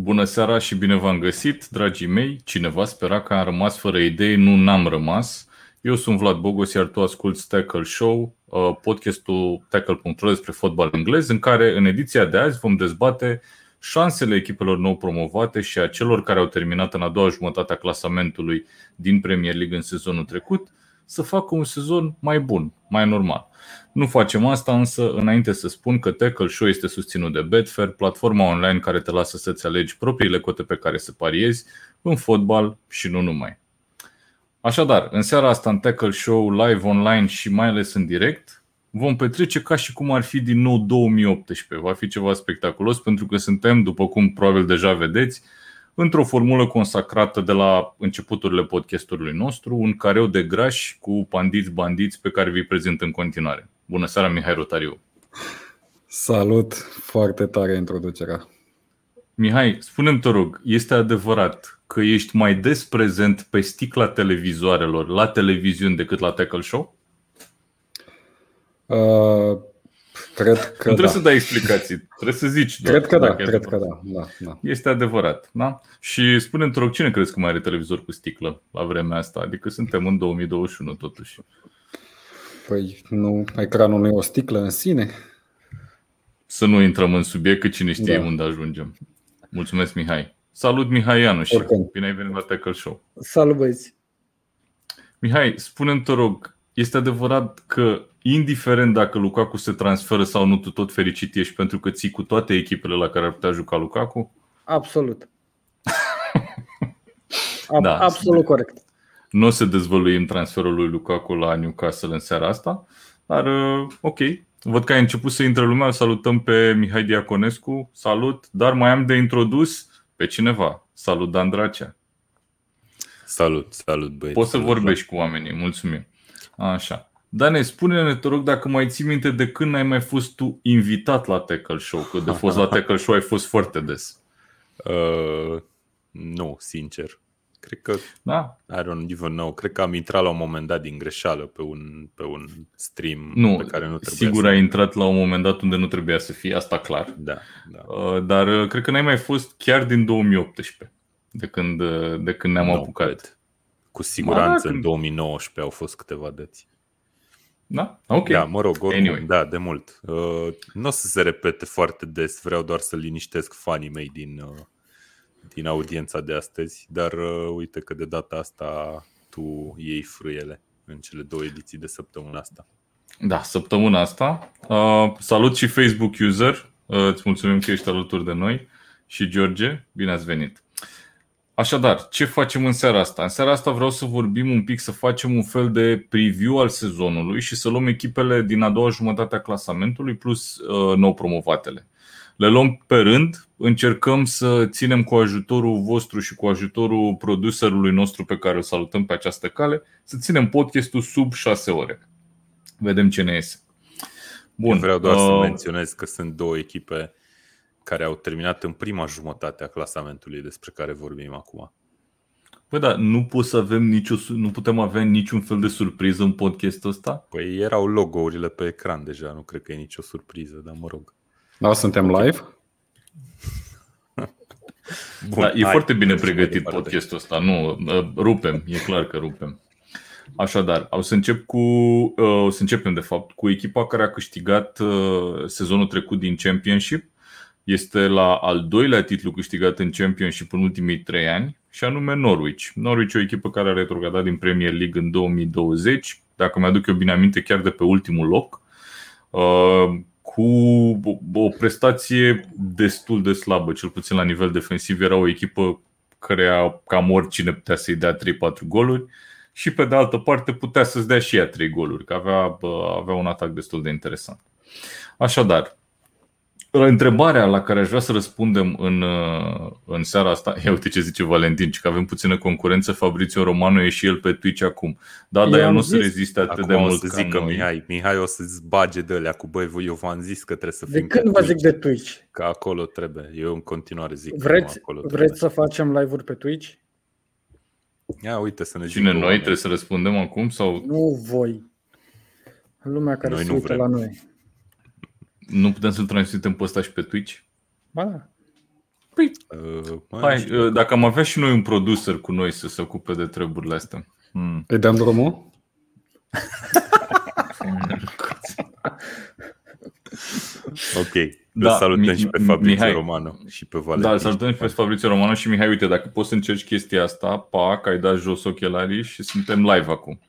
Bună seara și bine v-am găsit, dragii mei. Cineva spera că am rămas fără idei, nu n-am rămas. Eu sunt Vlad Bogos, iar tu asculti Tackle Show, uh, podcastul tackle.ro despre fotbal englez, în care în ediția de azi vom dezbate șansele echipelor nou promovate și a celor care au terminat în a doua jumătate a clasamentului din Premier League în sezonul trecut să facă un sezon mai bun, mai normal. Nu facem asta, însă înainte să spun că Tackle Show este susținut de Betfair, platforma online care te lasă să-ți alegi propriile cote pe care să pariezi în fotbal și nu numai. Așadar, în seara asta în Tackle Show, live online și mai ales în direct, vom petrece ca și cum ar fi din nou 2018. Va fi ceva spectaculos pentru că suntem, după cum probabil deja vedeți, într-o formulă consacrată de la începuturile podcastului nostru, un careu de grași cu pandiți bandiți pe care vi prezint în continuare. Bună seara, Mihai Rotariu! Salut! Foarte tare introducerea. Mihai, spune-mi, te rog, este adevărat că ești mai des prezent pe sticla televizoarelor la televiziuni decât la Tackle Show? Uh, cred că nu trebuie da. să dai explicații, trebuie să zici. Doar, Cred că da, dacă e cred că adevărat. da. da, da. Este adevărat, da? Și spune-mi, te rog, cine crezi că mai are televizor cu sticlă la vremea asta? Adică suntem în 2021 totuși. Păi nu, ecranul nu e o sticlă în sine. Să nu intrăm în subiect, că cine știe Da. unde ajungem. Mulțumesc, Mihai. Salut, Mihai Ianuș. Oricând. Bine ai venit la Tackle Show. Salut băieți! Mihai, spune-mi, te rog, este adevărat că, indiferent dacă Lukaku se transferă sau nu, tu tot fericit ești pentru că ții cu toate echipele la care ar putea juca Lukaku? Absolut. Ab- Da. Absolut corect. Nu o să dezvăluim transferul lui Lukaku la Newcastle în seara asta, dar uh, ok. Văd că ai început să intre lumea, Îl salutăm pe Mihai Diaconescu, salut, dar mai am de introdus pe cineva. Salut, Dan Dracea. Salut, salut băieți. Poți să Salut, vorbești cu oamenii, mulțumim. Așa. Dane, spune-ne, te rog, dacă mai ții minte de când ai mai fost tu invitat la Tackle Show, că de fost la Tackle Show ai fost foarte des. Uh, nu, sincer. Cred că, Da? I don't even know, cred că am intrat la un moment dat din greșeală pe un, pe un stream Nu, pe care nu trebuia sigur să... ai intrat la un moment dat unde nu trebuia să fii, asta clar. Da, da. Uh, Dar uh, cred că n-ai mai fost chiar din 2018, de când, uh, de când ne-am Nu apucat. cred. Cu siguranță Mă, în 2019 au fost câteva dăți. Da? Ok. Da, mă rog, oricum, Anyway. da, de mult. Uh, nu o să se repete foarte des, vreau doar să liniștesc fanii mei din, uh, din audiența de astăzi, dar uh, uite că de data asta tu iei frâiele în cele două ediții de săptămâna asta. Da, săptămâna asta. Uh, salut și Facebook user. Uh, îți mulțumim că ești alături de noi. Și George, bine ați venit. Așadar, ce facem în seara asta? În seara asta vreau să vorbim un pic, să facem un fel de preview al sezonului și să luăm echipele din a doua jumătate a clasamentului plus uh, nou promovatele. Le luăm pe rând, încercăm să ținem cu ajutorul vostru și cu ajutorul producerului nostru pe care îl salutăm pe această cale, să ținem podcastul sub 6 ore. Vedem ce ne iese. Bun, Bun, vreau doar uh... să uh, menționez că sunt două echipe care au terminat în prima jumătate a clasamentului despre care vorbim acum. Păi da, nu, pot să avem nicio, su- nu putem avea niciun fel de surpriză în podcastul ăsta? Păi erau logourile pe ecran deja, nu cred că e nicio surpriză, dar mă rog. Da, suntem live? Bun, da, e hai, foarte bine mergem mai pregătit departe. podcastul ăsta. Nu, uh, rupem, e clar că rupem. Așadar, o să încep cu uh, o să începem de fapt cu echipa care a câștigat uh, sezonul trecut din Championship. Este la al doilea titlu câștigat în Championship în ultimii trei ani și anume Norwich. Norwich e o echipă care a retrogradat din Premier League în 2020, dacă mi-aduc eu bine aminte, chiar de pe ultimul loc. Uh, cu o- o prestație destul de slabă, cel puțin la nivel defensiv. Era o echipă care cam oricine putea să-i dea 3-4 goluri și pe de altă parte putea să-ți dea și ea 3 goluri, că avea, bă, avea un atac destul de interesant. Așadar, la întrebarea la care aș vrea să răspundem în, uh, în seara asta, ia uite ce zice Valentin, ci că avem puțină concurență, Fabrizio Romano e și el pe Twitch acum. Da, dar Eu el am nu o să zis. reziste atât Acum de o mult să ca zic că noi. Mihai, Mihai o să-ți bage de alea cu băi, eu v-am zis că trebuie să De fim când pe vă zic Twitch, de Twitch? Că acolo trebuie. Eu în continuare zic Vreți, că acolo vreți să facem live-uri pe Twitch? trebuie. Ia uite să ne Cine zică noi oamenii. trebuie să răspundem acum sau Nu voi. Lumea care Noi se nu uită vrem. la noi. Nu putem să-l transmitem pe ăsta și pe Twitch? Ba da. Păi, Uh, mai hai, știu. uh, dacă am avea și noi un producer cu noi să se ocupe de treburile astea. Hmm. Îi dăm drumul? Ok. Da, Da, salutăm Mi- și pe Fabrizio Mihai. Romano și pe Valentin. Da, îl salutăm și pe Fabrizio Romano și Mihai, uite, dacă poți să încerci chestia asta, pac, ai dat jos ochelarii și suntem live acum.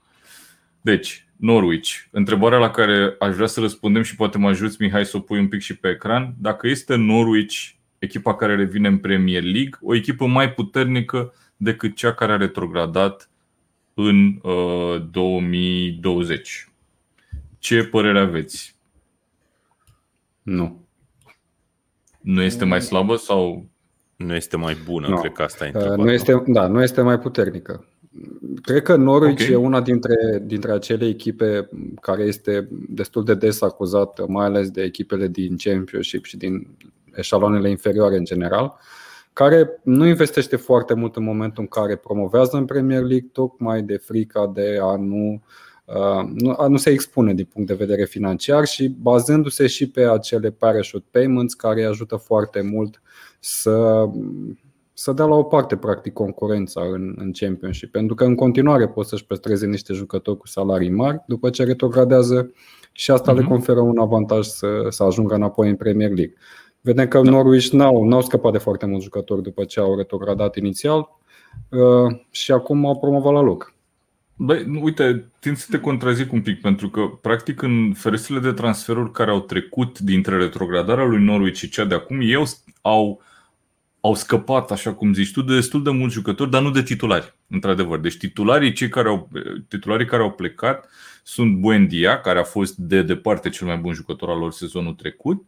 Deci, Norwich, întrebarea la care aș vrea să răspundem și poate mă ajuți, Mihai, să o pui un pic și pe ecran. Dacă este Norwich, echipa care revine în Premier League, o echipă mai puternică decât cea care a retrogradat în uh, 2020. Ce părere aveți? Nu. Nu este mai slabă sau Nu este mai bună, Nu. cred că asta e Uh, întrebarea. Nu este, da, nu este mai puternică. Cred că Norwich Ok. e una dintre, dintre acele echipe care este destul de des acuzată, mai ales de echipele din Championship și din eșaloanele inferioare în general, care nu investește foarte mult în momentul în care promovează în Premier League, tocmai de frica de a nu, uh, nu, a nu se expune din punct de vedere financiar și bazându-se și pe acele parachute payments care îi ajută foarte mult să să dea la o parte, practic, concurența în, în Championship. Pentru că în continuare pot să-și păstreze niște jucători cu salarii mari după ce retrogradează și asta le Mhm. conferă un avantaj să, să ajungă înapoi în Premier League. Vedem că Norwich n-au, n-au scăpat de foarte mulți jucători după ce au retrogradat inițial uh, și acum au promovat la loc. Băi, nu, uite, tind să te contrazic un pic, pentru că, practic, în ferestrele de transferuri care au trecut dintre retrogradarea lui Norwich și cea de acum, ei au, au, au scăpat, așa cum zici tu, de destul de mulți jucători, dar nu de titulari, într-adevăr. Deci titularii, cei care au, titularii care au plecat sunt Buendia, care a fost de departe cel mai bun jucător al lor sezonul trecut,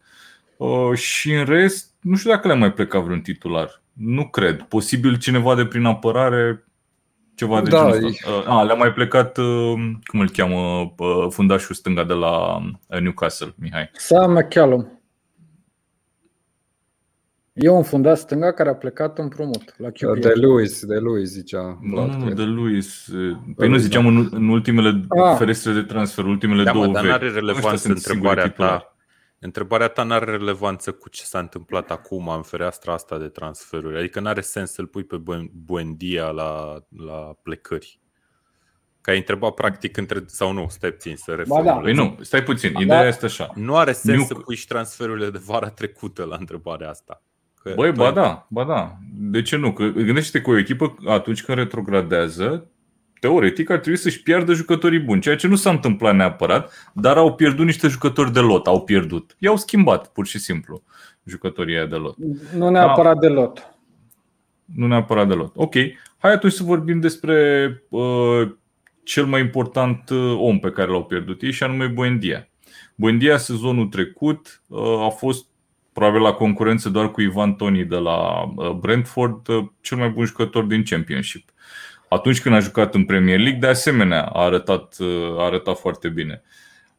uh, și în rest, nu știu dacă le-a mai plecat vreun titular. Nu cred. Posibil cineva de prin apărare, ceva de Da, genul ăsta. Uh, A, le-a mai plecat, uh, cum îl cheamă, uh, fundașul stânga de la uh, Newcastle, Mihai. Sam McCallum. E un fundat stânga care a plecat împrumut la QPR. De Lewis, de Lewis zicea Nu, Vlad, nu, nu, cred. de Luis. uh, Păi nu Luis, ziceam în, în ultimele Ah. ferestre de transfer, ultimele Da, două mă, dar vechi. nu are Ăștia relevanță sunt sigur întrebarea titulari. ta. Întrebarea ta nu are relevanță cu ce s-a întâmplat acum în fereastra asta de transferuri. Adică nu are sens să-l pui pe Buen- Buendia la, la plecări. Că ai întrebat practic între, sau nu, stai puțin să da. reformulez. Păi nu, stai puțin, Da. ideea este așa. Nu are sens New- să puși și transferurile de vara trecută la întrebarea asta. Că Băi, tu ba ai- da, ba da. De ce nu? Că gândește că o echipă atunci când retrogradează, teoretic ar trebui să-și piardă jucătorii buni, ceea ce nu s-a întâmplat neapărat, dar au pierdut niște jucători de lot, au pierdut. I-au schimbat, pur și simplu, jucătorii aia de lot. Nu neapărat Da. de lot. Nu neapărat de lot. Ok, hai atunci să vorbim despre uh, cel mai important uh, om pe care l-au pierdut ei și anume Buendia. Buendia sezonul trecut uh, a fost probabil la concurență doar cu Ivan Toni de la uh, Brentford, uh, cel mai bun jucător din Championship. Atunci când a jucat în Premier League, de asemenea, a arătat, uh, a arătat foarte bine.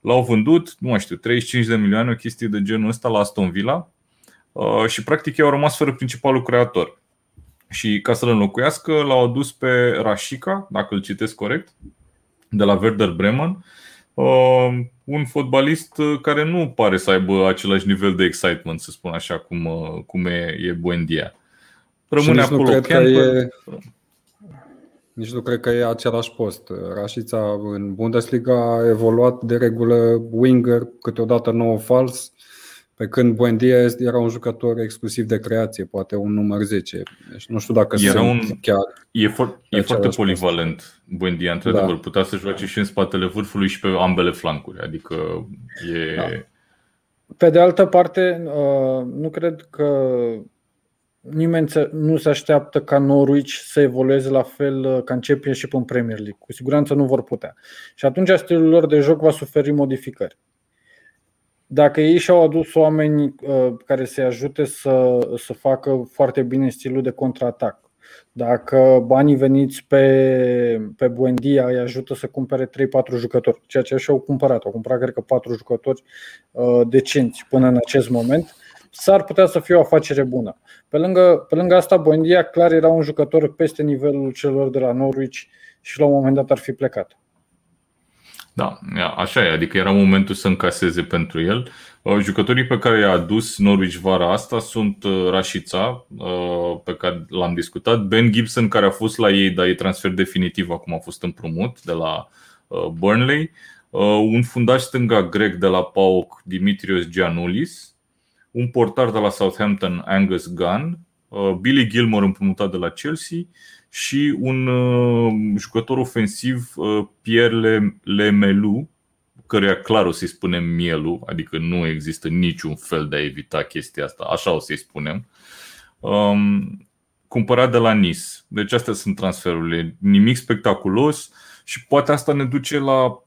L-au vândut, nu mai știu, 35 de milioane, o chestie de genul ăsta la Aston Villa uh, și practic i-au rămas fără principalul creator. Și ca să-l înlocuiască, l-au adus pe Rashica, dacă îl citesc corect, de la Werder Bremen, uh, un fotbalist uh, care nu pare să aibă același nivel de excitement, să spun așa, cum, uh, cum e, e Buendia. Și Rămâne nici nu acolo cred că Campbell. e, nici nu cred că e același post. Rașița în Bundesliga a evoluat de regulă winger, câteodată nou fals, pe când Buendia era un jucător exclusiv de creație, poate un număr 10. Deci nu știu dacă Era sunt un- chiar E, fo- e Același foarte post. polivalent Buendia, într-adevăr. Da. Putea să joace și în spatele vârfului și pe ambele flancuri. Adică e... Da. Pe de altă parte, uh, nu cred că nimeni se- nu se așteaptă ca Norwich să evolueze la fel uh, ca în Championship în Premier League. Cu siguranță nu vor putea. Și atunci stilul lor de joc va suferi modificări. Dacă ei și-au adus oameni uh, care să-i ajute să, să facă foarte bine stilul de contraatac, dacă banii veniți pe, pe Buendia îi ajută să cumpere 3-4 jucători, ceea ce și-au cumpărat, au cumpărat cred că 4 jucători uh, decenți până în acest moment, s-ar putea să fie o afacere bună. Pe lângă, pe lângă asta, Buendia clar era un jucător peste nivelul celor de la Norwich și la un moment dat ar fi plecat. Da, așa e, adică era momentul să încaseze pentru el. Uh, jucătorii pe care i-a adus Norwich vara asta sunt uh, Rașița, uh, pe care l-am discutat, Ben Gibson, care a fost la ei, dar e transfer definitiv, acum a fost împrumut de la Burnley, un fundaș stânga grec de la PAOK, Dimitrios Gianulis, un portar de la Southampton, Angus Gunn, Billy Gilmore împrumutat de la Chelsea și un jucător ofensiv, Pierre Lemelu, căruia clar o să-i spunem mielul, adică nu există niciun fel de a evita chestia asta, așa o să-i spunem, um, cumpărat de la NIS. Deci astea sunt transferurile, nimic spectaculos și poate asta ne duce la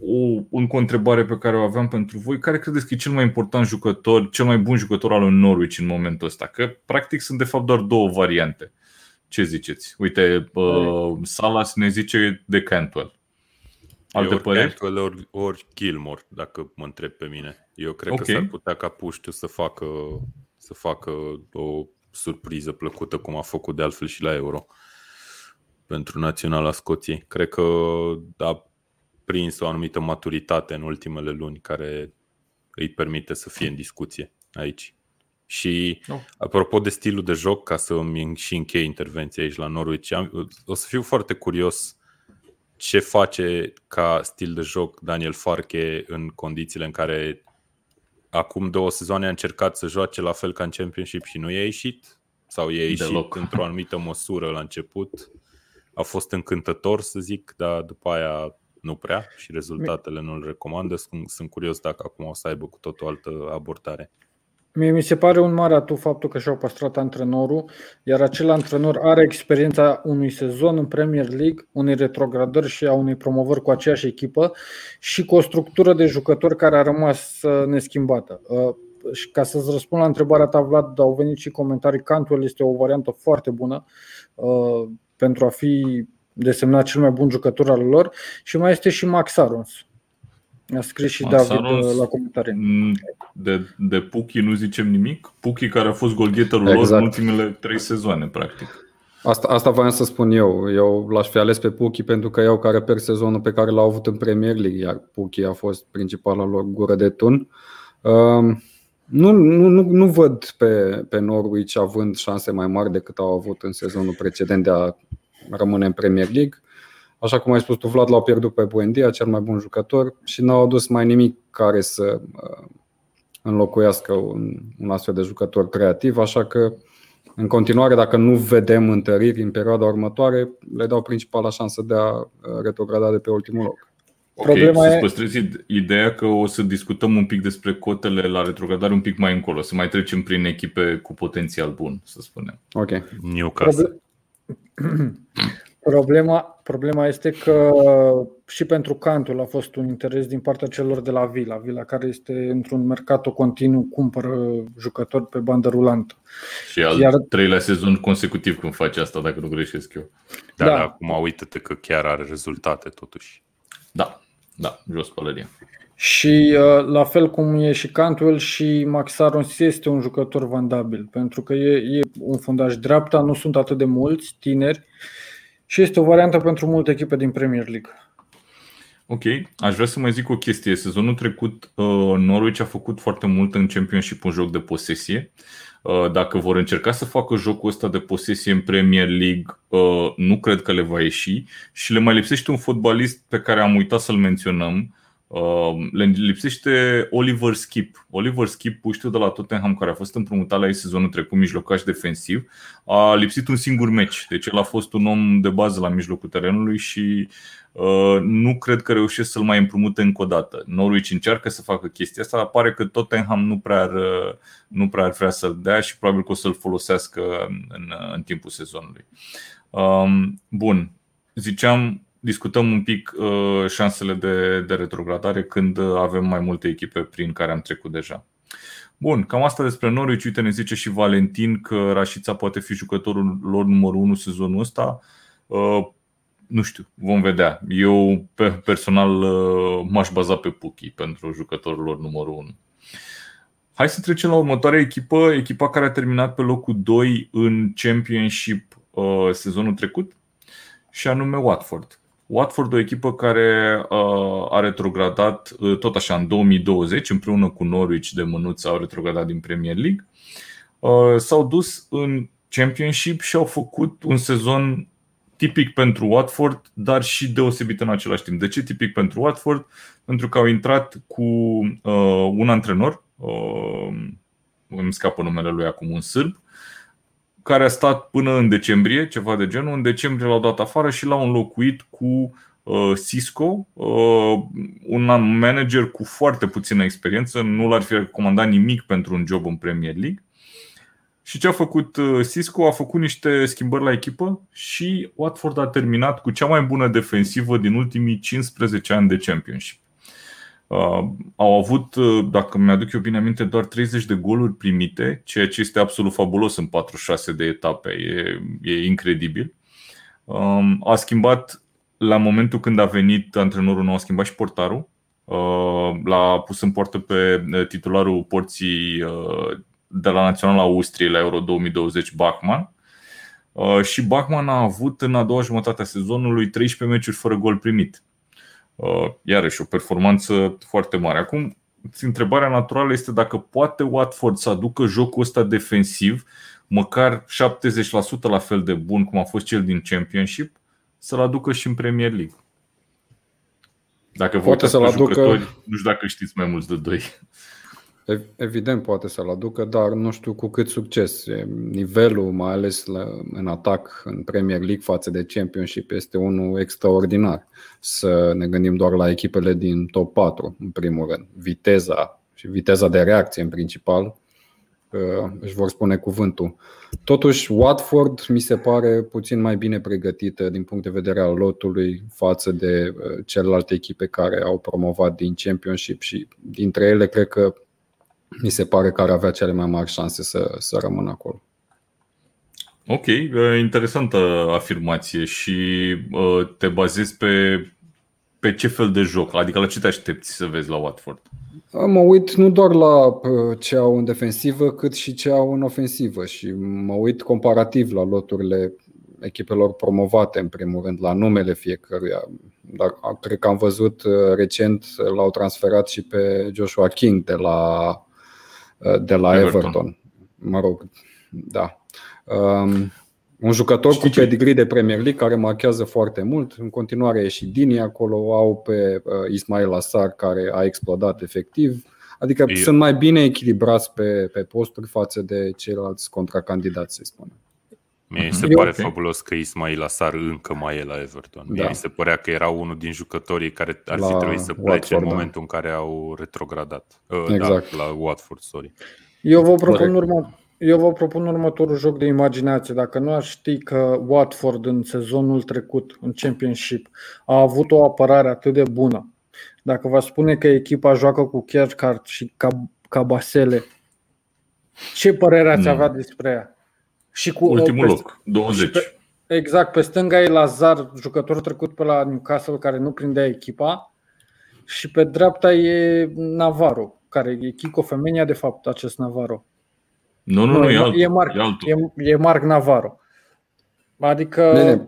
o încă o întrebare pe care o aveam pentru voi. Care credeți că e cel mai important jucător, cel mai bun jucător al lui Norwich în momentul ăsta? Că practic sunt de fapt doar două variante. Ce ziceți? Uite, uh, Salas ne zice de Cantwell. Alte ori păreri? Cantwell, ori, ori Gilmore, dacă mă întreb pe mine. Eu cred okay. că s-ar putea ca Puștiu să facă, să facă o surpriză plăcută, cum a făcut de altfel și la Euro pentru Naționala Scoției. Cred că a prins o anumită maturitate în ultimele luni care îi permite să fie în discuție aici. Și no. apropo de stilul de joc, ca să îmi și închei intervenția aici la Norwich, o să fiu foarte curios ce face ca stil de joc Daniel Farke în condițiile în care acum două sezoane a încercat să joace la fel ca în Championship și nu i-a ieșit? Sau i-a ieșit Deloc. într-o anumită măsură la început? A fost încântător, să zic, dar după aia nu prea și rezultatele nu-l recomandă. Sunt, sunt curios dacă acum o să aibă cu tot o altă abordare. Mie mi se pare un mare atu faptul că și-au păstrat antrenorul, iar acel antrenor are experiența unui sezon în Premier League, unei retrogradări și a unei promovări cu aceeași echipă și cu o structură de jucători care a rămas uh, neschimbată. Uh, și ca să-ți răspund la întrebarea ta, Vlad, au venit și comentarii. Cantwell este o variantă foarte bună uh, pentru a fi desemnat cel mai bun jucător al lor și mai este și Max Arons a scris și David uh, la comentarii. Mm, de, de Puki nu zicem nimic? Puki care a fost golgheterul exact. lor în ultimele trei sezoane, practic. Asta, asta voiam să spun eu. Eu l-aș fi ales pe Puki pentru că eu care per sezonul pe care l-au avut în Premier League, iar Puki a fost principala lor gură de tun. Um, nu, nu, nu, nu văd pe, pe Norwich având șanse mai mari decât au avut în sezonul precedent de a rămâne în Premier League. Așa cum ai spus tu, Vlad l-au pierdut pe Buendia, cel mai bun jucător, și n-au adus mai nimic care să uh, înlocuiască un, un astfel de jucător creativ, așa că în continuare, dacă nu vedem întăriri în perioada următoare, le dau principala șansă de a uh, retrograda de pe ultimul loc. Ok, Problema să-ți păstrezi ideea că o să discutăm un pic despre cotele la retrogradare un pic mai încolo, să mai trecem prin echipe cu potențial bun, să spunem. Ok. Newcastle. Problema, problema este că și pentru Cantul a fost un interes din partea celor de la Vila. Vila care este într-un mercat continuu, cumpără jucători pe bandă rulantă. Și al Iar... treilea sezon consecutiv când face asta, dacă nu greșesc eu. Dar da. acum uită-te că chiar are rezultate totuși. Da, da, jos pălăria. Și uh, la fel cum e și Cantwell și Max Arons este un jucător vandabil, pentru că e, e un fundaș dreapta, nu sunt atât de mulți tineri și este o variantă pentru multe echipe din Premier League. Ok, aș vrea să mai zic o chestie. Sezonul trecut uh, Norwich a făcut foarte mult în Championship un joc de posesie. Uh, dacă vor încerca să facă jocul ăsta de posesie în Premier League, uh, nu cred că le va ieși și le mai lipsește un fotbalist pe care am uitat să-l menționăm, Uh, le lipsește Oliver Skip. Oliver Skip, puștiu de la Tottenham, care a fost împrumutat la ei sezonul trecut, mijlocaș defensiv, a lipsit un singur meci. Deci el a fost un om de bază la mijlocul terenului și uh, nu cred că reușesc să-l mai împrumute încă o dată. Norwich încearcă să facă chestia asta, dar pare că Tottenham nu prea ar, nu prea ar vrea să-l dea și probabil că o să-l folosească în, în timpul sezonului. Um, bun, ziceam discutăm un pic uh, șansele de, de retrogradare când avem mai multe echipe prin care am trecut deja. Bun, cam asta despre Norwich. Uite, ne zice și Valentin că Rașița poate fi jucătorul lor numărul 1 sezonul ăsta. Uh, nu știu, vom vedea. Eu personal uh, m-aș baza pe Puki pentru jucătorul lor numărul 1. Hai să trecem la următoarea echipă, echipa care a terminat pe locul 2 în Championship sezonul trecut și anume Watford. Watford, o echipă care uh, a retrogradat uh, tot așa în 2020, împreună cu Norwich de mânuță au retrogradat din Premier League. Uh, s-au dus în Championship și au făcut un sezon tipic pentru Watford, dar și deosebit în același timp. De ce tipic pentru Watford? Pentru că au intrat cu uh, un antrenor, uh, îmi scapă numele lui acum, un sârb, care a stat până în decembrie, ceva de genul. În decembrie l-au dat afară și l-au înlocuit cu uh, Cisco, uh, un manager cu foarte puțină experiență, nu l-ar fi recomandat nimic pentru un job în Premier League. Și ce a făcut uh, Cisco? A făcut niște schimbări la echipă și Watford a terminat cu cea mai bună defensivă din ultimii 15 ani de Championship. Uh, au avut, uh, dacă mi-aduc eu bine aminte, doar 30 de goluri primite, ceea ce este absolut fabulos în 46 de etape. E, e incredibil. Um, a schimbat, la momentul când a venit antrenorul nou, a schimbat și portarul. Uh, l-a pus în poartă pe titularul porții de la Naționala Austriei la Euro 2020, Bachmann. Și Bachmann a avut în a doua jumătate a sezonului 13 meciuri fără gol primit Uh, iarăși o performanță foarte mare. Acum, întrebarea naturală este dacă poate Watford să aducă jocul ăsta defensiv, măcar 70% la fel de bun cum a fost cel din Championship, să-l aducă și în Premier League. Dacă vă să-l aducă... nu știu dacă știți mai mulți de doi. Evident poate să-l aducă, dar nu știu cu cât succes. Nivelul, mai ales la, în atac în Premier League față de Championship, este unul extraordinar. Să ne gândim doar la echipele din top 4, în primul rând. Viteza și viteza de reacție în principal uh, își vor spune cuvântul. Totuși, Watford mi se pare puțin mai bine pregătită din punct de vedere al lotului față de uh, celelalte echipe care au promovat din Championship și dintre ele cred că mi se pare că ar avea cele mai mari șanse să, să rămână acolo. Ok, interesantă afirmație și te bazezi pe, pe ce fel de joc, adică la ce te aștepți să vezi la Watford? Mă uit nu doar la ce au în defensivă, cât și ce au în ofensivă și mă uit comparativ la loturile echipelor promovate, în primul rând, la numele fiecăruia. Dar cred că am văzut recent, l-au transferat și pe Joshua King de la Uh, de la Everton. Everton. Mă rog, da. Um, un jucător Știi cu pedigree de Premier League care marchează foarte mult. În continuare e și Dini acolo, au pe uh, Ismail Assar care a explodat efectiv. Adică e... sunt mai bine echilibrați pe, pe posturi față de ceilalți contracandidați, să spunem. Mie se pare okay. fabulos că Ismail Asar încă mai e la Everton. Da. Mie mi se părea că era unul din jucătorii care ar fi trebuit să plece Watford, în da. momentul da. în care au retrogradat. Uh, da, exact. Da, la Watford, sorry. Eu vă propun urmă, eu vă propun următorul joc de imaginație. Dacă nu aș ști că Watford în sezonul trecut, în Championship, a avut o apărare atât de bună, dacă vă spune că echipa joacă cu Kierkegaard și Cabasele, ce părere ați avea despre ea? Și cu Ultimul pe, loc, 20. Pe, exact, pe stânga e Lazar, jucător trecut pe la Newcastle care nu prindea echipa și pe dreapta e Navarro, care e Kiko Femenia de fapt acest Navarro. Nu, nu, nu, nu e, altul, e, Mark, e, altul. e, e Mark Navarro. Adică Bine,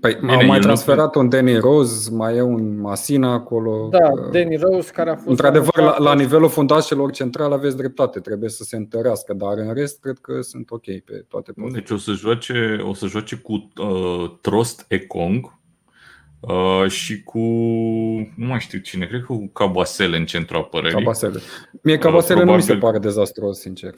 Păi Bine, au mai transferat un Danny Rose, mai e un Masina acolo. Da, Danny Rose care a fost. Într-adevăr, la, la nivelul fundașelor centrale aveți dreptate, trebuie să se întărească, dar în rest cred că sunt ok pe toate pozițiile. Deci o să joace, o să joace cu uh, Trost Ekong uh, și cu, nu mai știu cine, cred că cu Cabasele în centrul apărării. Cabasele. Mie Cabasele uh, probabil... nu mi se pare dezastros, sincer.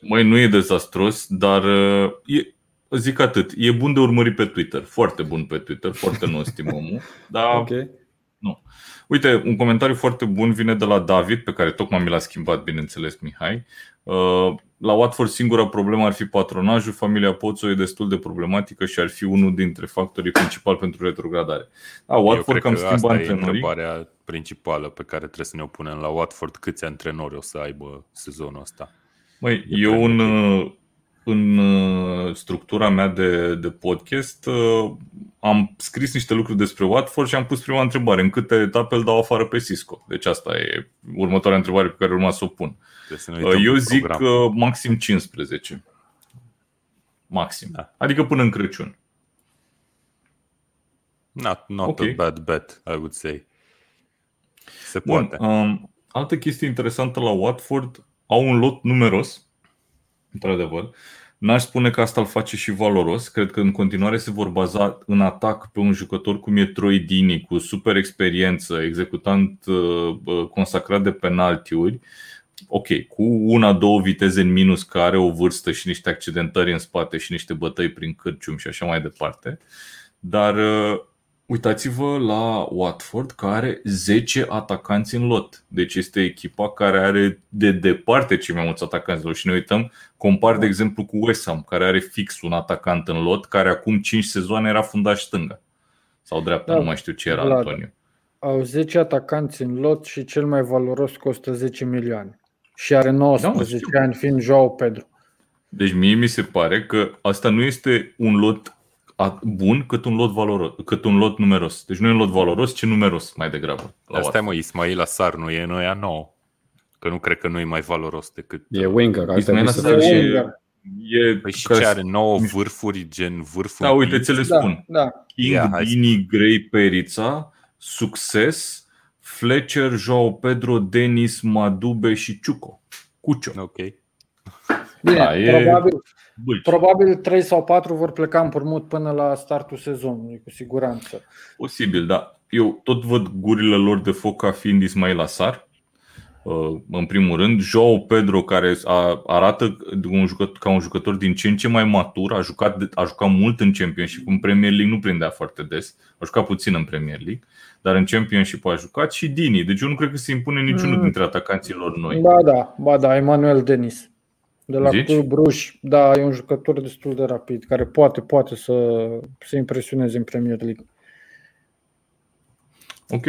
Mai nu e dezastros, dar uh, e, Zic atât. E bun de urmărit pe Twitter. Foarte bun pe Twitter. Foarte nostim omul. Dar okay. nu. Uite, un comentariu foarte bun vine de la David, pe care tocmai mi l-a schimbat, bineînțeles, Mihai. Uh, la Watford singura problemă ar fi patronajul. Familia Poțo e destul de problematică și ar fi unul dintre factorii principali pentru retrogradare. Da, Watford cam schimbă antrenorii. e întrebarea principală pe care trebuie să ne opunem la Watford. Câți antrenori o să aibă sezonul ăsta? Măi, e un, în uh, structura mea de, de podcast uh, am scris niște lucruri despre Watford și am pus prima întrebare. În câte etape îl dau afară pe Cisco? Deci asta e următoarea întrebare pe care urma să o pun. Uh, eu zic program. maxim 15. Maxim. Da. Adică până în Crăciun. Not, not Ok. a bad bet, I would say. Se Bun, poate. um, altă chestie interesantă la Watford, au un lot numeros, într-adevăr. N-aș spune că asta îl face și valoros. Cred că în continuare se vor baza în atac pe un jucător cum e Troy Dini, cu super experiență, executant uh, uh, consacrat de penaltiuri. Ok, cu una, două viteze în minus, că are o vârstă și niște accidentări în spate și niște bătăi prin cârcium și așa mai departe. Dar uh, Uitați-vă la Watford care are 10 atacanți în lot. Deci este echipa care are de departe cei mai mulți atacanți în lot. Și ne uităm, compar de exemplu cu West Ham, care are fix un atacant în lot, care acum 5 sezoane era fundaș stânga. Sau dreapta, Da, nu mai știu ce era Vlad. Antonio. Au 10 atacanți în lot și cel mai valoros costă 10 milioane. Și are 19 știu. ani, fiind Joao Pedro. Deci mie mi se pare că asta nu este un lot a- bun cât un lot valoros, cât un lot numeros. Deci nu e un lot valoros, ci numeros mai degrabă. La Dar stai Watford. mă, Ismail Asar nu e noia nouă. Că nu cred că nu e mai valoros decât... E winger, ar Ismail trebui să Assar fie e- Winger. E Păi și că- ce are nouă vârfuri, gen vârful Da, uite, ți le Da, spun. da. King, Ia, hai să- Dini, Gray, Perița, Succes, Fletcher, Joao Pedro, Denis, Madube și Ciuco. Cucio. Ok. Bine, Da, e- probabil, Bălci. probabil 3 sau 4 vor pleca în părmut până la startul sezonului, cu siguranță. Posibil, da. Eu tot văd gurile lor de foc ca fiind Ismail Asar. uh, În primul rând, Joao Pedro, care a- arată de un jucător, ca un jucător din ce în ce mai matur, a jucat, de- a jucat mult în Championship, în Premier League nu prindea foarte des, a jucat puțin în Premier League, dar în Championship a jucat și Dini, deci eu nu cred că se impune niciunul Mm. dintre atacanții lor noi. Ba da, ba da, Emanuel Denis. De la Zici? Club Bruș, da, e un jucător destul de rapid, care poate, poate să se impresioneze în Premier League. Ok.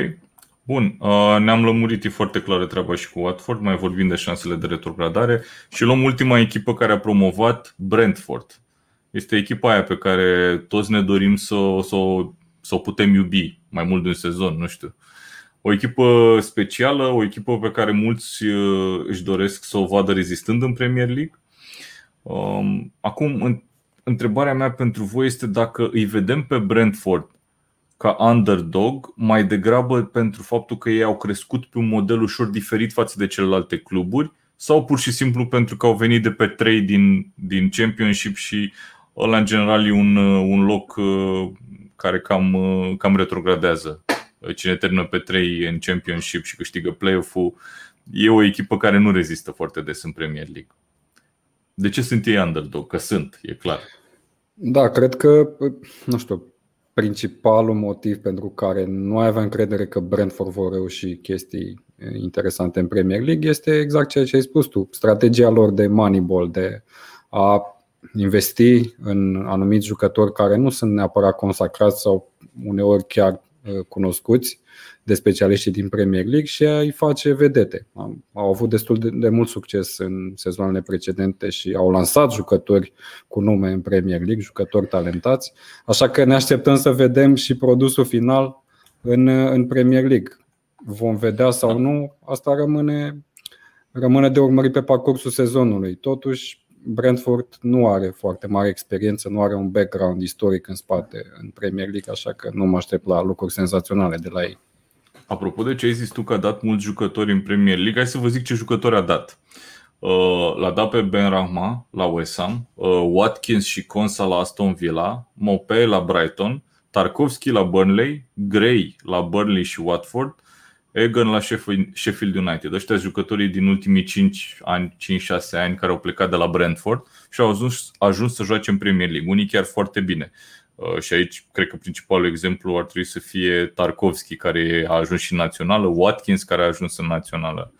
Bun, uh, ne-am lămurit, e foarte clară treaba și cu Watford, mai vorbim de șansele de retrogradare și luăm ultima echipă care a promovat Brentford. Este echipa aia pe care toți ne dorim să, o- să, o- să o putem iubi mai mult de un sezon, nu știu. O echipă specială, o echipă pe care mulți uh, își doresc să o vadă rezistând în Premier League. Um, Acum, în- întrebarea mea pentru voi este dacă îi vedem pe Brentford ca underdog, mai degrabă pentru faptul că ei au crescut pe un model ușor diferit față de celelalte cluburi sau pur și simplu pentru că au venit de pe 3 din, din Championship și ăla în general e un, uh, un loc uh, care cam, uh, cam retrogradează. Cine termină pe 3 în Championship și câștigă play-off-ul e o echipă care nu rezistă foarte des în Premier League. De ce sunt ei underdog? Că sunt, e clar. Da, cred că, nu știu, principalul motiv pentru care nu aveam încredere că Brentford vor reuși chestii interesante în Premier League este exact ceea ce ai spus tu. Strategia lor de moneyball, de a investi în anumiți jucători care nu sunt neapărat consacrați sau uneori chiar uh, cunoscuți de specialiștii din Premier League și îi face vedete. Am- Au avut destul de, de mult succes în sezoanele precedente și au lansat jucători cu nume în Premier League, jucători talentați. Așa că ne așteptăm să vedem și produsul final în, în Premier League. Vom vedea sau nu, asta rămâne, rămâne de urmărit pe parcursul sezonului. Totuși, Brentford nu are foarte mare experiență, nu are un background istoric în spate în Premier League, așa că nu mă aștept la lucruri senzaționale de la ei. Apropo de ce ai zis tu că a dat mulți jucători în Premier League, hai să vă zic ce jucători a dat. Uh, L-a dat pe Ben Rahma la West Ham, uh, Watkins și Consa la Aston Villa, Mopé la Brighton, Tarkovski la Burnley, Gray la Burnley și Watford, Egan la Sheffield Sheffield United. Ăștia sunt jucătorii din ultimii 5 ani, 5-6 ani care au plecat de la Brentford și au ajuns, ajuns să joace în Premier League. Unii chiar foarte bine. Uh, Și aici cred că principalul exemplu ar trebui să fie Tarkovski, care a ajuns și în națională, Watkins, care a ajuns în națională.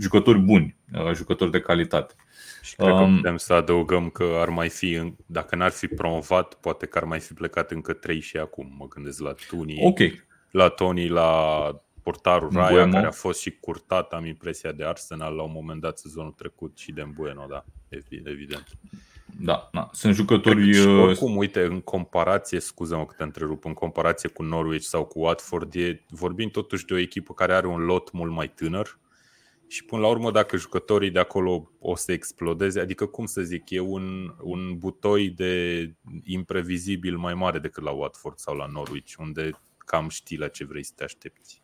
Jucători buni, uh, jucători de calitate. Și cred că Um, putem să adăugăm că ar mai fi, în- dacă n-ar fi promovat, poate că ar mai fi plecat încă trei și acum. Mă gândesc la Tuni, Ok, la Tony, la portarul Raya, Mbuemo. care a fost și curtat, am impresia, de Arsenal la un moment dat sezonul trecut și de Mbueno, da, evi- evident. da, da. sunt jucători Și uh, oricum, uite, în comparație, scuză-mă că te întrerup, în comparație cu Norwich sau cu Watford, e, vorbim totuși de o echipă care are un lot mult mai tânăr și până la urmă dacă jucătorii de acolo o să explodeze, adică cum să zic, e un, un butoi de imprevizibil mai mare decât la Watford sau la Norwich, unde cam știi la ce vrei să te aștepți.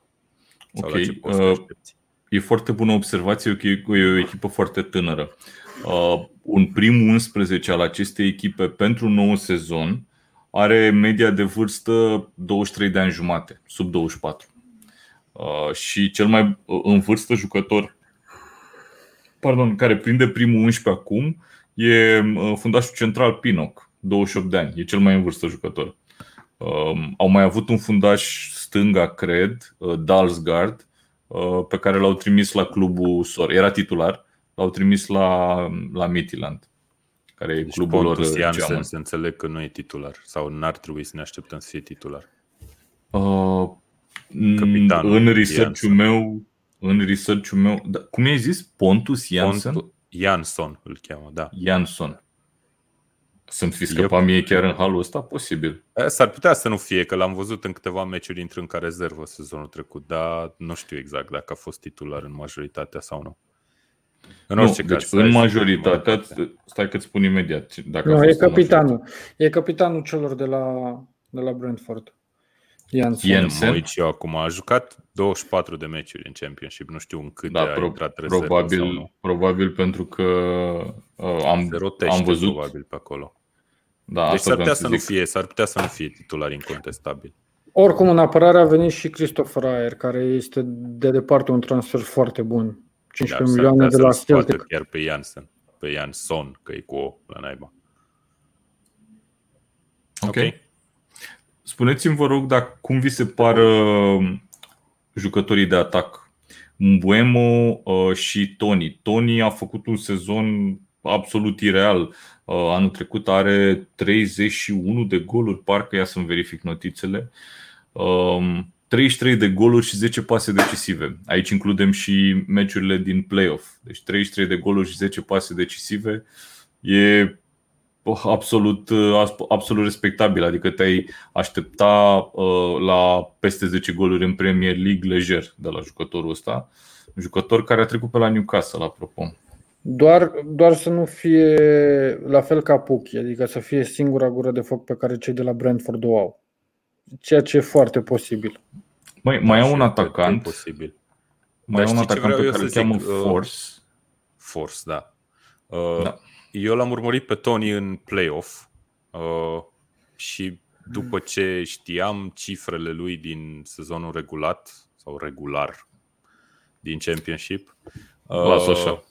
Sau Ok, la ce poți să te uh, aștepți. E foarte bună observație, că e e o echipă foarte tânără. Uh, un prim 11 al acestei echipe pentru un nou sezon are media de vârstă 23 de ani jumate, sub 24. Uh, și cel mai uh, în vârstă jucător pardon, care prinde primul 11 acum e uh, fundașul central Pinoc, 28 de ani, e cel mai în vârstă jucător. Um, au mai avut un fundaș stânga, cred, uh, Dalsgaard, uh, pe care l-au trimis la clubul Sor. Era titular, l-au trimis la, la Midtjylland, care e Deci clubul lor Pontus uh, Janssen geamăn. să înțeleg că nu e titular sau n-ar trebui să ne așteptăm să fie titular. Uh, Capitanul în research-ul Janssen. meu, în research-ul meu, da, cum i-ai zis? Pontus Janssen? Pontu- Jansson îl cheamă, da. Jansson. Să-mi fi scăpat mie chiar în halul ăsta? Posibil. E, S-ar putea să nu fie, că l-am văzut în câteva meciuri intrând ca rezervă sezonul trecut, dar nu știu exact dacă a fost titular în majoritatea sau nu. În Nu, orice deci caz, în hai să majoritatea, vedem. stai că îți spun imediat. Dacă a Nu, e fost în capitanul. E capitanul celor de la, de la Brentford. Janssen. Ien- Mă Jensen? uit și eu acum. A jucat 24 de meciuri în Championship. Nu știu în câte Da, a pro- intrat rezervă sau probabil, nu. probabil pentru că uh, am, Se rotește am văzut. probabil pe acolo. Da, Deci asta s-ar vreau putea să să, nu zic. fie, s-ar putea să nu fie titular incontestabil. Oricum, în apărare a venit și Christopher Ayer, care este de departe un transfer foarte bun. 15 Dar s-ar milioane putea de la să-l scoată Celtic. chiar pe Janssen, pe Jansson, că e cu O la naiba. Ok. Spuneți-mi, vă rog, dacă cum vi se par uh, jucătorii de atac? Mbuemo uh, și Tony. Tony a făcut un sezon absolut ireal. Uh, anul trecut are 31 de goluri, parcă ia să-mi verific notițele. Um, 33 de goluri și 10 pase decisive. Aici includem și meciurile din playoff. Deci 33 de goluri și 10 pase decisive. E absolut, absolut respectabil. Adică te-ai aștepta uh, la peste 10 goluri în Premier League lejer de la jucătorul ăsta. Un jucător care a trecut pe la Newcastle, apropo. Doar, doar să nu fie la fel ca Puchi, adică să fie singura gură de foc pe care cei de la Brentford o au. Ceea ce e foarte posibil. Mai, mai Da, au și un eu cred că e atacant, posibil. mai Dar au un știi ce atacant vreau pe eu care îl să cheamă zic? Uh, Force. Force, da. Uh, Da. Eu l-am urmărit pe Tony în playoff uh, și după ce știam cifrele lui din sezonul regulat sau regular din Championship, uh, Las-o așa.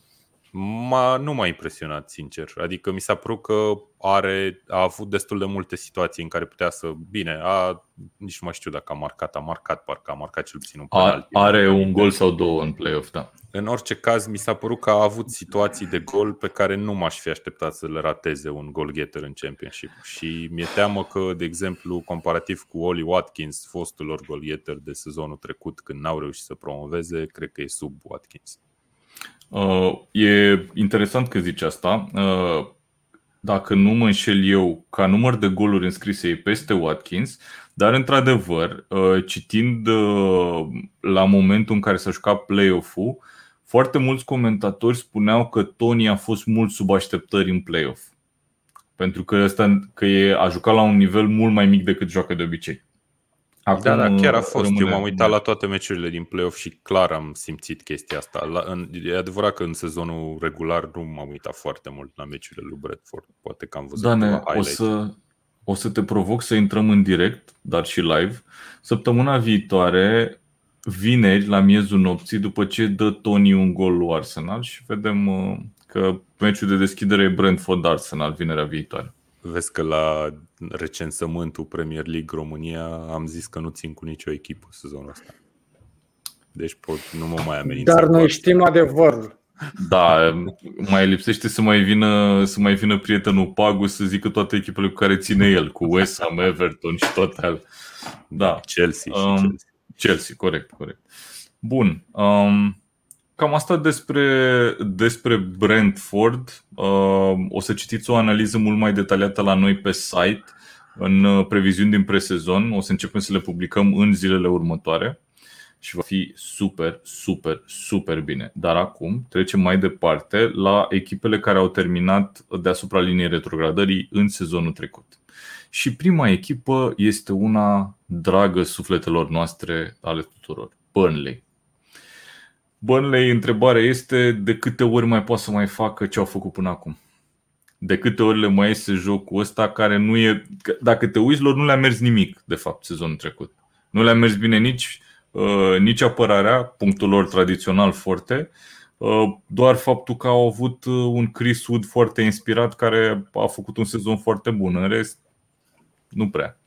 M-a, nu m-a impresionat, sincer. Adică mi s-a părut că are, a avut destul de multe situații în care putea să... Bine, a, nici nu mai știu dacă a marcat, a marcat, parcă a marcat cel puțin un A, penalti. are un gol sau două în play-off, da. În orice caz, mi s-a părut că a avut situații de gol pe care nu m-aș fi așteptat să le rateze un goal-getter în Championship. Și mi-e teamă că, de exemplu, comparativ cu Oli Watkins, fostul lor goal-getter de sezonul trecut, când n-au reușit să promoveze, cred că e sub Watkins. Uh, e interesant că zici asta. Uh, dacă nu mă înșel eu, ca număr de goluri înscrise e peste Watkins, dar într-adevăr, uh, citind uh, la momentul în care s-a jucat play-off-ul, foarte mulți comentatori spuneau că Tony a fost mult sub așteptări în play-off. Pentru că, ăsta, că e, a jucat la un nivel mult mai mic decât joacă de obicei. Acum, da, da, chiar a fost. rămâne- Eu m-am uitat la toate meciurile din play-off și clar am simțit chestia asta. La, în, e adevărat că în sezonul regular nu m-am uitat foarte mult la meciurile lui Bradford. Poate că am văzut Dane, câteva o highlights. să, o să te provoc să intrăm în direct, dar și live, săptămâna viitoare, vineri, la miezul nopții, după ce dă Tony un gol lui Arsenal și vedem uh, că meciul de deschidere e Brentford-Arsenal vinerea viitoare. Vezi că la recensământul Premier League România am zis că nu țin cu nicio echipă sezonul ăsta. Deci pot, nu mă mai amenință. Dar cu noi asta. știm adevărul. Da, mai lipsește să mai vină, să mai vină prietenul Pagu să zică toate echipele cu care ține el, cu West Ham, Everton și toate alea. Da, Chelsea și Um, Chelsea. Chelsea, corect, corect. Bun. Um, cam asta despre, despre Brentford. Um, o să citiți o analiză mult mai detaliată la noi pe site, în uh, previziuni din presezon. O să începem să le publicăm în zilele următoare. și va fi super, super, super bine. Dar acum trecem mai departe la echipele care au terminat deasupra liniei retrogradării în sezonul trecut. Și prima echipă este una dragă sufletelor noastre ale tuturor, Burnley. Burnley, întrebarea este de câte ori mai poate să mai facă ce au făcut până acum? De câte ori le mai este jocul ăsta care nu e... Dacă te uiți, lor nu le-a mers nimic, de fapt, sezonul trecut. Nu le-a mers bine nici, uh, nici apărarea, punctul lor tradițional foarte, uh, doar faptul că au avut uh, un Chris Wood foarte inspirat care a făcut un sezon foarte bun. În rest, nu prea.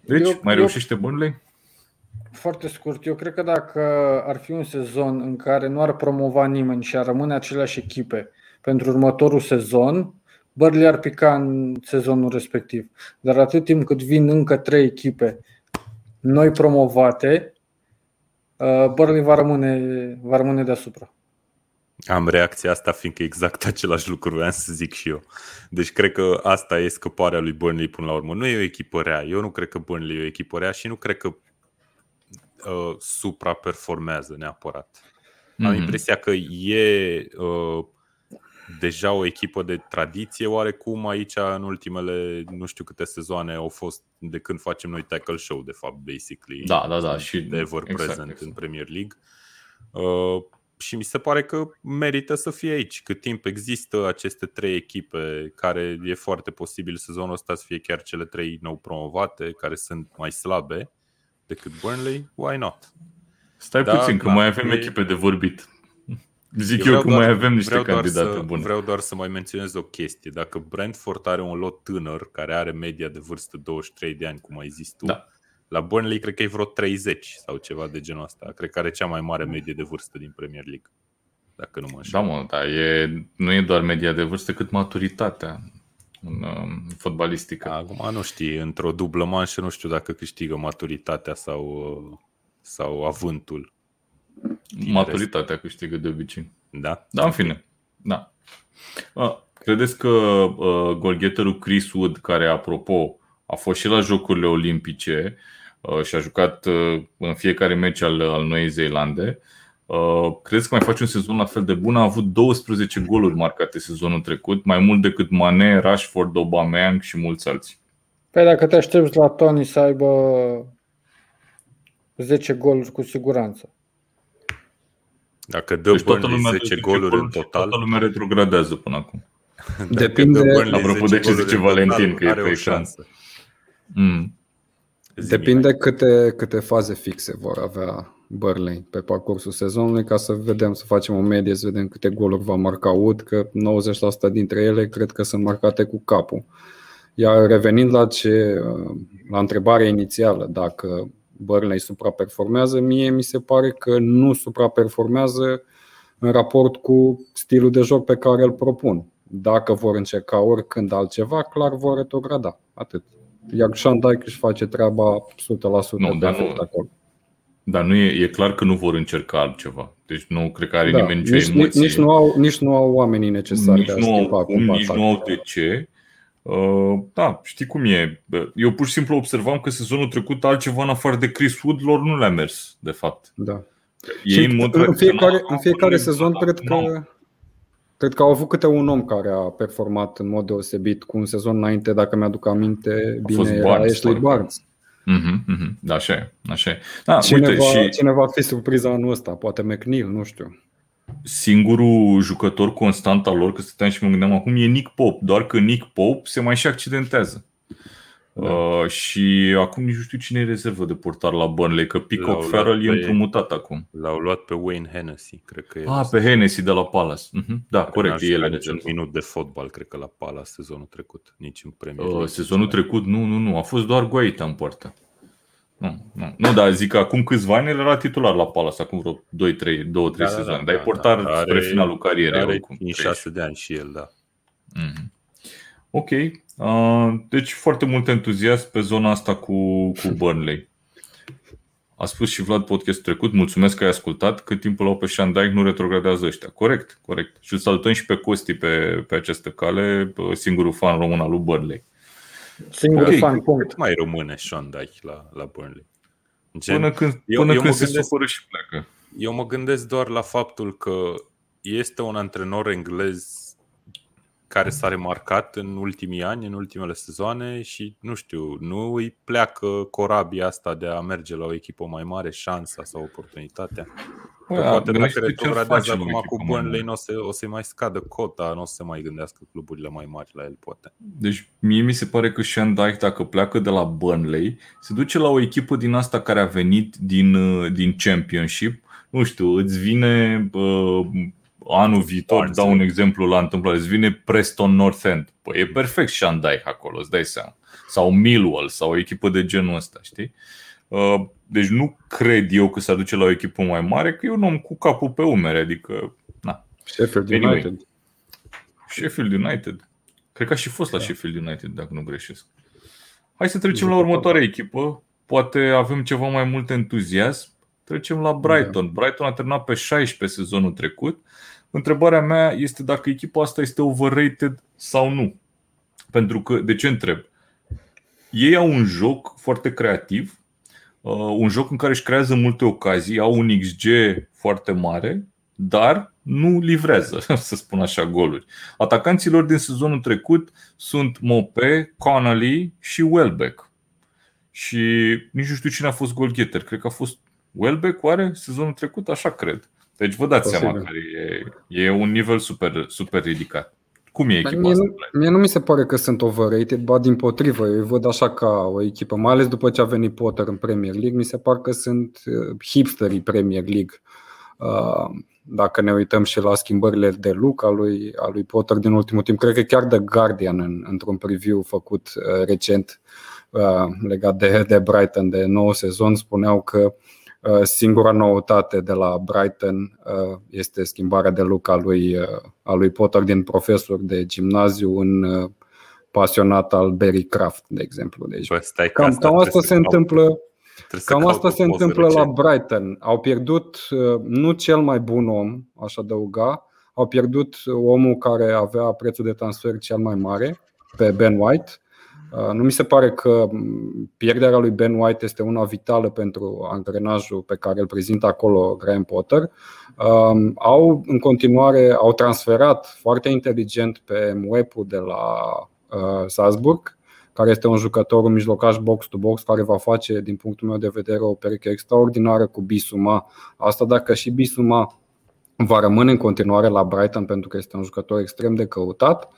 Deci, eu, mai reușește Burnley? Foarte scurt. Eu cred că dacă ar fi un sezon în care nu ar promova nimeni și ar rămâne aceleași echipe pentru următorul sezon, Burnley ar pica în sezonul respectiv. Dar atât timp cât vin încă trei echipe noi promovate, uh, Burnley va rămâne, va rămâne deasupra. Am reacția asta fiindcă exact același lucru vreau să zic și eu. Deci cred că asta e scăparea lui Burnley până la urmă. Nu e o echipă rea. Eu nu cred că Burnley e o echipă rea și nu cred că uh, supraperformează neapărat. Mm-hmm. Am mhm. impresia că e uh, deja o echipă de tradiție oarecum aici în ultimele nu știu câte sezoane au fost de când facem noi tackle show de fapt basically. Da, da, da, și de ever exact, present exact. în Premier League. Uh, și mi se pare că merită să fie aici. Cât timp există aceste trei echipe care e foarte posibil sezonul ăsta să fie chiar cele trei nou promovate, care sunt mai slabe decât Burnley, why not? Stai da, puțin, că da, mai avem e... echipe de vorbit. Zic eu, eu că doar, mai avem niște candidate să, bune. Vreau doar să mai menționez o chestie. Dacă Brentford are un lot tânăr care are media de vârstă 23 de ani, cum ai zis tu, da. La Burnley cred că e vreo 30 sau ceva de genul ăsta. Cred că are cea mai mare medie de vârstă din Premier League. Dacă nu mă înșel. Da, mă, dar e, nu e doar media de vârstă, cât maturitatea în um, fotbalistică. Acum nu știi, într-o dublă manșă nu știu dacă câștigă maturitatea sau, uh, sau avântul. Maturitatea câștigă de obicei. Da? Da, în fine. Da. Credeți că uh, golgheterul Chris Wood, care, apropo, a fost și la Jocurile Olimpice, Uh, și a jucat uh, în fiecare meci al, al Noii Zeelande. Uh, crezi că mai face un sezon la fel de bun? A avut 12 goluri marcate sezonul trecut, mai mult decât Mane, Rashford, Aubameyang și mulți alții. Păi dacă te aștepți la Tony să aibă 10 goluri cu siguranță. Dacă dă deci toată lumea 10 goluri gol, în total. Toată lumea retrogradează până acum. Depinde. Apropo de ce zice Valentin, că e pe șansă. Mm. Depinde câte, câte faze fixe vor avea Burnley pe parcursul sezonului ca să vedem, să facem o medie, să vedem câte goluri va marca Wood, că 90% dintre ele cred că sunt marcate cu capul. Iar revenind la, ce, la întrebarea inițială, dacă Burnley supraperformează, mie mi se pare că nu supraperformează în raport cu stilul de joc pe care îl propun. Dacă vor încerca oricând altceva, clar vor retrograda. Atât. Iar Sean Dyke își face treaba 100% nu, dar nu, acolo. Dar nu e, e clar că nu vor încerca altceva. Deci nu cred că are da, nimeni nicio nici, emoție. Nici nu, au, nici nu au oamenii necesari nici de a nu schimba au, cum, Nici nu au de ce. Uh, da, știi cum e. Eu pur și simplu observam că sezonul trecut altceva în afară de Chris Wood lor nu le-a mers, de fapt. Da. Ei în, mod în fiecare, în fiecare sezon cred că Cred că au avut câte un om care a performat în mod deosebit cu un sezon înainte, dacă mi-aduc aminte, a bine era Barnes, Ashley Barnes. Mm-hmm, mm-hmm. Da, așa e. Așa e. Da, cine, uite, va, și... cine va fi surpriza anul ăsta? Poate McNeil, nu știu. Singurul jucător constant al lor, că stăteam și mă gândeam acum, e Nick Pope. Doar că Nick Pope se mai și accidentează. Da. Uh, și acum nici nu știu cine e rezervă de portar la Burnley, că Peacock Farrell e împrumutat acum. L-au luat pe Wayne Hennessy, cred că e. Ah, pe Hennessy de la Palace. Uh-huh. Da, corect, e el un minut de fotbal, cred că la Palace sezonul trecut, nici în Premier Uh, sezonul trecut, nu, nu, nu, a fost doar Guaita în poartă. Nu, nu, nu, dar zic că acum câțiva ani era titular la Palace, acum vreo 2-3 2-3 da, sezoane, da, dar da, e portar da, spre are, finalul carierei. Are 6 de ani și el, da. Mm-hmm. Ok, deci foarte mult entuziasm pe zona asta cu, cu Burnley. A spus și Vlad podcast trecut, mulțumesc că ai ascultat, cât timpul au pe Shandike nu retrogradează ăștia. Corect, corect. Și îl salutăm și pe Costi pe, pe această cale, singurul fan român al lui Burnley. Singurul okay. fan, punct. Cât mai rămâne Shandike la, la Burnley? Gen, Până când, eu- până eu când mă se gândesc- supără și pleacă. Eu mă gândesc doar la faptul că este un antrenor englez care s-a remarcat în ultimii ani, în ultimele sezoane și, nu știu, nu îi pleacă corabia asta de a merge la o echipă mai mare, șansa sau oportunitatea. Că Bă, poate dacă gândește-te ce retrogradează face la o acum echipă cu mai Burnley, mare. nu o, să, o să-i mai scadă cota, nu o să se mai gândească cluburile mai mari la el, poate. Deci mie mi se pare că Sean Dyche, dacă pleacă de la Burnley, se duce la o echipă din asta care a venit din, uh, din Championship. Nu știu, îți vine uh, anul viitor, Barnsley. dau un exemplu la întâmplare, îți vine Preston North End. Păi e perfect Sean Dyche acolo, îți dai seama. Sau Millwall, sau o echipă de genul ăsta, știi? Uh, Deci nu cred eu că se aduce la o echipă mai mare, că e un om cu capul pe umere, adică, na, Sheffield Anyway. United. Sheffield United. Cred că a și fost la Da. Sheffield United, dacă nu greșesc. Hai să trecem la Jucător. următoarea echipă. Poate avem ceva mai mult entuziasm. Trecem la Brighton. Brighton a terminat pe 16 sezonul trecut. Întrebarea mea este dacă echipa asta este overrated sau nu. Pentru că, de ce întreb? Ei au un joc foarte creativ, uh, un joc în care își creează multe ocazii, au un XG foarte mare, dar nu livrează, să spun așa, goluri. Atacanții lor din sezonul trecut sunt Mope, Connolly și Welbeck. Și nici nu știu cine a fost golgheter. Cred că a fost Welbeck, oare, sezonul trecut? Așa cred. Deci vă dați Posibil. seama că e, e un nivel super, super ridicat. Cum e echipa Mie asta? nu, mie nu mi se pare că sunt overrated, ba din potrivă, eu îi văd așa ca o echipă, mai ales după ce a venit Potter în Premier League, mi se pare că sunt uh, hipsterii Premier League. Uh, Dacă ne uităm și la schimbările de look al lui, al lui Potter din ultimul timp, cred că chiar The Guardian, în, într-un preview făcut uh, recent uh, legat de, de Brighton, de nou sezon, spuneau că uh, singura noutate de la Brighton uh, este schimbarea de look a lui, uh, a lui Potter din profesor de gimnaziu în uh, pasionat al Barry Craft, de exemplu. Deci, Bă, stai că cam, cam trebuie asta să se caut- întâmplă trebuie să Cam caut asta o se poză întâmplă la recent. Brighton. Au pierdut uh, nu cel mai bun om, aș adăuga, au pierdut omul care avea prețul de transfer cel mai mare, pe Ben White. Uh, Nu mi se pare că m, pierderea lui Ben White este una vitală pentru angrenajul pe care îl prezintă acolo Graham Potter. Um, Au în continuare, au transferat foarte inteligent pe Mwepu de la uh, Salzburg, care este un jucător, un mijlocaș box-to-box, care va face, din punctul meu de vedere, o pereche extraordinară cu Bisuma. Asta dacă și Bisuma va rămâne în continuare la Brighton pentru că este un jucător extrem de căutat.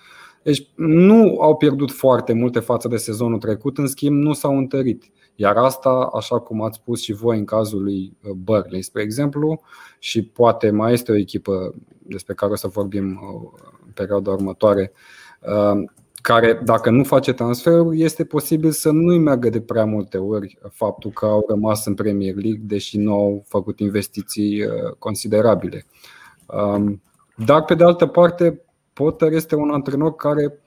Deci nu au pierdut foarte multe față de sezonul trecut, în schimb nu s-au întărit. Iar asta, așa cum ați spus și voi în cazul lui uh, Burnley, spre exemplu, și poate mai este o echipă despre care o să vorbim uh, în perioada următoare, uh, care, dacă nu face transferuri, este posibil să nu-i meargă de prea multe ori faptul că au rămas în Premier League, deși nu au făcut investiții uh, considerabile. Um, Dar, pe de altă parte, Potter este un antrenor care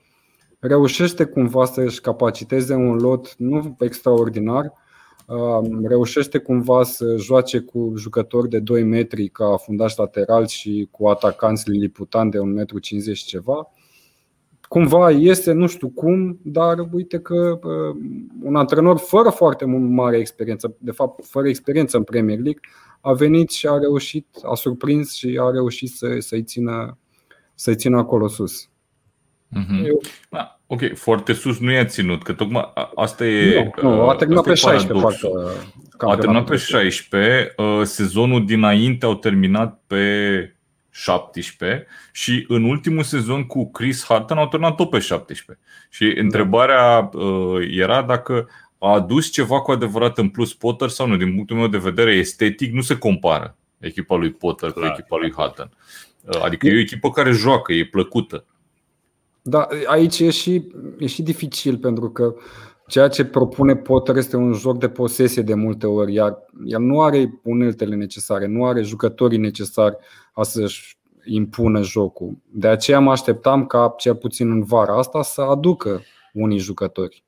reușește cumva să-și capaciteze un lot nu extraordinar, um, reușește cumva să joace cu jucători de 2 metri ca fundaș lateral și cu atacanți liliputan de 1,50 m ceva. Cumva iese, nu știu cum, dar uite că uh, un antrenor fără foarte mare experiență, de fapt fără experiență în Premier League, a venit și a reușit, a surprins și a reușit să, să-i, țină, să-i țină acolo sus. Mhm. Eu- Da, ok, foarte sus nu i-a ținut, că tocmai a- asta e. nu, nu, a uh, terminat asta pe e 16 paradoxul. parcă. A campionatul terminat pe trecut. 16, uh, sezonul dinainte au terminat pe 17 și în ultimul sezon cu Chris Hutton au terminat tot pe 17. Și întrebarea uh, era dacă a adus ceva cu adevărat în plus Potter sau nu. Din punctul meu de vedere, estetic nu se compară echipa lui Potter cu Clar. echipa lui Hutton. Uh, Adică e o echipă care joacă, e plăcută. Da, aici e și, e și dificil pentru că ceea ce propune Potter este un joc de posesie de multe ori, iar el nu are uneltele necesare, nu are jucătorii necesari a să-și impună jocul. De aceea mă așteptam ca, cel puțin în vara asta, să aducă unii jucători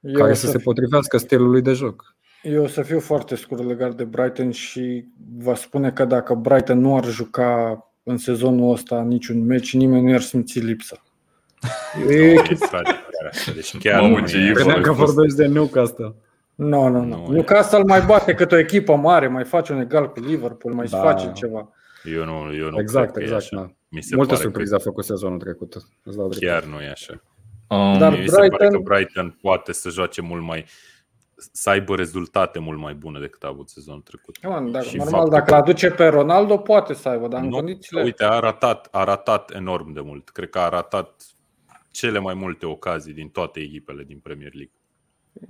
Eu care o să să se potrivească stilului de joc. Eu o să fiu foarte scurt legat de Brighton și vă spune că dacă Brighton nu ar juca în sezonul ăsta niciun meci, nimeni nu ar simți lipsa. E o Doamne, echipă, frate, chiar așa. Deci chiar Mamă, nu ce e- Ivo. Credeam că ai fost- vorbești de Newcastle. Nu, nu, nu. Nu ca să-l mai bate cât o echipă mare, mai face un egal cu Liverpool, mai da. face ceva. Eu nu, eu nu exact, cred exact. că e Da. așa. Mi se Multe pare surprize a făcut sezonul trecut. Îți dau că dreptate. chiar nu e așa. Um, Dar Mi se pare că Brighton- Brighton poate să joace mult mai să aibă rezultate mult mai bune decât a avut sezonul trecut. Man, dacă, Și normal, faptul dacă că- îl aduce pe Ronaldo, poate să aibă, dar în Nu, condițiile... Uite, a ratat, a ratat enorm de mult. Cred că a ratat cele mai multe ocazii din toate echipele din Premier League.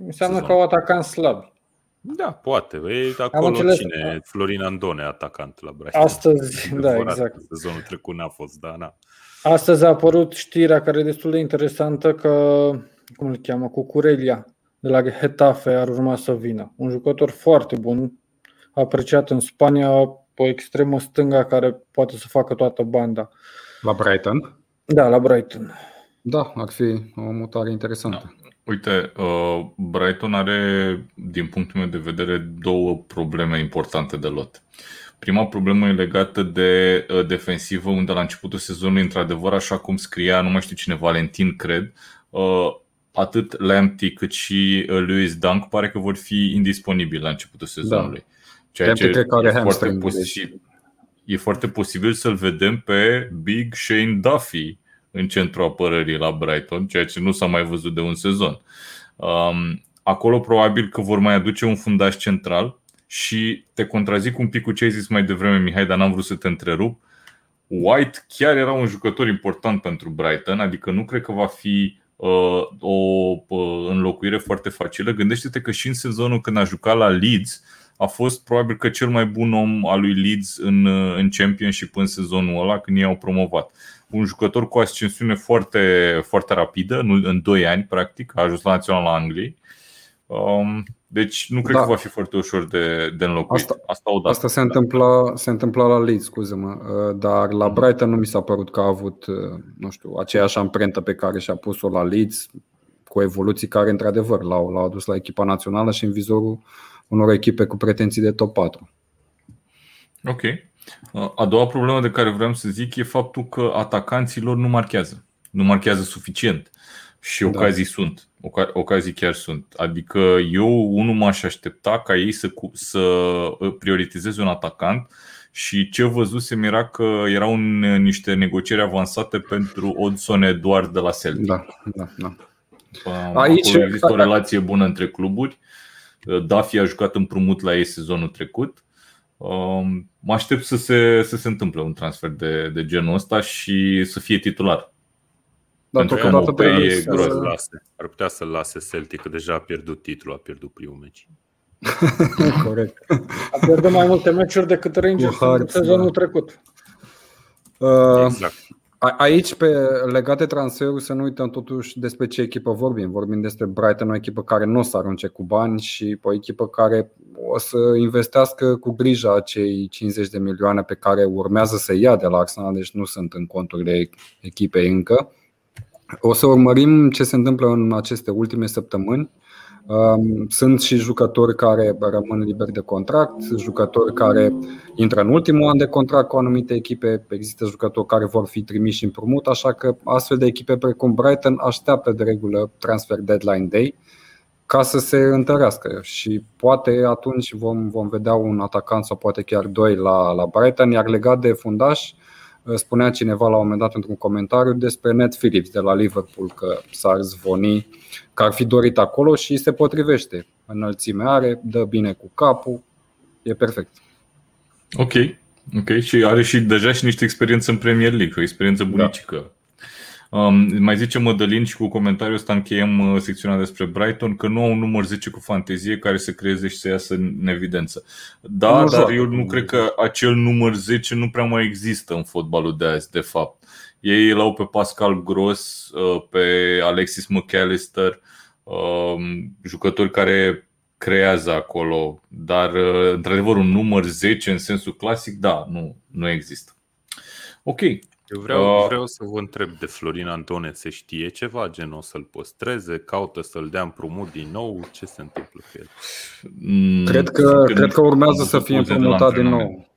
înseamnă sezon. că au atacant slab. Da, poate. E acolo înțeles. cine? Florin Andone, atacant la Brighton. Astăzi, da, Adevărat exact. că Sezonul trecut n-a fost, da, na. Astăzi a apărut știrea care e destul de interesantă că, cum îl cheamă, Cucurelia de la Getafe ar urma să vină. Un jucător foarte bun, apreciat în Spania, pe o extremă stânga care poate să facă toată banda. La Brighton? Da, la Brighton. Da, ar fi o mutare interesantă. Uite, uh, Brighton are, din punctul meu de vedere, două probleme importante de lot. Prima problemă e legată de uh, defensivă, unde la începutul sezonului, într-adevăr, așa cum scria, nu mai știu cine, Valentin, cred, uh, atât Lamptey cât și uh, Louis Dunk pare că vor fi indisponibili la începutul sezonului. Ceea Lamptey cred că are e foarte, hamstring, posibil, e foarte posibil să-l vedem pe Big Shane Duffy în centrul apărării la Brighton, ceea ce nu s-a mai văzut de un sezon. Um, acolo probabil că vor mai aduce un fundaș central și te contrazic un pic cu ce ai zis mai devreme, Mihai, dar n-am vrut să te întrerup. White chiar era un jucător important pentru Brighton, adică nu cred că va fi uh, o uh, înlocuire foarte facilă. Gândește-te că și în sezonul când a jucat la Leeds a fost probabil că cel mai bun om al lui Leeds în, uh, în Championship în sezonul ăla când ei au promovat. Un jucător cu ascensiune foarte, foarte rapidă, nu- în 2 ani practic, a ajuns la Naționala Angliei. Um, deci nu cred Da. că va fi foarte ușor de, de înlocuit. Asta- Asta odată. Asta se întâmpla, se întâmpla la Leeds, scuze-mă, uh, dar la Brighton nu mi s-a părut că a avut, uh, nu știu, aceeași amprentă pe care și-a pus-o la Leeds, cu evoluții care, într-adevăr, l-au, l-au adus la echipa națională și în vizorul unor echipe cu pretenții de top 4. Ok. A doua problemă de care vreau să zic e faptul că atacanții lor nu marchează. Nu marchează suficient. Și Da. ocazii sunt. Oca- Ocazii chiar sunt. Adică eu, unul m-aș aștepta ca ei să, cu- să uh, prioritizeze un atacant și ce văzusem era că erau în niște negocieri avansate pentru Odson Eduard de la Celtic. Da, da, da. Um, Aici- Acolo există o relație bună între cluburi. Dafi a jucat împrumut la ei sezonul trecut. Um, Mă aștept să se, să se întâmple un transfer de, de genul ăsta și să fie titular. Dar Pentru că totodată Mopei trebuie e să- gros. Să lase. Ar putea să lase Celtic, că deja a pierdut titlul, a pierdut primul meci. Corect. A pierdut mai multe meciuri decât Rangers Cu în Hearts, sezonul da. trecut. Uh, Exact. A- Aici, pe legat de transferul, să nu uităm totuși despre ce echipă vorbim. Vorbim despre Brighton, o echipă care nu o să arunce cu bani și o echipă care o să investească cu grijă acei 50 de milioane pe care urmează să ia de la Arsenal, deci nu sunt în conturile echipei încă. O să urmărim ce se întâmplă în aceste ultime săptămâni. Um, Sunt și jucători care rămân liberi de contract, jucători care intră în ultimul an de contract cu anumite echipe, există jucători care vor fi trimiși împrumut, așa că astfel de echipe precum Brighton așteaptă de regulă transfer deadline day ca să se întărească și poate atunci vom, vom vedea un atacant sau poate chiar doi la, la Brighton, iar legat de fundaș, spunea cineva la un moment dat într-un comentariu despre Ned Phillips de la Liverpool că s-ar zvoni că ar fi dorit acolo și se potrivește. Înălțime are, dă bine cu capul, e perfect. Ok. Ok. Și are și deja și niște experiență în Premier League, o experiență bunicică. Um, mai zice Mădălin și cu comentariul ăsta încheiem uh, secțiunea despre Brighton că nu au un număr 10 cu fantezie care să creeze și să iasă în evidență. Da, Nu dar joacă eu cu nu numărul cred că acel număr 10 nu prea mai există în fotbalul de azi, de fapt. Ei îl au pe Pascal Gros, uh, pe Alexis McAllister, um, jucători care creează acolo, dar uh, într-adevăr un număr 10 în sensul clasic, da, nu, nu există. Ok, Eu vreau, Uh, vreau să vă întreb de Florin Antone, se știe ceva, gen o să-l păstreze, caută să-l dea împrumut din nou, ce se întâmplă cu el? Mm, Cred că, sincer, cred nu că urmează am să văzut fie poze de la împrumutat din antrenament. nou.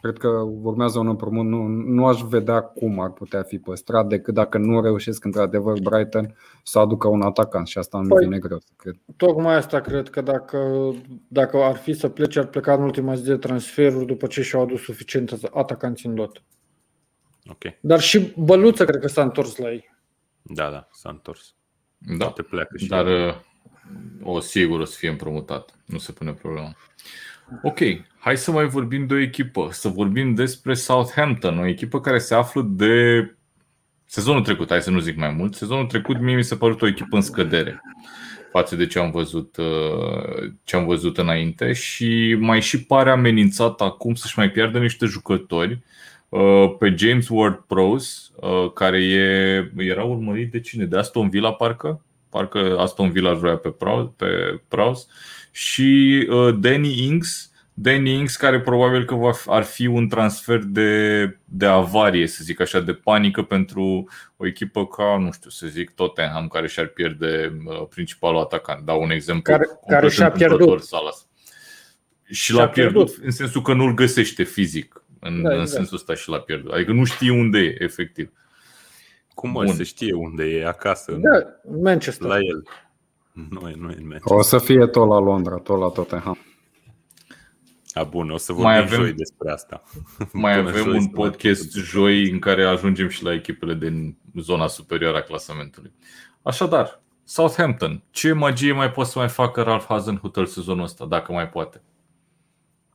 Cred că urmează un împrumut. Nu, nu aș vedea cum ar putea fi păstrat decât dacă nu reușesc într-adevăr Brighton să aducă un atacant și asta nu Păi- vine greu, cred. Tocmai asta cred că dacă, dacă ar fi să plece, ar pleca în ultima zi de transferuri după ce și-au adus suficient atacanți în lot. Ok. Dar și Băluță cred că s-a întors la ei. Da, da, s-a întors. Da, Poate pleacă și dar el. uh, o sigur o să fie împrumutat. Nu se pune problema. Ok, hai să mai vorbim de o echipă. Să vorbim despre Southampton, o echipă care se află de sezonul trecut, hai să nu zic mai mult. Sezonul trecut mie mi se părut o echipă în scădere față de ce am văzut, uh, ce am văzut înainte și mai și pare amenințat acum să-și mai piardă niște jucători Uh, pe James Ward-Prowse, uh, care e, era urmărit de cine? De Aston Villa, parcă? Parcă Aston Villa îl vrea pe Prowse, pe Prowse. și uh, Danny Ings, Danny Ings care probabil că va, fi- ar fi un transfer de, de avarie, să zic așa, de panică pentru o echipă ca, nu știu, să zic Tottenham, care și-ar pierde uh, principalul atacant. Dau un exemplu. Care- complet care și-a întâmplător, pierdut. Salas. Și Și-a l-a pierdut, pierdut. în sensul că nu-l găsește fizic. În, Da, în exact. sensul ăsta și l-a pierdut. Adică nu știe unde e, efectiv. Cum mă, Bun. se știe unde e acasă? Da, Manchester. La el. Nu e, nu e în meci. O să fie tot la Londra, tot la Tottenham. A, bun, o să Mai vorbim avem- joi despre asta. Mai Până avem joi un să mai podcast putem. joi în care ajungem și la echipele din zona superioară a clasamentului. Așadar, Southampton. Ce magie mai poate să mai facă Ralph Hasenhuttl sezonul ăsta, dacă mai poate?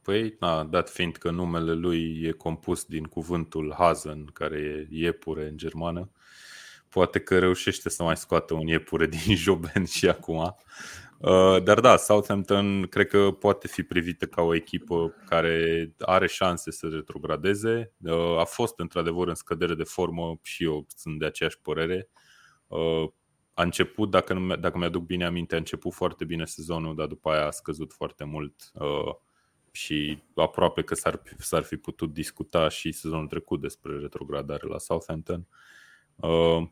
Păi, na, dat fiind că numele lui e compus din cuvântul Hazen, care e iepure în germană, poate că reușește să mai scoată un iepure din Joben și acum. Uh, Dar da, Southampton cred că poate fi privită ca o echipă care are șanse să retrogradeze. Uh, A fost într-adevăr în scădere de formă și eu sunt de aceeași părere. Uh, A început, dacă, nu, dacă mi-aduc bine aminte, a început foarte bine sezonul, dar după aia a scăzut foarte mult uh, și aproape că s-ar, s-ar fi putut discuta și sezonul trecut despre retrogradare la Southampton. Uh,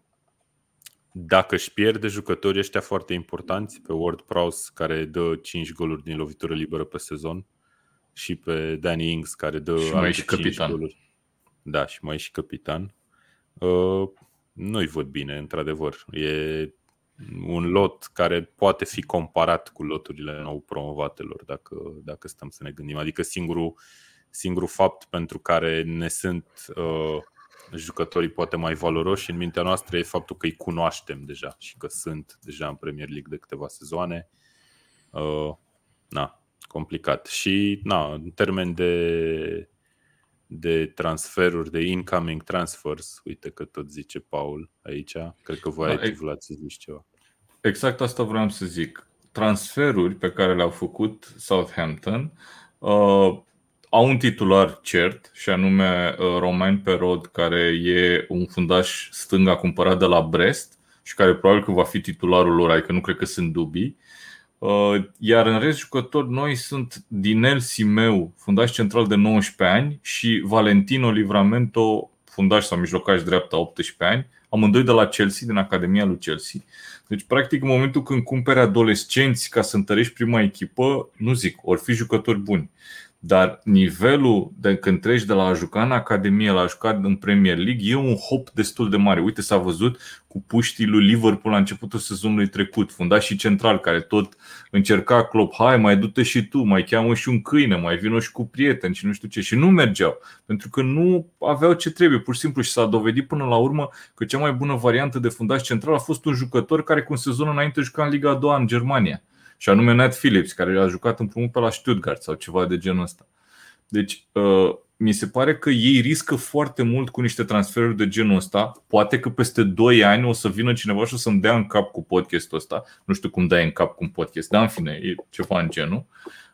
Dacă își pierde jucătorii ăștia foarte importanți, pe Ward Prowse care dă 5 goluri din lovitură liberă pe sezon și pe Danny Ings care dă Și mai e alte și 5 capitan. goluri. Da, și mai e și capitan. Uh, nu-i văd bine, într-adevăr. E un lot care poate fi comparat cu loturile nou promovatelor, dacă, dacă stăm să ne gândim. Adică singurul, singurul fapt pentru care ne sunt uh, jucătorii poate mai valoroși în mintea noastră e faptul că îi cunoaștem deja și că sunt deja în Premier League de câteva sezoane. Uh, na, complicat. Și na, în termen de, de transferuri, de incoming transfers, uite că tot zice Paul aici, cred că voi Da, aici e- Vlad să zici ceva. Exact asta vreau să zic. Transferuri pe care le-au făcut Southampton uh, au un titular cert și anume uh, Romain Perod, care e un fundaș stânga cumpărat de la Brest și care probabil că va fi titularul lor, adică nu cred că sunt dubii. Uh, Iar în rest jucători noi sunt Dinel Simeu, fundaș central de 19 ani și Valentino Livramento, fundaș sau mijlocaș dreapta 18 ani, amândoi de la Chelsea, din Academia lui Chelsea. Deci, practic, în momentul când cumperi adolescenți ca să întărești prima echipă, nu zic, ori fi jucători buni. Dar nivelul de când treci de la a juca în Academie la a juca în Premier League e un hop destul de mare. Uite, s-a văzut cu puștii lui Liverpool la începutul sezonului trecut, fundașii central care tot încerca Klopp, hai mai du-te și tu, mai cheamă și un câine, mai vină și cu prieteni și nu știu ce. Și nu mergeau, pentru că nu aveau ce trebuie, pur și simplu. Și s-a dovedit până la urmă că cea mai bună variantă de fundaș central a fost un jucător care cu un sezon înainte juca în Liga a doua în Germania. Și anume Nat Phillips, care a jucat împrumut pe la Stuttgart sau ceva de genul ăsta. Deci, uh, mi se pare că ei riscă foarte mult cu niște transferuri de genul ăsta. Poate că peste 2 ani o să vină cineva și o să-mi dea în cap cu podcastul ăsta. Nu știu cum dai în cap cu un podcast, dar în fine, e ceva în genul. Uh,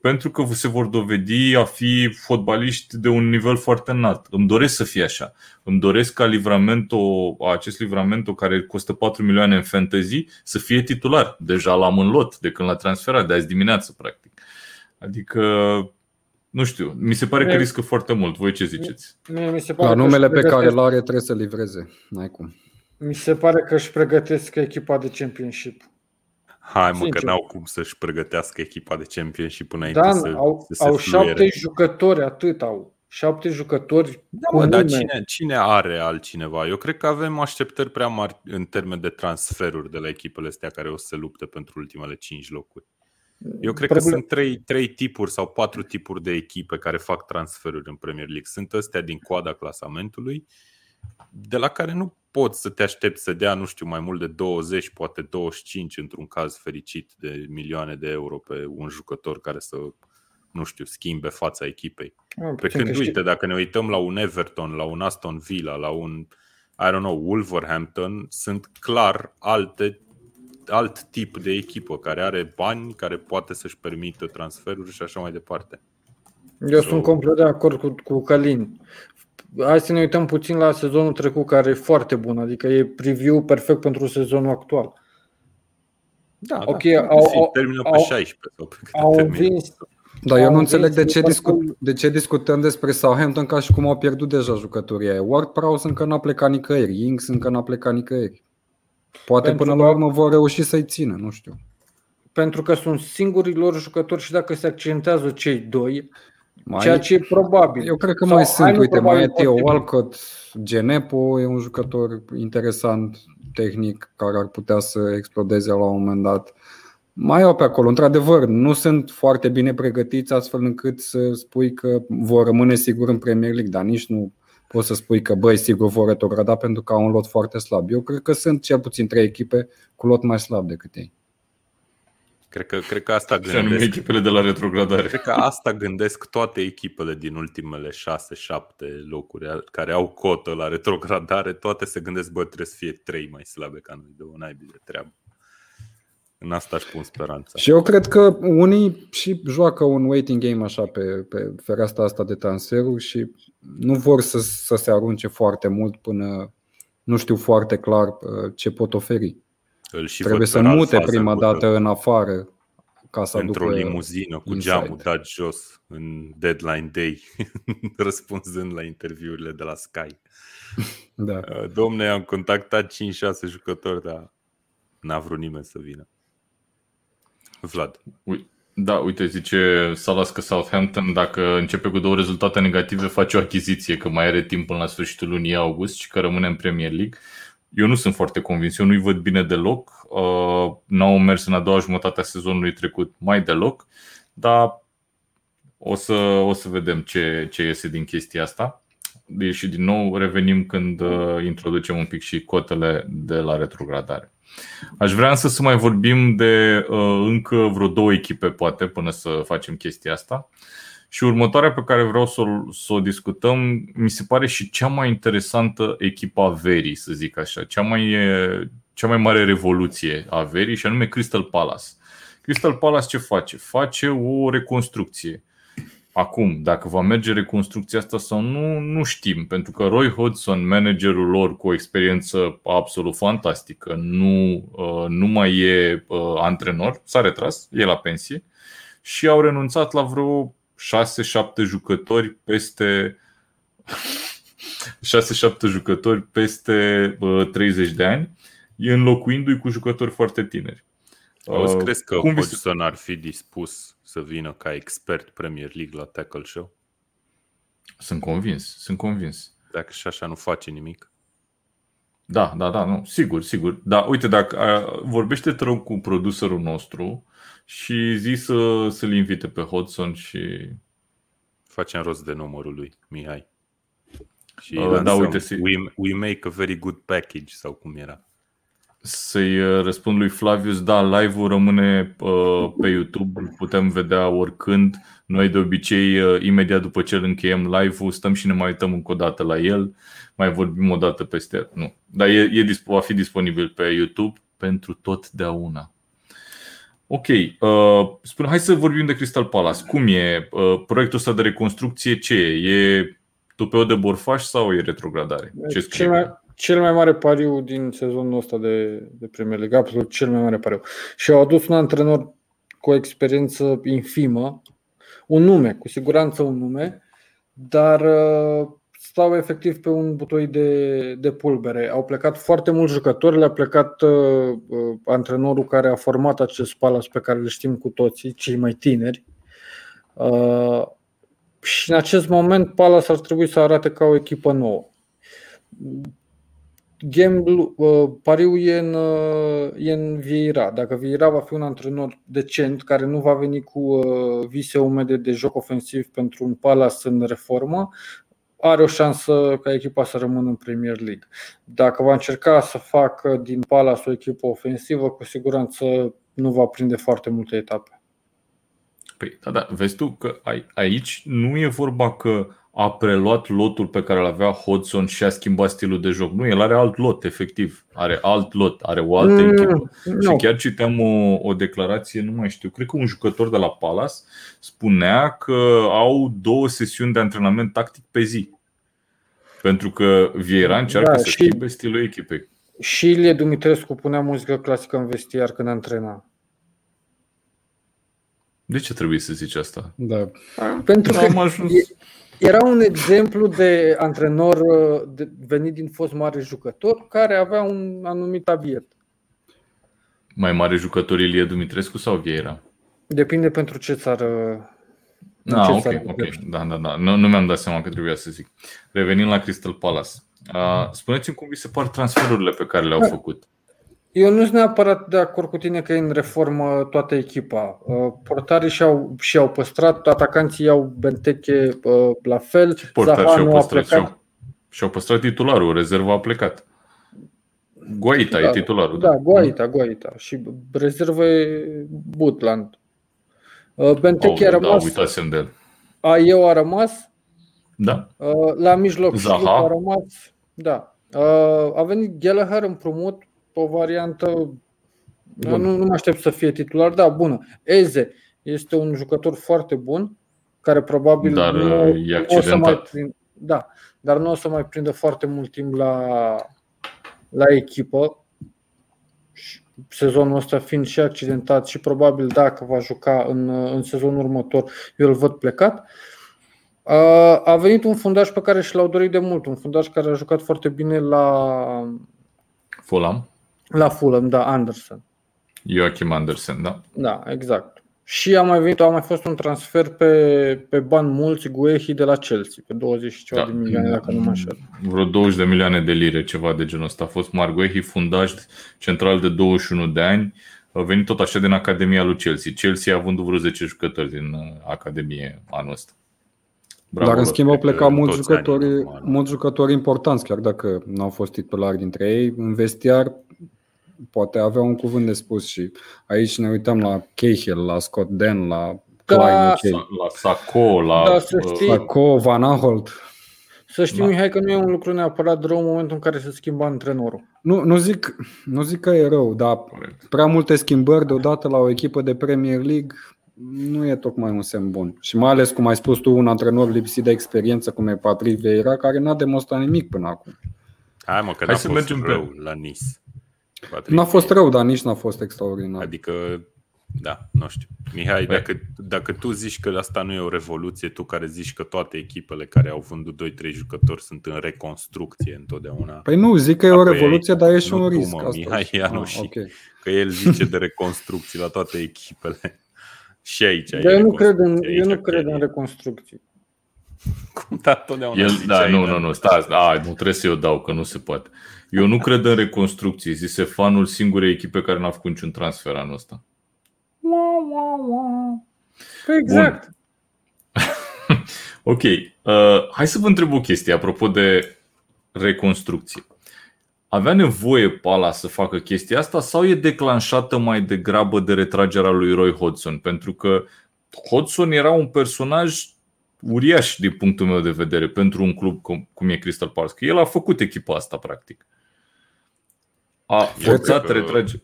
pentru că se vor dovedi a fi fotbaliști de un nivel foarte înalt. Îmi doresc să fie așa. Îmi doresc ca livramento, acest livramento care costă 4 milioane în fantasy să fie titular. Deja l-am în lot de când l-a transferat, de azi dimineață, practic. Adică, nu știu, mi se pare că Mie- riscă foarte mult. Voi ce ziceți? Mie mi se pare La că numele își pe care pregătesc- îl are trebuie să livreze. N-ai cum. Mi se pare că își pregătesc echipa de championship. Hai mă, că Sincer. n-au cum să-și pregătească echipa de championship înainte Dan, să, au, să se au fluiere. șapte jucători, atât au. șapte jucători Da, cu mă, dar nume. cine, cine are altcineva? Eu cred că avem așteptări prea mari în termen de transferuri de la echipele astea care o să se lupte pentru ultimele 5 locuri. Eu cred că Problem- sunt trei, trei tipuri sau patru tipuri de echipe care fac transferuri în Premier League. Sunt ăstea din coada clasamentului, de la care nu poți să te aștepți să dea, nu știu, mai mult de 20, poate 25 într-un caz fericit de milioane de euro pe un jucător care să, nu știu, schimbe fața echipei. Ah, Pe puțin când, că știi- uite, dacă ne uităm la un Everton, la un Aston Villa, la un, I don't know, Wolverhampton, sunt clar alte, alt tip de echipă care are bani, care poate să-și permită transferuri și așa mai departe. Eu So- sunt complet de acord cu, cu Călin. Hai să ne uităm puțin la sezonul trecut, care e foarte bun, adică e preview perfect pentru sezonul actual. Da, Ok, da. au- Si, au- termină pe au- 16 sau pe cât Au termină. învins, Dar eu Au nu înțeleg de învins ce, discut, Liverpool. de ce discutăm despre Southampton ca și cum au pierdut deja jucătorii aia. Ward-Prowse încă n-a plecat nicăieri, Ings încă n-a plecat nicăieri. Poate Pentru până că- la urmă vor reuși să-i țină, nu știu. pentru că sunt singurii lor jucători și dacă se accentează cei doi, Mai, ceea ce e probabil. eu cred că Sau mai hai, sunt, nu uite, mai probabil, e Theo posibil. Walcott, Genepo e un jucător interesant, tehnic, care ar putea să explodeze la un moment dat. Mai au pe acolo, într-adevăr, nu sunt foarte bine pregătiți astfel încât să spui că vor rămâne sigur în Premier League, dar nici nu poți să spui că băi, sigur vor retrograda pentru că au un lot foarte slab. Eu cred că sunt cel puțin trei echipe cu lot mai slab decât ei. Cred că, cred că asta Și anume gândesc. echipele de la retrogradare. Cred că asta gândesc toate echipele din ultimele 6-7 locuri care au cotă la retrogradare, toate se gândesc, bă, trebuie să fie trei mai slabe ca noi, de o naibii de treabă. În asta își pun speranța. Și eu cred că unii și joacă un waiting game așa pe, pe fereastra asta de transferuri și nu vor să, să se arunce foarte mult până nu știu foarte clar uh, ce pot oferi. Îl și Trebuie văd să pe Ralf mute prima Hasenhüttl dată în afară ca să într-o aducă limuzină cu inside. geamul dat jos în deadline day, răspunzând la interviurile de la Sky. da. Uh, Domne, am contactat 5-6 jucători, dar n-a vrut nimeni să vină. Vlad. Ui- Da, uite, zice Salas că Southampton, dacă începe cu două rezultate negative, face o achiziție, că mai are timp până la sfârșitul lunii august și că rămâne în Premier League. Eu nu sunt foarte convins, eu nu-i văd bine deloc. Uh, n-au mers în a doua jumătate a sezonului trecut mai deloc, dar o să, o să vedem ce, ce iese din chestia asta. Deci, și din nou revenim când uh, introducem un pic și cotele de la retrogradare. Aș vrea însă să mai vorbim de uh, încă vreo două echipe, poate, până să facem chestia asta. Și următoarea pe care vreau să o, să o discutăm, mi se pare și cea mai interesantă echipa a verii, să zic așa, cea mai, cea mai mare revoluție a verii, și anume Crystal Palace. Crystal Palace ce face? Face o reconstrucție. Acum, dacă va merge reconstrucția asta sau nu, nu știm, pentru că Roy Hodgson, managerul lor cu o experiență absolut fantastică, nu, uh, nu mai e uh, antrenor, s-a retras, e la pensie și au renunțat la vreo 6-7 jucători peste 6-7 jucători peste uh, 30 de ani, înlocuindu-i cu jucători foarte tineri. Auzi, Uh, crezi că cum vi se- Hodgson ar fi dispus să vină ca expert Premier League la Tackle Show? Sunt convins, sunt convins. Dacă și așa nu face nimic. Da, da, da, nu, sigur, sigur. Da, uite, dacă a, vorbește te rog cu producerul nostru și zi să, să-l invite pe Hodgson și Facem rost de numărul lui, Mihai. Și Uh, lansăm da, uite, si- we, we make a very good package sau cum era. să-i uh, răspund lui Flavius. Da, live-ul rămâne uh, pe YouTube, îl putem vedea oricând. Noi de obicei, uh, imediat după ce îl încheiem live-ul, stăm și ne mai uităm încă o dată la el, mai vorbim o dată peste Nu, dar e, e, disp- va fi disponibil pe YouTube pentru totdeauna. Ok, uh, spune, hai să vorbim de Crystal Palace. Cum e uh, proiectul ăsta de reconstrucție? Ce e? E tupeu de borfaș sau e retrogradare? Ce scrie? Cel mai, cel mai mare pariu din sezonul ăsta de, de Premier League, absolut cel mai mare pariu. Și au adus un antrenor cu o experiență infimă, un nume, cu siguranță un nume, dar uh, stau efectiv pe un butoi de, de pulbere. Au plecat foarte mulți jucători, le-a plecat uh, uh, antrenorul care a format acest Palace pe care îl știm cu toții, cei mai tineri. Uh, și în acest moment Palace ar trebui să arate ca o echipă nouă. Gamble, uh, pariul e în, uh, e în Vieira. Dacă Vieira va fi un antrenor decent care nu va veni cu uh, vise umede de joc ofensiv pentru un Palace în reformă, are o șansă ca echipa să rămână în Premier League. Dacă va încerca să facă din Palace o echipă ofensivă, cu siguranță nu va prinde foarte multe etape. Păi, da, da, vezi tu că aici nu e vorba că a preluat lotul pe care îl avea Hodgson și a schimbat stilul de joc. Nu, el are alt lot, efectiv. Are alt lot, are o altă mm, echipă. No. Și chiar citeam o, o declarație, nu mai știu, cred că un jucător de la Palace spunea că au două sesiuni de antrenament tactic pe zi. Pentru că Vieira încearcă da, să și, schimbe stilul echipei. Și Ilie Dumitrescu punea muzică clasică în vestiar când antrena. De ce trebuie să zici asta? Da. Pentru că am ajuns... Era un exemplu de antrenor uh, venit din fost mare jucător care avea un anumit abiet. Mai mare jucător Ilie Dumitrescu sau Vieira? Depinde pentru ce țară. Ah, ce ok, țară ok. Da, da, da. Nu, nu mi-am dat seama că trebuia să zic. Revenind la Crystal Palace. Uh, spuneți-mi cum vi se par transferurile pe care le-au da. făcut. Eu nu sunt neapărat de acord cu tine că e în reformă toată echipa. Uh, portarii și-au, și-au păstrat, atacanții iau Benteke uh, la fel. Portari și-au păstrat, și-au, și-au păstrat titularul, rezerva a plecat. Guaita da, e titularul. Da, da Guaita, Guaita. Și rezervă e Butland. Uh, Benteke oh, a rămas. Da, de el. A, eu a rămas. Da. La mijloc Zaha. a rămas. Da. A venit Gallagher împrumut o variantă nu, nu mă aștept să fie titular, da, bună. Eze este un jucător foarte bun, care probabil dar nu, e nu o să mai prind, da, dar nu o să mai prindă foarte mult timp la, la echipă. Sezonul ăsta fiind și accidentat și probabil dacă va juca în, în sezonul următor, eu îl văd plecat. A venit un fundaj pe care și l-au dorit de mult, un fundaj care a jucat foarte bine la Fulham. La Fulham, da, Anderson. Joachim Anderson, da. Da, exact. Și a mai venit, a mai fost un transfer pe, pe bani mulți, Guehi de la Chelsea, pe 20 și ceva da. de milioane, dacă nu mă așa. Vreo 20 de milioane de lire, ceva de genul ăsta. A fost Marguehi, fundaj central de 21 de ani, a venit tot așa din Academia lui Chelsea. Chelsea a avut vreo 10 jucători din uh, Academie anul ăsta. Bravo, Dar în schimb au plecat mulți jucători, mulți jucători importanți, chiar dacă nu au fost titulari dintre ei. În vestiar poate avea un cuvânt de spus și aici ne uităm la Cahill, la Scott Den, la da, Klein, la Sacco, la da, să uh, știi, Sacco, Van Aanholt. Să știi, da. Mihai, că nu e un lucru neapărat rău în momentul în care se schimbă antrenorul. Nu, nu, zic, nu zic că e rău, dar Correct. prea multe schimbări deodată la o echipă de Premier League nu e tocmai un semn bun. Și mai ales, cum ai spus tu, un antrenor lipsit de experiență, cum e Patrick Vieira, care n-a demonstrat nimic până acum. Hai mă, că Hai n-a să fost mergem rău pe... la Nice. Patrick n-a fost rău, dar nici n-a fost extraordinar. Adică, da, nu știu. Mihai, păi- dacă, dacă tu zici că asta nu e o revoluție, tu care zici că toate echipele care au vândut 2-3 jucători sunt în reconstrucție întotdeauna. Păi nu, zic că e o revoluție, dar e și un risc. Mă, Mihai Ianu ah, okay. că el zice de reconstrucții la toate echipele. Și aici. Dar eu nu cred în, eu nu cred în reconstrucții. Cum da, totdeauna El, da, nu, nu, nu, stai, a, nu trebuie să eu dau, că nu se poate. Eu nu cred în reconstrucții, zise fanul singurei echipe care n-a făcut niciun transfer anul ăsta. Păi exact. ok, uh, hai să vă întreb o chestie apropo de reconstrucție avea nevoie Pala să facă chestia asta sau e declanșată mai degrabă de retragerea lui Roy Hodgson? Pentru că Hodgson era un personaj uriaș din punctul meu de vedere pentru un club cum, e Crystal Palace. Că el a făcut echipa asta practic. A forțat retrage,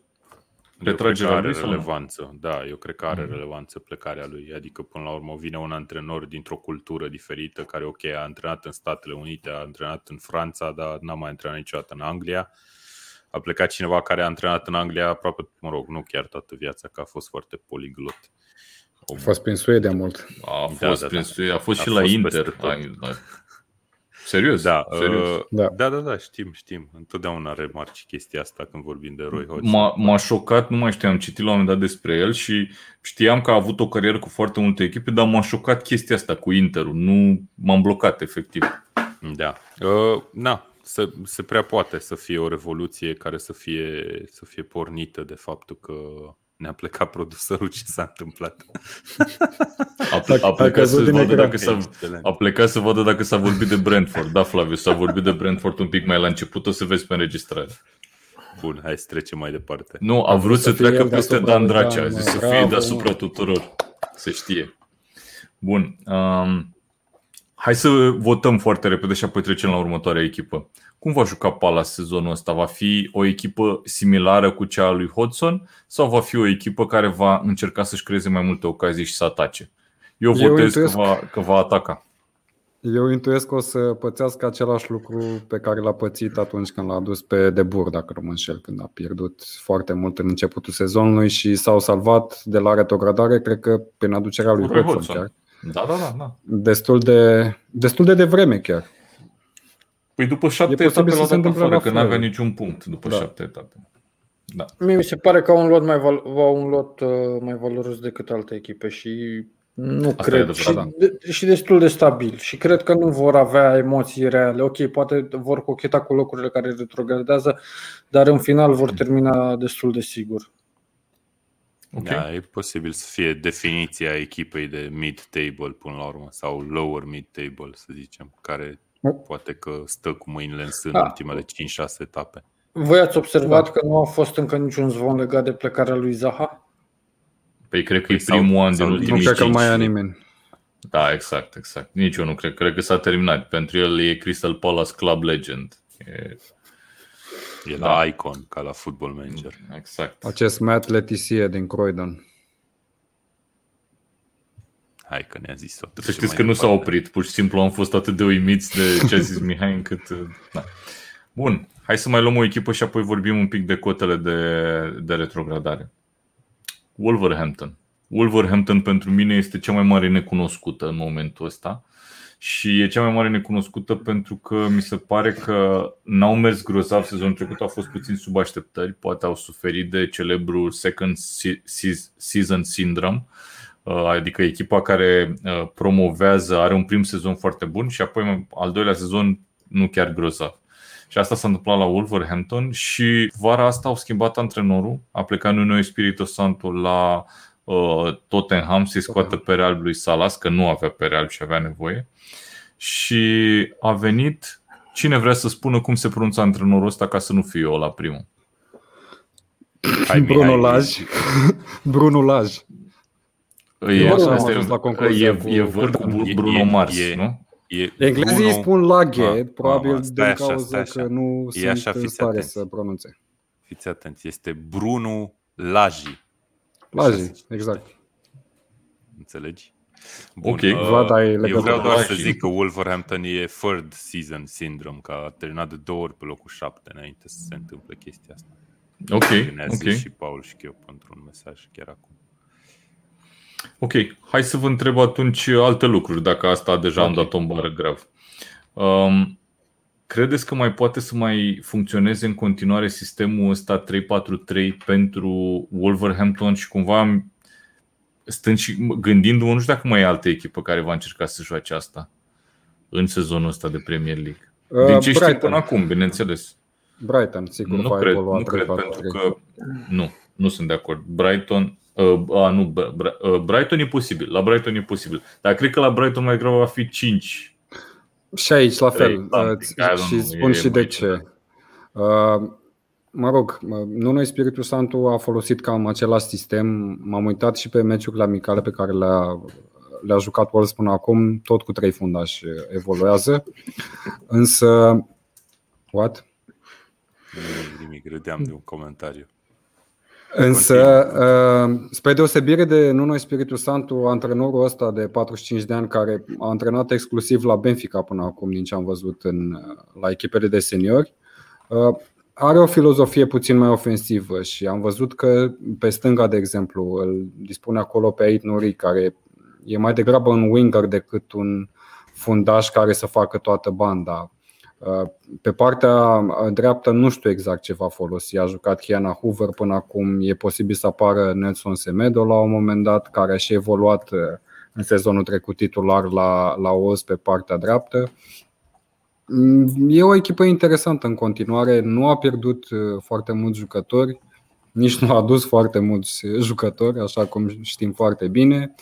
Retragerea are lui relevanță, da, eu cred că are mm. relevanță plecarea lui. Adică, până la urmă, vine un antrenor dintr-o cultură diferită, care, ok, a antrenat în Statele Unite, a antrenat în Franța, dar n-a mai antrenat niciodată în Anglia. A plecat cineva care a antrenat în Anglia aproape, mă rog, nu chiar toată viața, că a fost foarte poliglot. A fost prin Suedia mult. A fost da, da, prin da. Suedia, a fost a și fost la Inter. Serios? Da, serios. uh, Da. da, da, da, știm, știm. Întotdeauna remarci chestia asta când vorbim de Roy Hodgson. M-a, m-a șocat, nu mai știam, am citit la un moment dat despre el și știam că a avut o carieră cu foarte multe echipe, dar m-a șocat chestia asta cu Interul. Nu m-am blocat, efectiv. Da. Uh, na, se, se prea poate să fie o revoluție care să fie, să fie pornită de faptul că ne-a plecat produsărul ce s-a întâmplat. A, ple- a A plecat căzut să din vadă ecran. dacă s-a, Excelent. a plecat să vadă dacă s-a vorbit de Brentford. Da, Flaviu, s-a vorbit de Brentford un pic mai la început, o să vezi pe înregistrare. Bun, hai să trecem mai departe. Nu, a vrut să să fie treacă el peste deasupra Dan lui Dracea, a Dan, zis mă. să fie Bravo, deasupra mă. tuturor. Se știe. Bun. Um, hai să votăm foarte repede și apoi trecem la următoarea echipă. Cum va juca Palace sezonul ăsta? Va fi o echipă similară cu cea a lui Hodgson sau va fi o echipă care va încerca să-și creeze mai multe ocazii și să atace? Eu Eu votez că intuiesc- va, că va ataca. Eu intuiesc că o să pățească același lucru pe care l-a pățit atunci când l-a adus pe Debur, dacă nu mă înșel, când a pierdut foarte mult în începutul sezonului și s-au salvat de la retrogradare, cred că prin aducerea lui Cu Roy Hodgson Hodgson. chiar. Da, da, da. da. Destul de, destul de devreme chiar. Păi după șapte E posibil etape să l-a se dat întâmple afară, la că fel. n-avea niciun punct după Da. șapte etape. Da. Mie mi se pare că au un lot mai, val- au un lot, uh, mai valoros decât alte echipe și nu Asta e cred. adevărat, și, da. de, și destul de stabil. Și cred că nu vor avea emoții reale. Ok, poate vor cocheta cu locurile care retrogradează, dar în final vor termina destul de sigur. Ok. Da, e posibil să fie definiția echipei de mid-table până la urmă sau lower mid-table, să zicem, care poate că stă cu mâinile în sân Da. ultimele 5-6 etape. Voi ați observat că nu a fost încă niciun zvon legat de plecarea lui Zaha? Păi cred că Păi e primul sau- an din sau- Nu ultimii cred că cinci. mai ia nimeni. Da, exact, exact. Nici eu nu cred. Cred că s-a terminat. Pentru el e Crystal Palace Club Legend. E, E Da. la icon, ca la football manager. exact. Acest Matt Letizie din Croydon. Hai că ne-a zis-o. Să știți că nu s-a oprit. Pur și simplu am fost atât de uimiți de ce a zis Mihai încât... Da. Bun, hai să mai luăm o echipă și apoi vorbim un pic de cotele de, de retrogradare. Wolverhampton. Wolverhampton pentru mine este cea mai mare necunoscută în momentul ăsta și e cea mai mare necunoscută pentru că mi se pare că n-au mers grozav sezonul trecut, au fost puțin sub așteptări, poate au suferit de celebrul second se- se- season syndrome, Uh, adică echipa care uh, promovează, are un prim sezon foarte bun și apoi al doilea sezon nu chiar grozav. Și asta s-a întâmplat la Wolverhampton și vara asta au schimbat antrenorul, a plecat Nuno Espirito Santo la uh, Tottenham să-i scoată pe alb lui Salas, că nu avea pe alb și avea nevoie. Și a venit cine vrea să spună cum se pronunță antrenorul ăsta ca să nu fiu eu la primul. Hai, Mihai, Bruno Laj. Bruno Laj. E, Bruno asta am este, ajuns la concluzia e, cu- e văr cu E- Bruno e- Mars, e- nu? E Englezii Bruno- îi spun laghe, Ah, probabil ah, stai din așa, cauza stai așa. că nu E sunt așa, în fiți stare atenți. să pronunțe. Fiți atenți, este Bruno Laji. Laji, exact. Înțelegi? Ok. uh, Vlad, ai eu legătură vreau cu doar Laji. să zic că Wolverhampton e third season syndrome, că a terminat de două ori pe locul șapte înainte să se întâmple chestia asta. Ok, Ne-a ok. zis și Paul și eu într-un mesaj chiar acum. Ok, hai să vă întreb atunci alte lucruri, dacă asta deja am Ok. dat o bară grav. Um, credeți că mai poate să mai funcționeze în continuare sistemul ăsta 3-4-3 pentru Wolverhampton și cumva am- stând și gândindu-mă, nu știu dacă mai e altă echipă care va încerca să joace asta în sezonul ăsta de Premier League. Din Uh, ce știu Brighton. până acum, bineînțeles. Brighton, sigur, Nu va cred, evolua nu cred, pentru 3-4-3. că nu, nu sunt de acord. Brighton, uh, a, nu, Br- Br- uh, Brighton e posibil, la Brighton e posibil, dar cred că la Brighton mai greu va fi 5. Și aici, la fel. Trei, something, Uh, Și don't și know, spun e și de mai ce. Uh, Mă rog, nu noi Spiritul Santu a folosit cam același sistem. M-am uitat și pe meciurile amicale pe care le-a, le-a jucat Wolves până acum, tot cu trei fundași evoluează. Însă, what? Nimic, nimic, râdeam de un comentariu. Însă, uh, spre deosebire de Nuno Spiritul Santu, antrenorul ăsta de 45 de ani care a antrenat exclusiv la Benfica până acum, din ce am văzut în, la echipele de seniori, uh, are o filozofie puțin mai ofensivă și am văzut că pe stânga, de exemplu, îl dispune acolo pe Ait Nuri, care e mai degrabă un winger decât un fundaș care să facă toată banda. Pe partea dreaptă nu știu exact ce va folosi. A jucat Kiana Hoover până acum. E posibil să apară Nelson Semedo la un moment dat, care a și evoluat în sezonul trecut titular la, la OS pe partea dreaptă. E o echipă interesantă în continuare, nu a pierdut foarte mulți jucători, nici nu a adus foarte mulți jucători, așa cum știm foarte bine.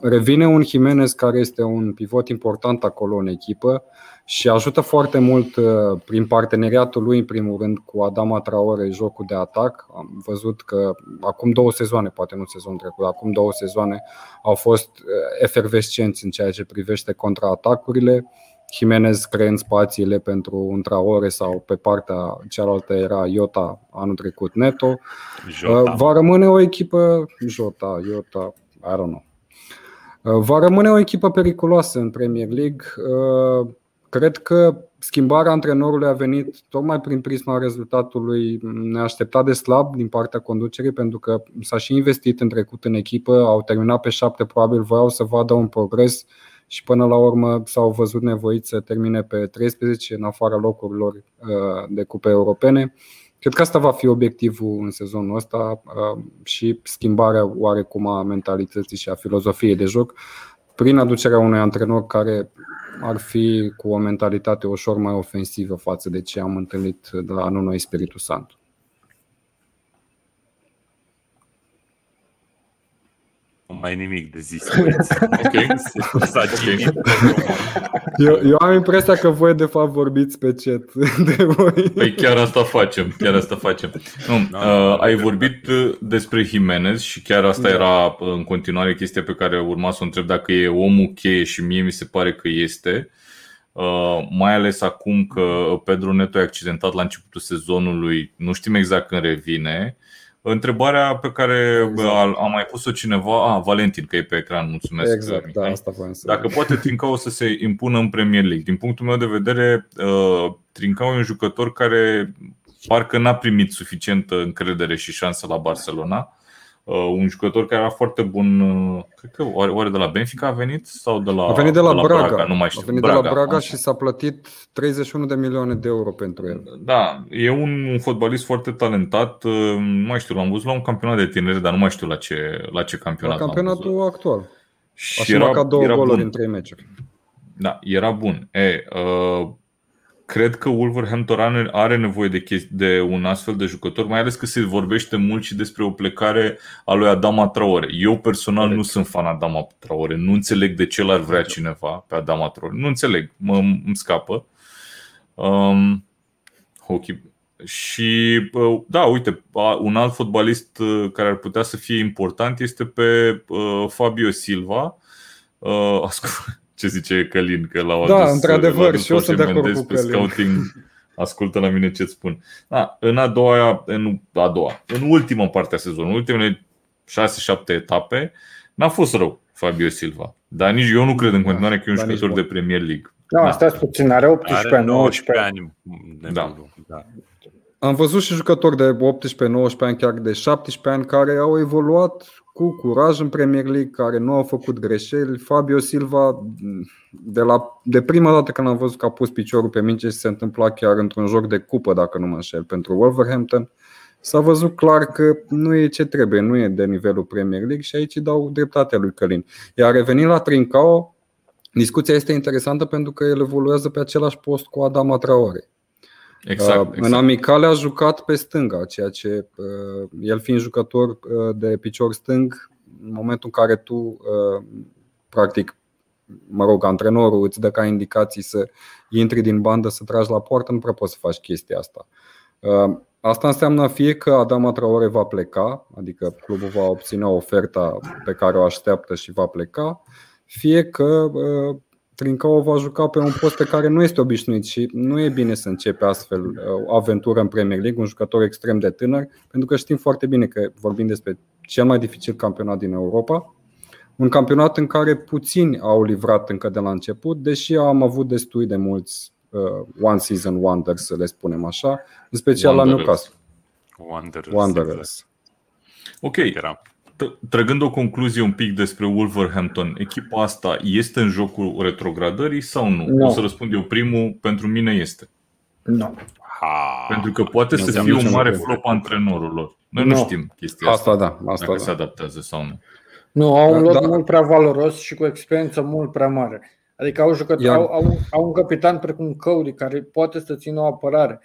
Revine un Jimenez care este un pivot important acolo în echipă și ajută foarte mult prin parteneriatul lui, în primul rând, cu Adama Traore, jocul de atac. Am văzut că acum două sezoane, poate nu sezon trecut, acum două sezoane au fost efervescenți în ceea ce privește contraatacurile Jimenez creând spațiile pentru un Traore sau pe partea cealaltă era Iota anul trecut Neto. Jota. Uh, va rămâne o echipă Jota, Iota, I don't know. Uh, va rămâne o echipă periculoasă în Premier League. Uh, cred că schimbarea antrenorului a venit tocmai prin prisma rezultatului neașteptat de slab din partea conducerii, pentru că s-a și investit în trecut în echipă, au terminat pe șapte, probabil voiau să vadă un progres și până la urmă s-au văzut nevoiți să termine pe 13 în afara locurilor uh, de cupe europene. Cred că asta va fi obiectivul în sezonul ăsta uh, și schimbarea oarecum a mentalității și a filozofiei de joc prin aducerea unui antrenor care ar fi cu o mentalitate ușor mai ofensivă față de ce am întâlnit de la anul noi Spiritul Santo. Mai nimic de zis. ok. eu, eu am impresia că voi de fapt vorbiți pe chat de voi. Păi chiar asta facem, chiar asta facem. Nu, da, uh, ai vorbit uh, despre Jimenez și chiar asta da. era uh, în continuare chestia pe care urma să o întreb dacă e omul cheie și mie mi se pare că este. Uh, mai ales acum că Pedro Neto e accidentat la începutul sezonului, nu știm exact când revine. Uh, Întrebarea pe care exact. a mai pus-o cineva, a, Valentin, că e pe ecran, mulțumesc. Exact, da, asta să Dacă poate Trincao să se impună în Premier League. Din punctul meu de vedere, uh, Trincao e un jucător care parcă n-a primit suficientă încredere și șansă la Barcelona Uh, un jucător care era foarte bun, uh, cred că oare, oare de la Benfica a venit sau de la, a venit de la, de la Braga. Braga, nu mai știu. A venit Braga, de la Braga și s-a plătit 31 de milioane de euro pentru el. Da, e un, un fotbalist foarte talentat, uh, nu mai știu, l-am văzut la un campionat de tineri, dar nu mai știu la ce, la ce campionat. La campionatul actual. Și a era, marcat două goluri bun. în trei meciuri. Da, era bun. E, uh, cred că Wolverhampton are, are nevoie de, chesti- de un astfel de jucător, mai ales că se vorbește mult și despre o plecare a lui Adama Traore. Eu personal Corect. nu sunt fan Adama Traore, nu înțeleg de ce l-ar vrea cineva pe Adama Traore. Nu înțeleg, mă, îmi scapă. Um, hockey. Și da, uite, un alt fotbalist uh, care ar putea să fie important este pe uh, Fabio Silva. Uh, ce zice Călin, că l-au da, adus într-adevăr, și eu sunt de acord cu pe scouting. Ascultă la mine ce spun. Da, în a doua, în a doua, în ultima parte a sezonului, ultimele 6-7 etape, n-a fost rău Fabio Silva. Dar nici eu nu cred în continuare că e un da, jucător de Premier League. Da, da. stați puțin, are 18 are 19 ani. Da. da. Am văzut și jucători de 18-19 ani, chiar de 17 ani, care au evoluat cu curaj în Premier League, care nu au făcut greșeli. Fabio Silva, de, la, de prima dată când am văzut că a pus piciorul pe minge și se întâmpla chiar într-un joc de cupă, dacă nu mă înșel, pentru Wolverhampton, s-a văzut clar că nu e ce trebuie, nu e de nivelul Premier League și aici dau dreptatea lui Călin. Iar revenind la Trincao, discuția este interesantă pentru că el evoluează pe același post cu Adama Traore. Exact, uh, exact. În amicale a jucat pe stânga, ceea ce uh, el fiind jucător uh, de picior stâng, în momentul în care tu, practic, mă rog, antrenorul îți dă ca indicații să intri din bandă, să tragi la poartă, nu prea poți să faci chestia asta. Asta înseamnă fie că Adama Traore va pleca, adică clubul va obține oferta pe care o așteaptă și va pleca, fie că Trincao va juca pe un post pe care nu este obișnuit și nu e bine să începe astfel uh, o aventură în Premier League, un jucător extrem de tânăr, pentru că știm foarte bine că vorbim despre cel mai dificil campionat din Europa, un campionat în care puțini au livrat încă de la început, deși am avut destui de mulți uh, one season wonders, să le spunem așa, în special Wanderers. la Newcastle. Wanderers. Wanderers. Ok, era trăgând o concluzie un pic despre Wolverhampton, echipa asta este în jocul retrogradării sau nu? Nu. O să răspund eu primul, pentru mine este. Nu. Ha. Pentru că poate Nu să înseamnă fie un niciun mare lucru. flop antrenorul lor. Noi nu Nu. știm chestia asta, Asta da, asta dacă se da. adaptează sau nu. Nu, au un Da, lot da. mult prea valoros și cu experiență mult prea mare. Adică au, jucători, Iar- au, au, au un capitan precum Cody care poate să țină o apărare.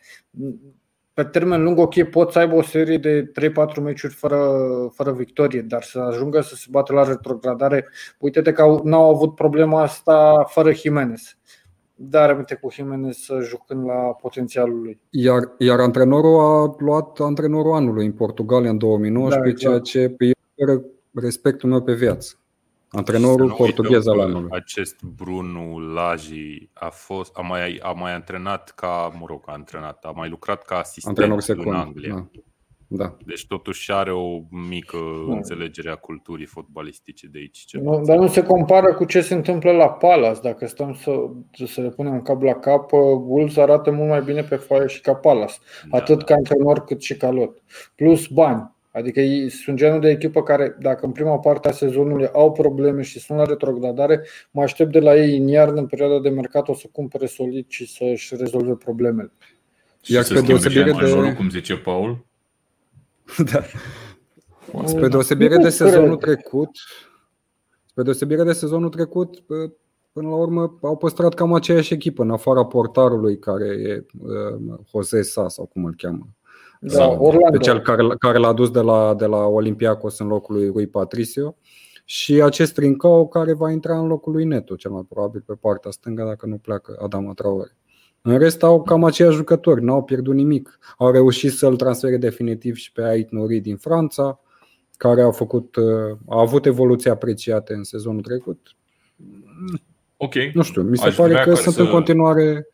Pe termen lung, ok, pot să aibă o serie de 3-4 meciuri fără, fără victorie, dar să ajungă să se bată la retrogradare, uite-te că au, n-au avut problema asta fără Jimenez. Dar aminte cu Jimenez jucând la potențialul lui. Iar, iar antrenorul a luat antrenorul anului în Portugalia în 2019, Da, exact. ceea ce îi oferă respectul meu pe viață. Să Antrenorul nu portughez uităm al că anului. Acest Bruno Laji a fost a mai, a mai antrenat ca, mă rog, a antrenat, a mai lucrat ca asistent Antrenor în secund. Anglia. Da. da. Deci totuși are o mică înțelegere a culturii fotbalistice de aici. cel Nu, puțin. dar nu se compară cu ce se întâmplă la Palace. Dacă stăm să, să le punem cap la cap, uh, Wolves arată mult mai bine pe foaie și ca Palace. Da, atât da. ca antrenor cât și ca lot. Plus bani. Adică ei sunt genul de echipă care, dacă în prima parte a sezonului au probleme și sunt la retrogradare, mă aștept de la ei în iarnă, în perioada de mercat, o să cumpere solid și să-și rezolve problemele. Și Iar să pe schimbe și deosebire de- antrenorul, cum zice Paul. da. Spre deosebire Nu de sezonul cred. trecut, spre deosebire de sezonul trecut, p- până la urmă au păstrat cam aceeași echipă, în afara portarului care e uh, Jose Sa sau cum îl cheamă. Da, Sau Orlando. Pe cel care, care l-a dus de la, de la Olympiacos în locul lui Rui Patricio și acest Trincao care va intra în locul lui Neto, cel mai probabil pe partea stângă dacă nu pleacă Adama Traore. În rest au cam aceiași jucători, n-au pierdut nimic. Au reușit să-l transfere definitiv și pe Ait Nori din Franța, care a, făcut, uh, a avut evoluții apreciate în sezonul trecut. Ok. Nu știu, mi se Aș pare vrea că ca sunt să- în continuare...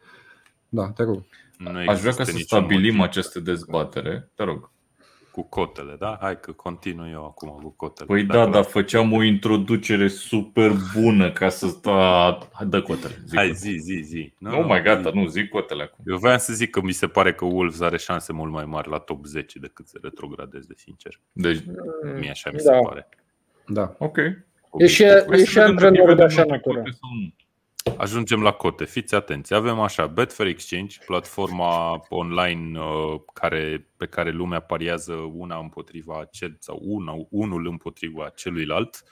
Da, te rog. Nu Aș vrea există ca să niciun stabilim motiv această dezbatere. Te rog. Cu cotele, da? Hai că continui eu acum cu cotele. Păi Dacă da, la- dar făceam o introducere super bună ca să sta... Dă cotele. Zic Hai, cotele. zi, zi, zi. Nu, mai gata, nu, zic cotele acum. Eu vreau să zic că mi se pare că Wolves are șanse mult mai mari la top 10 decât să retrogradeze, sincer. Deci, Mie așa mi Da. se pare. Da. ok. E și, Hai e să și vedem antrenor dacă de vedem așa noi natură. Cote sau nu. Ajungem la cote. Fiți atenți. Avem așa, Betfair Exchange, platforma online uh, care, pe care lumea pariază una împotriva cel, sau una, unul împotriva celuilalt.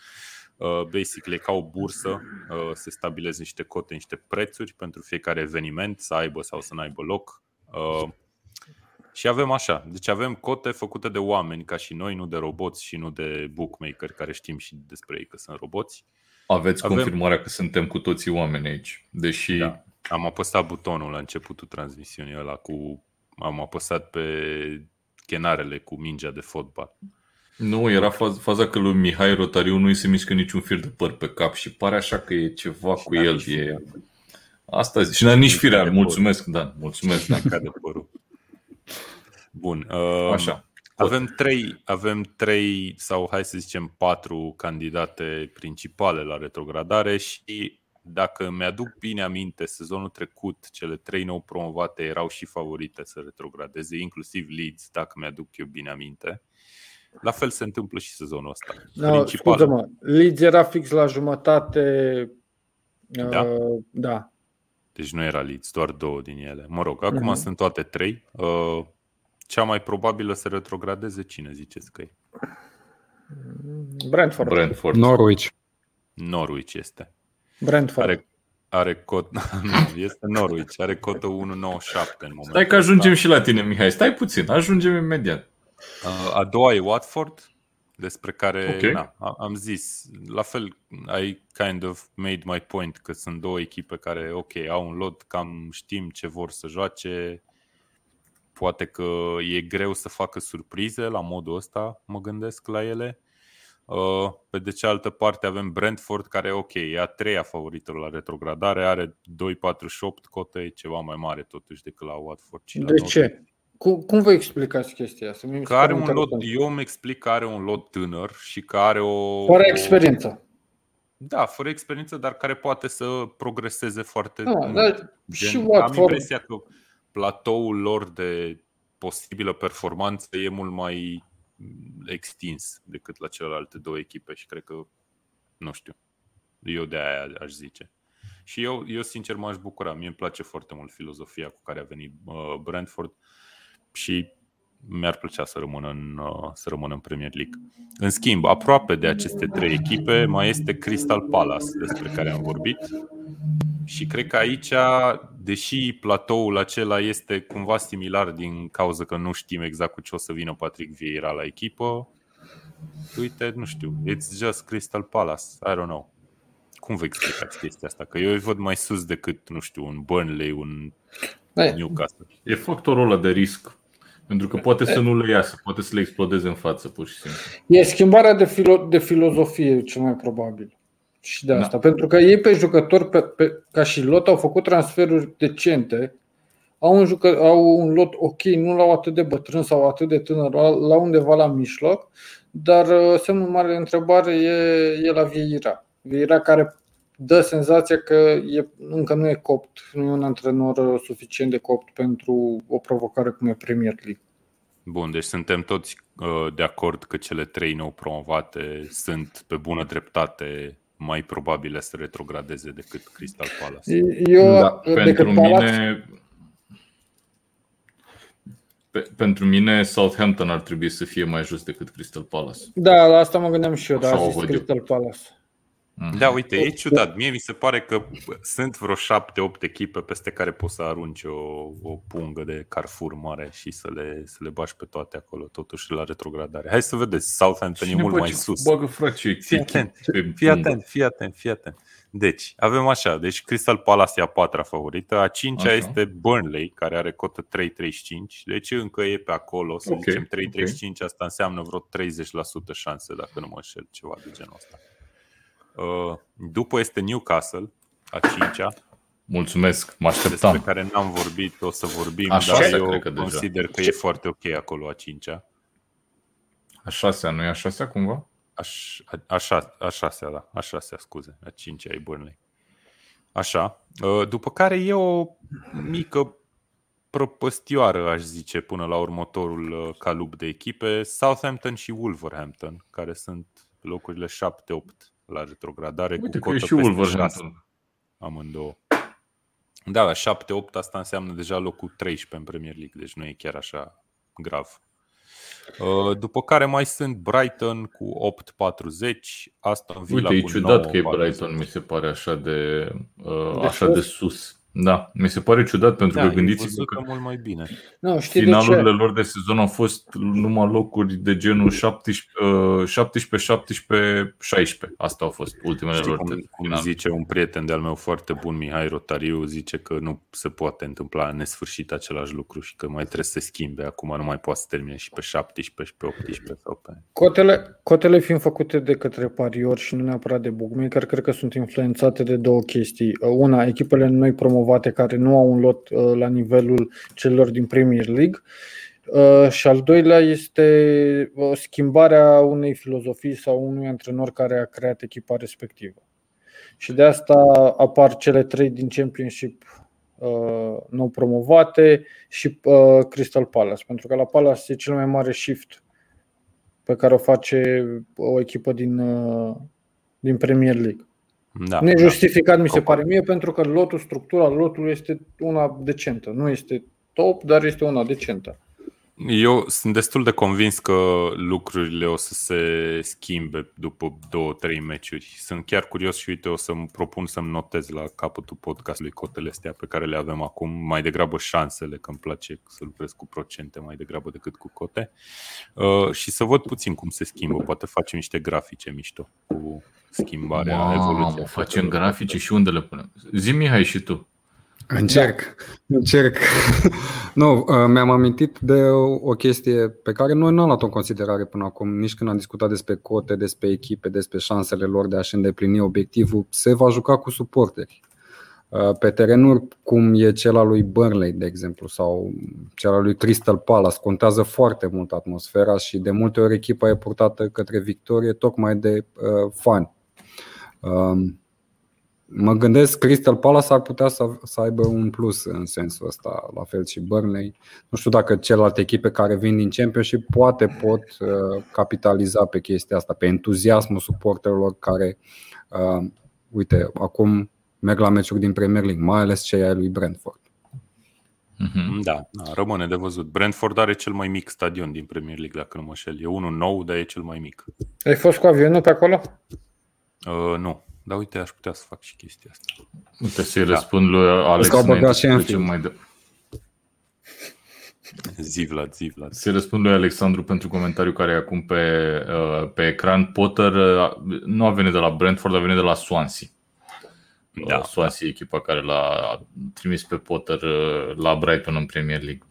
Uh, basically, ca o bursă, uh, se stabilesc niște cote, niște prețuri pentru fiecare eveniment, să aibă sau să n-aibă loc. Uh, și avem așa, deci avem cote făcute de oameni ca și noi, nu de roboți și nu de bookmaker care știm și despre ei că sunt roboți. Aveți Avem- confirmarea că suntem cu toții oameni aici. Deși Da. Am apăsat butonul la începutul transmisiunii ăla cu... Am apăsat pe chenarele cu mingea de fotbal. nu era faza, faza că lui Mihai Rotariu nu îi se mișcă niciun fir de păr pe cap și pare așa că e ceva cu n-are el. nici E... firea. Asta zi. Și n-a nici Nici firea. de păr. Mulțumesc, Dan. Mulțumesc, Dan. Cade părul. Bun. Uh, Așa. Avem trei, avem trei sau hai să zicem patru candidate principale la retrogradare și dacă mi-aduc bine aminte, sezonul trecut cele trei nou promovate erau și favorite să retrogradeze, inclusiv Leeds, dacă mi-aduc eu bine aminte. La fel se întâmplă și sezonul ăsta. No, Principal. scuză-mă, Leeds era fix la jumătate. Da. Uh, da. Deci nu era Leeds, doar două din ele. Mă rog, acum Mhm. sunt toate trei. Uh, Cea mai probabilă să retrogradeze, cine ziceți că e? Brentford. Brentford. Norwich. Norwich este. Brentford. Are, are cot, nu, este Norwich, are cotă 1,97 în momentul Stai că ajungem și la tine, Mihai. Stai puțin, ajungem imediat. Uh, A doua e Watford, despre care Ok. na, a- am zis, la fel, I kind of made my point că sunt două echipe care, ok, au un lot, cam știm ce vor să joace, poate că e greu să facă surprize la modul ăsta, mă gândesc la ele. Uh, Pe de cealaltă parte avem Brentford care, ok, e a treia favorită la retrogradare, are 2,48 cote, e ceva mai mare totuși decât la Watford. și la De Norwich. ce? Cum, cum vă explicați chestia asta? Mie mi se Că are pare un lot, interesant. eu îmi explic că are un lot tânăr și că are o... Fără o- experiență. Da, fără experiență, dar care poate să progreseze foarte Da, mult. dar și am Watford. impresia că platoul lor de posibilă performanță e mult mai extins decât la celelalte două echipe și cred că, nu știu, eu de aia aș zice. Și eu, eu sincer m-aș bucura. Mie îmi place foarte mult filozofia cu care a venit uh, Brentford și mi-ar plăcea să rămână, în, uh, să rămână în Premier League. În schimb, aproape de aceste trei echipe mai este Crystal Palace, despre care am vorbit. Și cred că aici, deși platoul acela este cumva similar din cauza că nu știm exact cu ce o să vină Patrick Vieira la echipă, uite, nu știu, it's just Crystal Palace, I don't know. Cum vă explicați chestia asta? Că eu îi văd mai sus decât, nu știu, un Burnley, un Newcastle. E factorul ăla de risc pentru că poate să nu le iasă, poate să le explodeze în față, pur și simplu. E schimbarea de, filo- de filozofie, cel mai probabil. Și de asta. Da. Pentru că ei pe jucători, pe, pe, ca și lot, au făcut transferuri decente, au un, jucă, au un lot ok, nu l-au atât de bătrân sau atât de tânăr, la undeva la mijloc, dar uh, semnul mare de întrebare e, e la Vieira. Vieira care dă senzația că e, încă nu e copt, nu e un antrenor uh, suficient de copt pentru o provocare cum e Premier League. Bun, deci suntem toți uh, de acord că cele trei nou promovate sunt pe bună dreptate mai probabile să retrogradeze decât Crystal Palace. Eu, da, pentru mine Palace... Pe, pentru mine Southampton ar trebui să fie mai jos decât Crystal Palace. Da, la asta mă gândeam și eu, dar Crystal Palace. Mhm. Da, uite, e ciudat. Mie mi se pare că sunt vreo șapte-opt echipe peste care poți să arunci o, o pungă de Carrefour mare și să le, să le bași pe toate acolo, totuși la retrogradare. Hai să vedeți, Southampton Cine e mult mai sus. Bagă frate, fii atent, fii atent, fii atent, fii atent. Deci, avem așa, deci Crystal Palace e a patra favorită, a cincea așa. este Burnley, care are cotă 3.35, deci încă e pe acolo, să okay, zicem 3.35, okay. asta înseamnă vreo 30% șanse, dacă nu mă înșel, ceva de genul ăsta. Uh, după este Newcastle, a cincea. Mulțumesc, mă așteptam. Despre care n-am vorbit, o să vorbim, Așa dar eu că consider deja. că e foarte ok acolo a cincea. A șasea, nu e a șasea cumva? A, a, a șasea, da, a șasea, scuze, a cincea e Burnley. Așa, uh, după care e o mică propăstioară, aș zice, până la următorul uh, calup de echipe, Southampton și Wolverhampton, care sunt locurile 7-8 la retrogradare Uite cu că e și Wolverhampton. Amândouă. Da, la 7-8 asta înseamnă deja locul 13 în Premier League, deci nu e chiar așa grav. Uh, după care mai sunt Brighton cu 8-40, Aston Villa Uite, cu e ciudat că e Brighton, mi se pare așa de, uh, de așa de sus. Da, mi se pare ciudat pentru da, că gândiți-vă că mult mai bine. No, știi finalurile de lor de sezon au fost numai locuri de genul 17, 17, 17, 16. Asta au fost ultimele știi lor cum, de cum zice un prieten de-al meu foarte bun, Mihai Rotariu, zice că nu se poate întâmpla în nesfârșit același lucru și că mai trebuie să se schimbe. Acum nu mai poate să termine și pe 17 și pe 18 sau pe... Cotele, cotele fiind făcute de către pariori și nu neapărat de bookmaker, cred că sunt influențate de două chestii. Una, echipele noi promovate promovate care nu au un lot uh, la nivelul celor din Premier League. Uh, și al doilea este uh, schimbarea unei filozofii sau unui antrenor care a creat echipa respectivă. Și de asta apar cele trei din Championship nou promovate și Crystal Palace, pentru că la Palace e cel mai mare shift pe care o face o echipă din, din Premier League. Da, Nejustificat da. mi se pare mie pentru că lotul, structura lotului este una decentă. Nu este top, dar este una decentă. Eu sunt destul de convins că lucrurile o să se schimbe după două, trei meciuri. Sunt chiar curios și uite, o să-mi propun să-mi notez la capătul podcastului cotele astea pe care le avem acum, mai degrabă șansele, că îmi place să lucrez cu procente mai degrabă decât cu cote. Uh, și să văd puțin cum se schimbă. Poate facem niște grafice mișto cu schimbarea, Mamă, evoluția. Facem grafice și unde le punem? Zi Mihai și tu. Încerc, da. încerc. nu, uh, mi-am amintit de o chestie pe care noi nu am luat-o în considerare până acum, nici când am discutat despre cote, despre echipe, despre șansele lor de a-și îndeplini obiectivul. Se va juca cu suporteri. Uh, pe terenuri cum e cel al lui Burnley, de exemplu, sau cel al lui Crystal Palace, contează foarte mult atmosfera și de multe ori echipa e purtată către victorie tocmai de uh, fani. Um, mă gândesc Crystal Palace ar putea să, să aibă un plus în sensul ăsta, la fel și Burnley. Nu știu dacă celelalte echipe care vin din Championship poate pot uh, capitaliza pe chestia asta, pe entuziasmul suporterilor care, uh, uite, acum merg la meciuri din Premier League, mai ales cei ai lui Brentford. Mm-hmm. Da, da, rămâne de văzut. Brentford are cel mai mic stadion din Premier League, dacă nu mă șel. E unul nou, dar e cel mai mic. Ai fost cu avionul pe acolo? Uh, nu, dar uite, aș putea să fac și chestia asta. Uite să-i da. răspund lui Alex Îți băgat și în film. mai de... Zi Vlad, zi Vlad. Să-i răspund lui Alexandru pentru comentariu care e acum pe, uh, pe ecran. Potter uh, nu a venit de la Brentford, a venit de la Swansea. Da. Uh, Swansea, echipa care l-a trimis pe Potter uh, la Brighton în Premier League.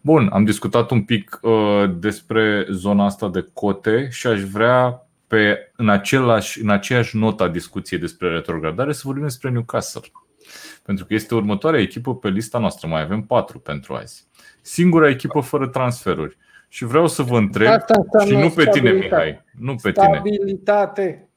Bun, am discutat un pic uh, despre zona asta de cote și aș vrea pe, în, același, în aceeași notă a discuției despre retrogradare să vorbim despre Newcastle. Pentru că este următoarea echipă pe lista noastră, mai avem patru pentru azi. Singura echipă fără transferuri. Și vreau să vă întreb, Asta și nu pe tine, stabilitate. Mihai, nu pe tine. Stabilitate.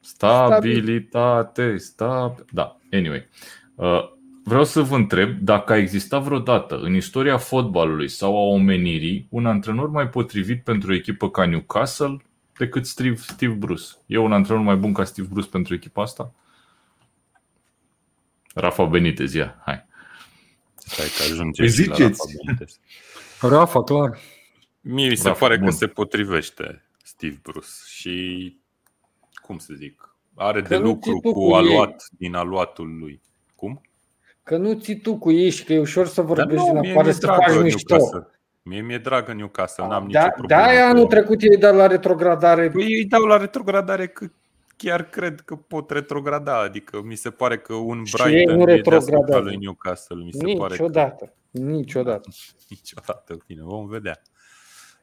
Stabilitate, stab... Da, anyway. Uh, Vreau să vă întreb dacă a existat vreodată în istoria fotbalului sau a omenirii un antrenor mai potrivit pentru o echipă ca Newcastle decât Steve, Steve Bruce. E un antrenor mai bun ca Steve Bruce pentru echipa asta? Rafa Benitez, ia, hai. Stai că ajunge Îi și la ziceți. Rafa Benitez. Rafa, clar. Mie mi se Rafa, pare bun. că se potrivește Steve Bruce și, cum să zic, are Că de nu lucru ții tu cu cu ei. aluat din aluatul lui. Cum? Că nu ții tu cu ei și că e ușor să vorbești din mie afară mi-e să faci dragă mișto. Newcastle. Mie mi-e dragă Newcastle, n-am nicio Da, problemă. de-aia cu anul ei. trecut ei dat la retrogradare. Păi ei dau la retrogradare că chiar cred că pot retrograda. Adică mi se pare că un Și ei Brighton nu e deasupra retrogradează. lui Newcastle. Mi se pare că Niciodată. Niciodată. niciodată. Bine, vom vedea.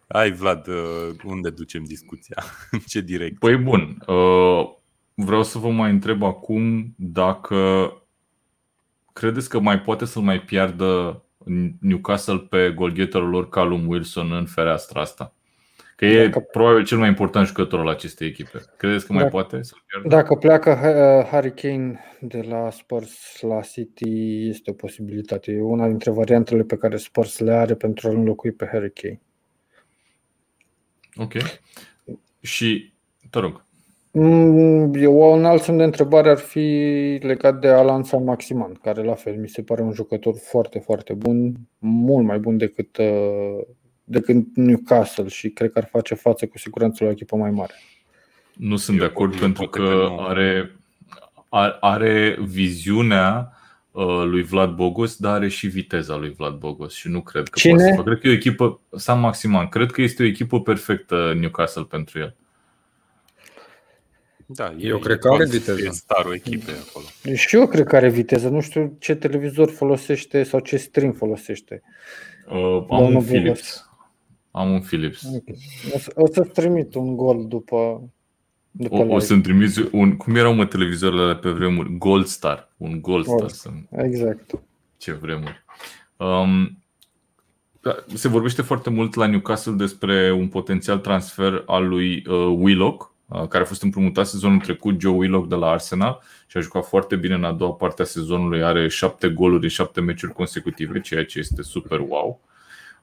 Hai Vlad, uh, unde ducem discuția? În ce direct? Păi bun, uh, vreau să vă mai întreb acum dacă credeți că mai poate să mai piardă Newcastle pe golgheterul lor Callum Wilson în fereastra asta? Că e Dacă- probabil cel mai important jucător al acestei echipe. Credeți că mai Dacă- poate să piardă? Dacă pleacă uh, Harry Kane de la Spurs la City, este o posibilitate. E una dintre variantele pe care Spurs le are pentru a înlocui pe Harry Kane. Ok. Și, te rog, Mm, Eu, un alt semn de întrebare ar fi legat de Alan San Maximan, care la fel mi se pare un jucător foarte, foarte bun, mult mai bun decât, uh, decât Newcastle și cred că ar face față cu siguranță la o echipă mai mare. nu sunt Eu de acord poate- pentru poate că că nu. are, are, are viziunea uh, lui Vlad Bogos, dar are și viteza lui Vlad Bogos și nu cred că Cine? poate să facă. Cred că e o echipă, Sam Maximan, cred că este o echipă perfectă Newcastle pentru el. Da, Eu e, cred că are e viteză. starul echipei acolo. Și eu cred că are viteză. Nu știu ce televizor folosește sau ce stream folosește. Uh, am Domnul un Bogos. Philips. Am un Philips. O, să, o să-ți trimit un gol după, după O, o live. să-mi trimiți un, cum erau mă televizoarele alea pe vremuri? Gold Star. Un Gold Star. Gold. Să, Exact. ce vremuri. Um, da, se vorbește foarte mult la Newcastle despre un potențial transfer al lui uh, Willock, uh, care a fost împrumutat sezonul trecut, Joe Willock de la Arsenal și a jucat foarte bine în a doua parte a sezonului, are șapte goluri în șapte meciuri consecutive, ceea ce este super wow.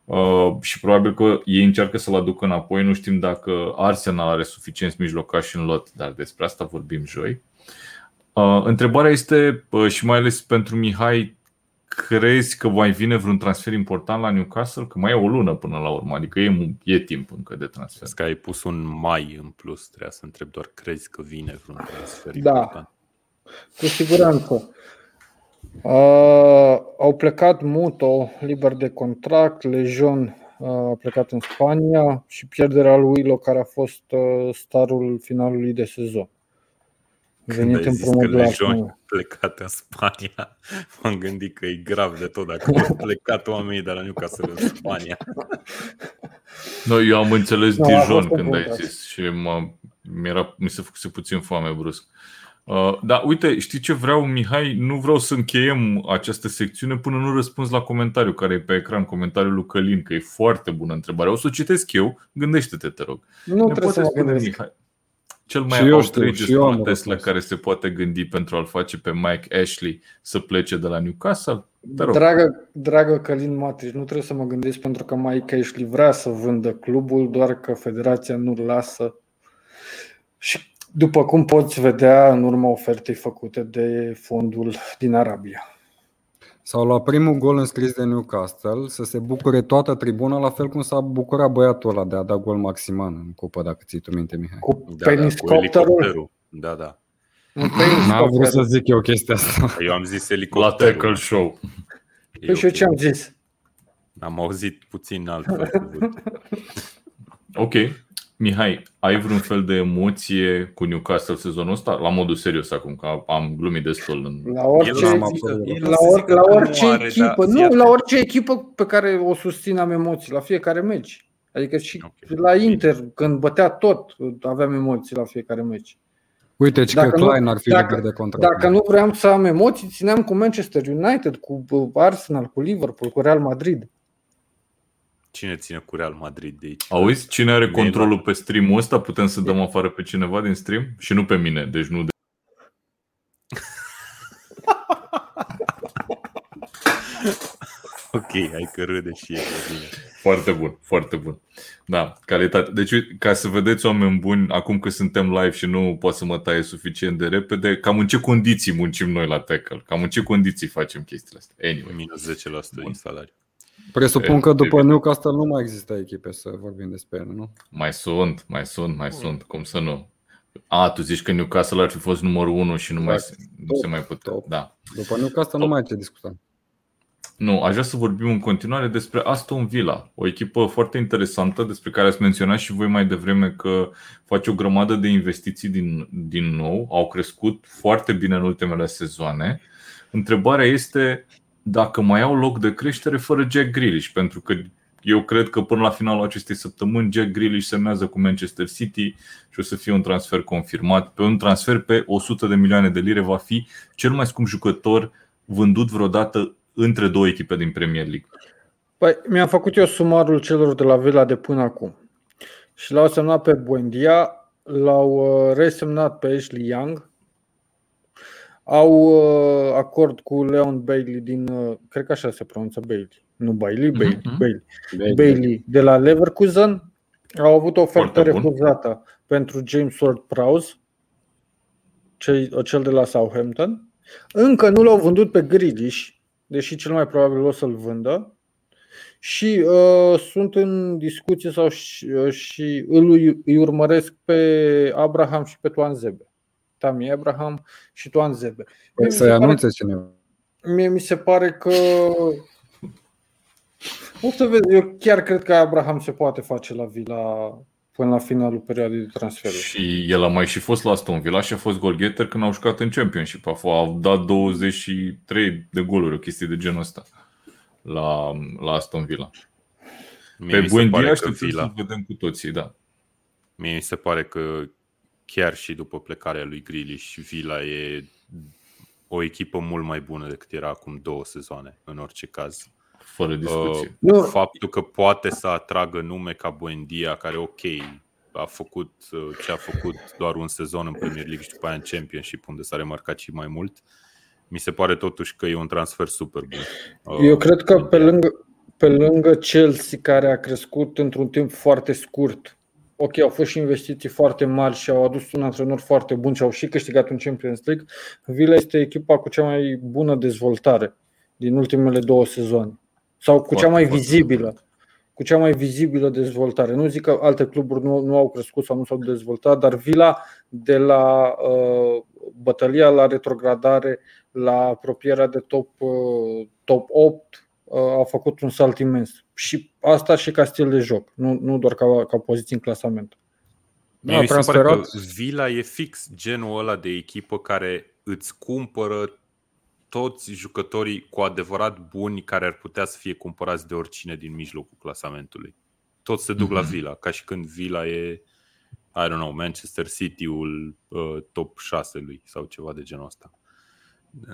Uh, și probabil că ei încearcă să-l aducă înapoi. Nu știm dacă Arsenal are suficienți mijlocași în lot, dar despre asta vorbim joi. Uh, întrebarea este, uh, și mai ales pentru Mihai, crezi că mai vine vreun transfer important la Newcastle? Că mai e o lună până la urmă, adică e, e timp încă de transfer. Vezi că ai pus un mai în plus, trebuia să întreb doar, crezi că vine vreun transfer Da. important? Cu siguranță. Uh, au plecat Muto, liber de contract, Lejon uh, a plecat în Spania și pierderea lui Willock, care a fost uh, starul finalului de sezon. Venit ai în zis că promot de la Lejon Arsenal. plecat în Spania, m-am gândit că e grav de tot dacă au plecat oamenii de la Newcastle în Spania. No, eu am înțeles Nu, a Dijon fost un când bun ai caz. zis și mă, mi-era, mi se făcuse puțin foame brusc. Uh, da, uite, știi ce vreau, Mihai? Nu vreau să încheiem această secțiune până nu răspunzi la comentariu care e pe ecran, comentariul lui Călin, că e foarte bună întrebare. O să o citesc eu, gândește-te, te rog. Nu Ne trebuie să poate mă spune, gândesc. Mihai, cel mai Și eu știu, outrageous și eu am un protest la răspuns. care se poate gândi pentru a-l face pe Mike Ashley să plece de la Newcastle? Te rog. Dragă, dragă Călin Matrici, nu trebuie să mă gândesc pentru că Mike Ashley vrea să vândă clubul, doar că federația nu-l lasă. Și după cum poți vedea în urma ofertei făcute de fondul din Arabia. Sau la primul gol înscris de Newcastle să se bucure toată tribuna, la fel cum s-a bucurat băiatul ăla de a da gol maximan în cupă, dacă ții tu minte, Mihai. Cu Da, da, cu peniscopterul. elicopterul. Da, da. un N-am vrut să peniscopter. zic eu chestia asta. Eu am zis La elicopterul. Tackle Show. E Păi și eu ok. ce am zis? Am auzit puțin altfel. cuvânt. Ok. Mihai, ai vreun fel de emoție cu Newcastle sezonul ăsta? La modul serios acum, că am glumit destul. În... La orice, El n-am nu absolut zică- el la, nu or, zică la că nu orice are, echipă, dar nu, fii la atent. orice echipă pe care o susțin am emoții, la fiecare meci. Adică și Ok. la Inter, când bătea tot, aveam emoții la fiecare meci. Uite, ci că Dacă nu- Klein ar fi dacă- liber de contract. Dacă nu vreau să am emoții, țineam cu Manchester United, cu uh, Arsenal, cu Liverpool, cu Real Madrid. Cine ține cu Real Madrid de aici? Auzi, cine are Bine. controlul pe stream-ul ăsta? Putem să dăm afară pe cineva din stream? Și nu pe mine, deci nu de... Ok, hai că râde și e bine. Foarte bun, foarte bun. Da, calitate. Deci, uite, ca să vedeți oameni buni, acum că suntem live și nu pot să mă taie suficient de repede, cam în ce condiții muncim noi la Tackle? Cam în ce condiții facem chestiile astea? Anyway. Minus 10% din salariu. Presupun E, că după evident. Newcastle nu mai există echipe să vorbim despre ele, nu? Mai sunt, mai sunt, mai sunt, cum să nu. A, tu zici că Newcastle ar fi fost numărul 1 și nu, mai, Exact. nu se mai putea. Top. Da. După Newcastle nu mai e ce discuta. Nu, aș vrea să vorbim în continuare despre Aston Villa, o echipă foarte interesantă despre care ați menționat și voi mai devreme că face o grămadă de investiții din, din nou, au crescut foarte bine în ultimele sezoane. Întrebarea este dacă mai au loc de creștere fără Jack Grealish, pentru că eu cred că până la finalul acestei săptămâni Jack Grealish semnează cu Manchester City și o să fie un transfer confirmat. Pe un transfer pe 100 de milioane de lire va fi cel mai scump jucător vândut vreodată între două echipe din Premier League. Păi, mi-am făcut eu sumarul celor de la Villa de până acum. Și l-au semnat pe Buendia, l-au uh, resemnat pe Ashley Young, au uh, acord cu Leon Bailey din, uh, cred că așa se pronunță Bailey, nu Bailey, Bailey, Mhm. Bailey, Bailey de la Leverkusen. Au avut o ofertă Foarte bun. refuzată pentru James Ward-Prowse, cei- cel de la Southampton. Încă nu l-au vândut pe Grealish, deși cel mai probabil o să-l vândă. Și uh, sunt în discuție sau și, uh, și îl, îi urmăresc pe Abraham și pe Toanzebe. Tami Abraham și Toanzebe. Mie mi se Să-i pare- anunțe cineva. Mie mi se pare că o să vezi, eu chiar cred că Abraham se poate face la Vila până la finalul perioadei de transferuri. Și el a mai și fost la Aston Villa și a fost golgheter când au jucat în Championship. A fost, au dat 23 de goluri, o chestie de genul ăsta la, la Aston Villa. Mie Pe mi se pare Buendia că așteptăm Villa, să vedem cu toții, da. mie mi se pare că chiar și după plecarea lui Grealish, Villa e o echipă mult mai bună decât era acum două sezoane, în orice caz. Fără discuție. Nu. Faptul că poate să atragă nume ca Buendia, care ok, a făcut uh, ce a făcut doar un sezon în Premier League și după aia în Championship, unde s-a remarcat și mai mult, mi se pare totuși că e un transfer super bun. Uh, Eu cred că pe Buendia. lângă, pe lângă Chelsea, care a crescut într-un timp foarte scurt, ok, au fost și investiții foarte mari și au adus un antrenor foarte bun și au și câștigat un Champions League, Villa este echipa cu cea mai bună dezvoltare din ultimele două sezoane. Sau cu cea Foarte, mai foarte vizibilă. Cu cea mai vizibilă dezvoltare. Nu zic că alte cluburi nu, nu au crescut sau nu s-au dezvoltat, dar Villa de la uh, bătălia la retrogradare, la apropierea de top, uh, top 8, uh, a făcut un salt imens. Și asta și ca stil de joc, nu, nu doar ca, ca poziție în clasament. Mie Da, mi se pare că transferat. Villa e fix genul ăla de echipă care îți cumpără toți jucătorii cu adevărat buni care ar putea să fie cumpărați de oricine din mijlocul clasamentului. Toți se duc la Mhm. Villa, ca și când Villa e, I don't know, Manchester City-ul uh, top 6 lui sau ceva de genul ăsta.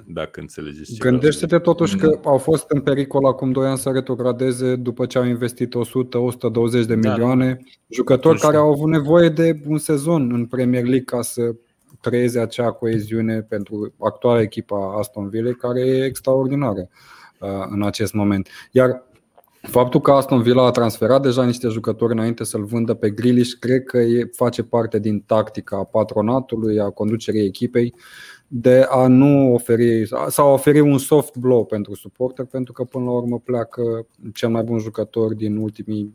Dacă înțelegeți ce Gândește-te totuși că au fost în pericol acum 2 ani să retrogradeze după ce au investit 100-120 de Da. milioane jucători Nu știu. care au avut nevoie de un sezon în Premier League ca să creeze acea coeziune pentru actuala echipa Aston Villa care e extraordinară uh, în acest moment. Iar Faptul că Aston Villa a transferat deja niște jucători înainte să-l vândă pe Grealish, cred că e, face parte din tactica a patronatului, a conducerii echipei de a nu oferi sau a oferi un soft blow pentru suporter, pentru că până la urmă pleacă cel mai bun jucător din ultimii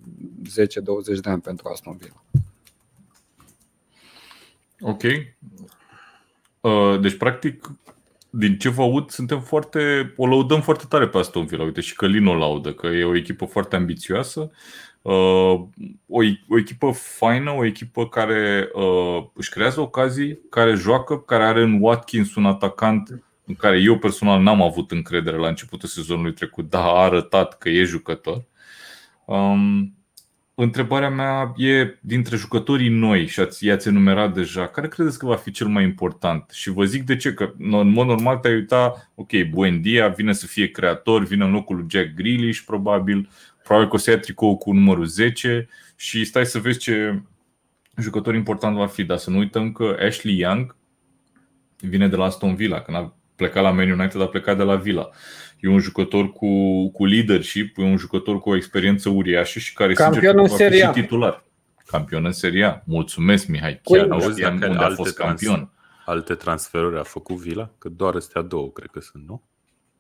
10-20 de ani pentru Aston Villa. Ok. Uh, Deci, practic, din ce vă aud, suntem foarte, o lăudăm foarte tare pe Aston Villa. Uite, și Călin o laudă, că e o echipă foarte ambițioasă, uh, o, e- o echipă faină, o echipă care uh, își creează ocazii, care joacă, care are în Watkins un atacant în care eu personal n-am avut încredere la începutul sezonului trecut, dar a arătat că e jucător. Um, Întrebarea mea e dintre jucătorii noi și ați, i-ați enumerat deja, care credeți că va fi cel mai important? Și vă zic de ce, că în mod normal te-ai uita, ok, Buendia vine să fie creator, vine în locul lui Jack Grealish probabil, probabil că o să ia tricou cu numărul 10 și stai să vezi ce jucător important va fi, dar să nu uităm că Ashley Young vine de la Aston Villa, când a plecat la Man United, a plecat de la Villa. E un jucător cu, cu leadership, e un jucător cu o experiență uriașă și care Campion sincer, în va fi Serie A. și titular. Campion în Serie A. Mulțumesc, Mihai. Cu- Chiar nu Auzi, știam dacă unde a alte fost trans- campion. Alte transferuri a făcut Vila? Că doar astea două, cred că sunt, nu?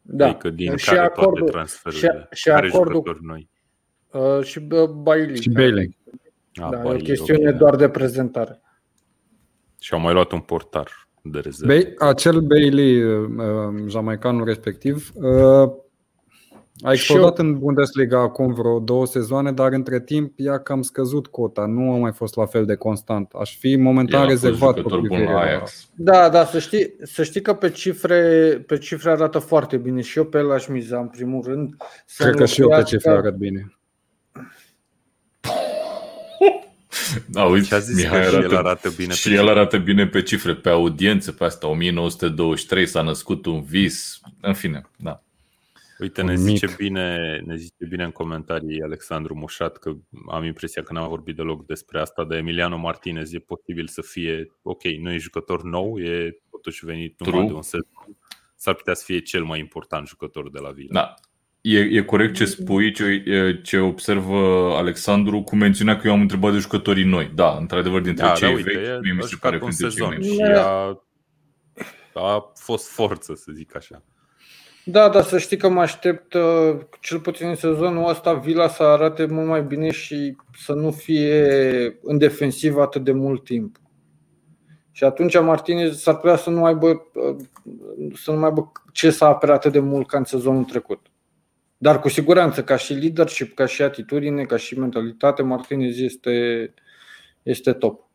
Da. Adică din și care toate acordul, transferurile? și- și care acordul- jucători noi? Uh, și uh, Bailey. Și Bailey. A, Da, e o Bailey, chestiune ok. doar de prezentare. Și au mai luat un portar de rezervă. Bay, acel Bailey, uh, jamaicanul respectiv, uh, a explodat în Bundesliga acum vreo două sezoane, dar între timp i-a cam scăzut cota, nu a mai fost la fel de constant. Aș fi momentan El a fost rezervat pe jucător bun privire la la- Ajax. Da, da, să știi, să știi că pe cifre, pe cifre arată foarte bine și eu pe el aș miza în primul rând. să Cred că și eu pe înlocuiască- cifre arăt bine. Da, uite, Și a zis Mihai că și el arată, arată bine și pe el cifre. arată bine pe cifre, pe audiență, pe asta 1923 s-a născut un vis, în fine, da. Uite, Un ne mic. zice, bine, ne zice bine în comentarii Alexandru Mușat că am impresia că n-am vorbit deloc despre asta, dar Emiliano Martinez e posibil să fie, ok, nu e jucător nou, e totuși venit numai True. de un sezon. S-ar putea să fie cel mai important jucător de la Vila. Da. E, e corect ce spui, ce, e- ce observă Alexandru, cu mențiunea că eu am întrebat de jucătorii noi. Da, într-adevăr, dintre da, cei da, uite, vechi, e, mie mi a se jucat pare că un dintre cei sezon mai și a, a fost forță, să zic așa. Da, dar să știi că mă aștept, uh, cel puțin în sezonul ăsta, Vila să arate mult mai bine și să nu fie în defensivă atât de mult timp. Și atunci Martinez s-ar putea să nu aibă, uh, să nu mai aibă ce să apere atât de mult ca în sezonul trecut. Dar cu siguranță, ca și leadership, ca și atitudine, ca și mentalitate, Martinez este, este top.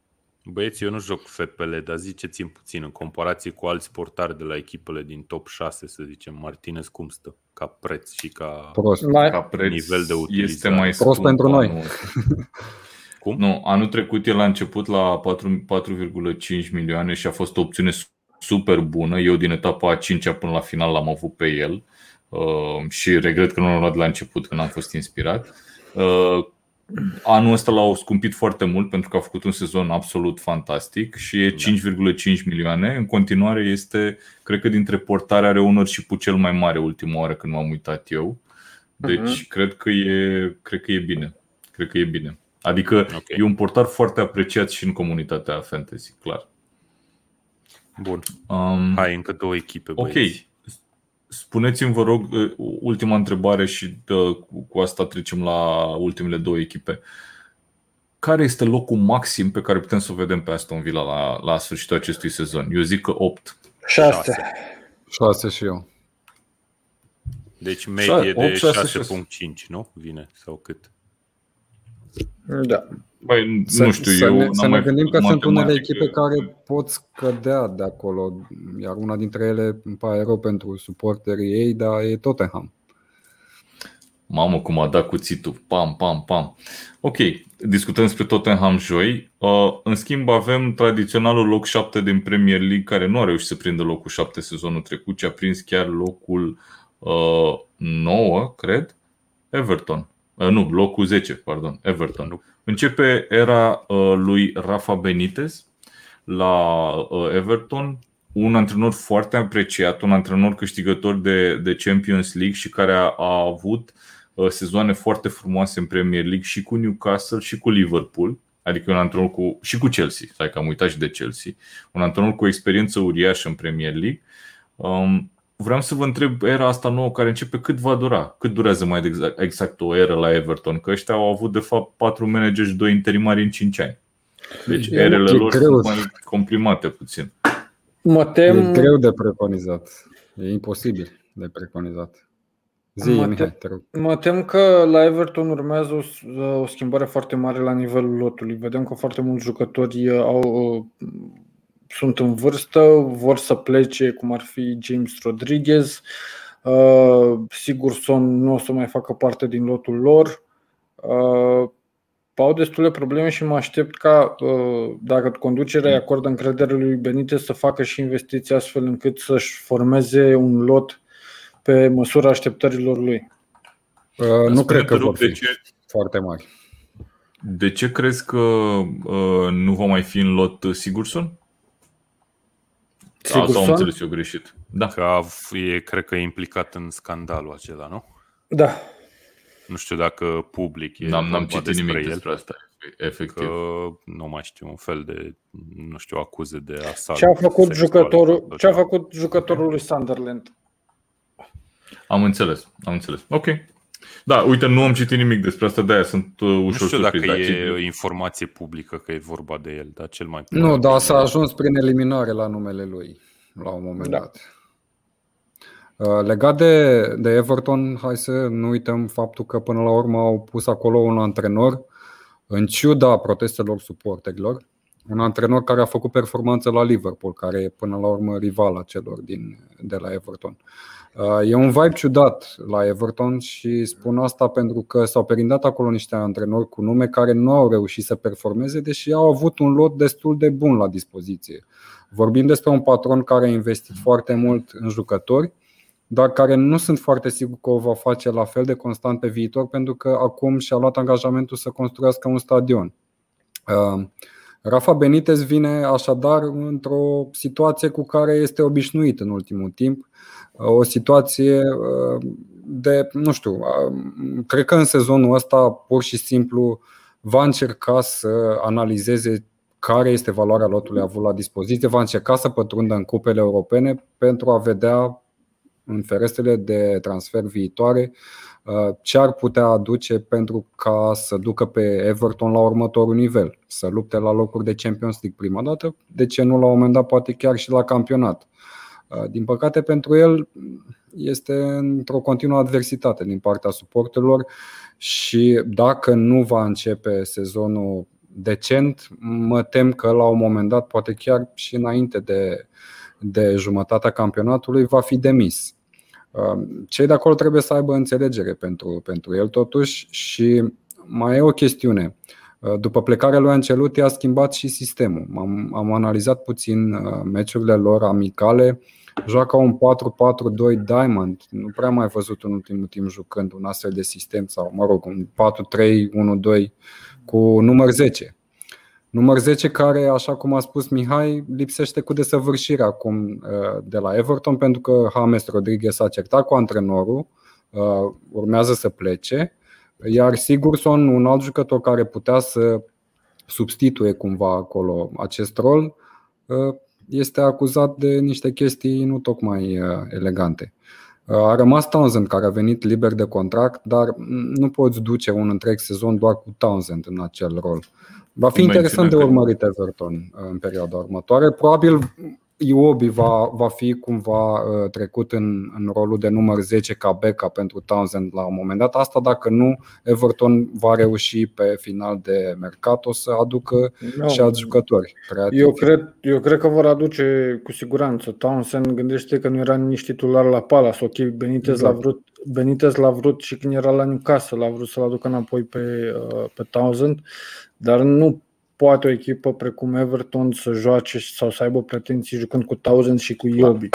Băieți, eu nu joc FPL, dar ziceți-mi puțin, în comparație cu alți portari de la echipele din top 6, să zicem, Martinez cum stă? Ca preț și ca... Prost. Mai, ca preț Nivel de este utilizare. mai Prost scump pentru noi. anul ăsta. Cum? Nu, anul trecut el a început la 4 4,5 milioane și a fost o opțiune super bună. Eu din etapa a 5 până la final l-am avut pe el uh, și regret că nu l-am luat de la început când am fost inspirat. Uh, anul ăsta l-au scumpit foarte mult pentru că a făcut un sezon absolut fantastic și e Da. 5,5 milioane. În continuare este, cred că dintre portare are unor și cu cel mai mare ultima oară când m-am uitat eu. Deci Mhm. cred că e cred că e bine. Cred că e bine. Adică Ok. e un portar foarte apreciat și în comunitatea fantasy, clar. Bun. Um, Hai, încă două echipe, ok. Băieți. Spuneți-mi, vă rog, uh, ultima întrebare și uh, cu- cu asta trecem la ultimele două echipe. Care este locul maxim pe care putem să o vedem pe Aston Villa la, la sfârșitul acestui sezon? Eu zic că 8. 6. 6 și eu. Deci medie Opt, de șase, 6.5, nu? Vine? Sau cât? Da. Băi, Să, nu știu, să eu ne, n-am să ne mai gândim că făcut sunt unele matematică. echipe care pot scădea de acolo, iar una dintre ele îmi pare rău pentru suporterii ei, dar e Tottenham. Mamă, cum a dat cuțitul. Pam, pam, pam. Ok. discutăm despre Tottenham joi. Uh, în schimb, avem tradiționalul loc 7 din Premier League care nu a reușit să prindă locul 7 sezonul trecut, ci a prins chiar locul 9, cred, Everton. Nu, locul 10, pardon, Everton. Începe era lui Rafa Benitez la Everton, un antrenor foarte apreciat, un antrenor câștigător de, de Champions League și care a, a avut uh, sezoane foarte frumoase în Premier League și cu Newcastle și cu Liverpool, adică un antrenor cu, și cu Chelsea, stai că am uitat și de Chelsea, un antrenor cu o experiență uriașă în Premier League. Um, vreau să vă întreb, era asta nouă care începe, cât va dura? Cât durează mai exact, exact o eră la Everton? Că ăștia au avut de fapt patru manageri și doi interimari în cinci ani. Deci erele lor sunt mai comprimate puțin. Mă tem... E greu de preconizat. E imposibil de preconizat. Zi, mă, Mihai, te rog. mă tem că la Everton urmează o, o schimbare foarte mare la nivelul lotului. Vedem că foarte mulți jucători uh, au, uh, sunt în vârstă, vor să plece, cum ar fi James Rodriguez. Uh, sigur, Son nu o să mai facă parte din lotul lor au destule probleme și mă aștept ca, uh, dacă conducerea îi acordă încredere lui Benite, să facă și investiții astfel încât să-și formeze un lot pe măsura așteptărilor lui. Uh, nu cred că vor fi ce... foarte mari. De ce crezi că uh, nu va mai fi în lot Sigurson? Sigurson? Sau am înțeles eu greșit. Da. Că e, cred că e implicat în scandalul acela, nu? Da, nu știu dacă public e N-am, n-am citit despre nimic el, despre asta, efectiv. Că, nu mai știu, un fel de, nu știu, acuze de asalt. Ce a făcut, jucătorul, ce a făcut jucătorul lui Sunderland? Am înțeles, am înțeles. Ok. Da, uite, nu am citit nimic despre asta, de-aia sunt uh, ușor Nu știu surprins, dacă e o informație publică că e vorba de el, dar cel mai Nu, dar s-a ajuns prin eliminare la numele lui, la un moment da. dat. Uh, legat de, de Everton, hai să nu uităm faptul că până la urmă au pus acolo un antrenor, în ciuda protestelor suporterilor, un antrenor care a făcut performanță la Liverpool, care e până la urmă rivala celor din, de la Everton. Uh, e un vibe ciudat la Everton și spun asta pentru că s-au perindat acolo niște antrenori cu nume care nu au reușit să performeze, deși au avut un lot destul de bun la dispoziție. Vorbim despre un patron care a investit foarte mult în jucători, dar care nu sunt foarte sigur că o va face la fel de constant pe viitor, pentru că acum și-a luat angajamentul să construiască un stadion. Uh, Rafa Benitez vine așadar într-o situație cu care este obișnuit în ultimul timp, uh, o situație uh, de, nu știu, cred că în sezonul ăsta pur și simplu va încerca să analizeze care este valoarea lotului avut la dispoziție, va încerca să pătrundă în cupele europene pentru a vedea în ferestrele de transfer viitoare uh, ce ar putea aduce pentru ca să ducă pe Everton la următorul nivel, să lupte la locuri de Champions League prima dată, de ce nu la un moment dat poate chiar și la campionat. Uh, din păcate pentru el este într-o continuă adversitate din partea suporterilor și dacă nu va începe sezonul decent, mă tem că la un moment dat, poate chiar și înainte de de jumătatea campionatului va fi demis. Um, cei de acolo trebuie să aibă înțelegere pentru, pentru el totuși și mai e o chestiune. Uh, după plecarea lui Ancelotti a schimbat și sistemul. Am, am analizat puțin uh, meciurile lor amicale. Joacă un 4-4-2 Diamond. Nu prea mai văzut în ultimul timp jucând un astfel de sistem sau, mă rog, un 4-3-1-2 cu număr 10. Număr 10 care, așa cum a spus Mihai, lipsește cu desăvârșire acum uh, de la Everton pentru că James Rodriguez a certat cu antrenorul, uh, urmează să plece, iar Sigurson, un alt jucător care putea să substituie cumva acolo acest rol, uh, este acuzat de niște chestii nu tocmai elegante. A rămas Townsend care a venit liber de contract, dar nu poți duce un întreg sezon doar cu Townsend în acel rol. Va fi interesant de urmărit Everton uh, în perioada următoare. Probabil Iobi va, va fi cumva uh, trecut în, în rolul de număr 10 ca beca pentru Townsend la un moment dat. Asta dacă nu, Everton va reuși pe final de mercato să aducă no. și alți jucători. Eu cred, eu cred că vor aduce cu siguranță. Townsend gândește că nu era nici titular la Palace. Ok, Benitez exact. l-a vrut Benitez l-a vrut și când era la Newcastle, l-a vrut să-l aducă înapoi pe, uh, pe Townsend, dar nu poate o echipă precum Everton să joace sau să aibă pretenții jucând cu Townsend și cu Iobi.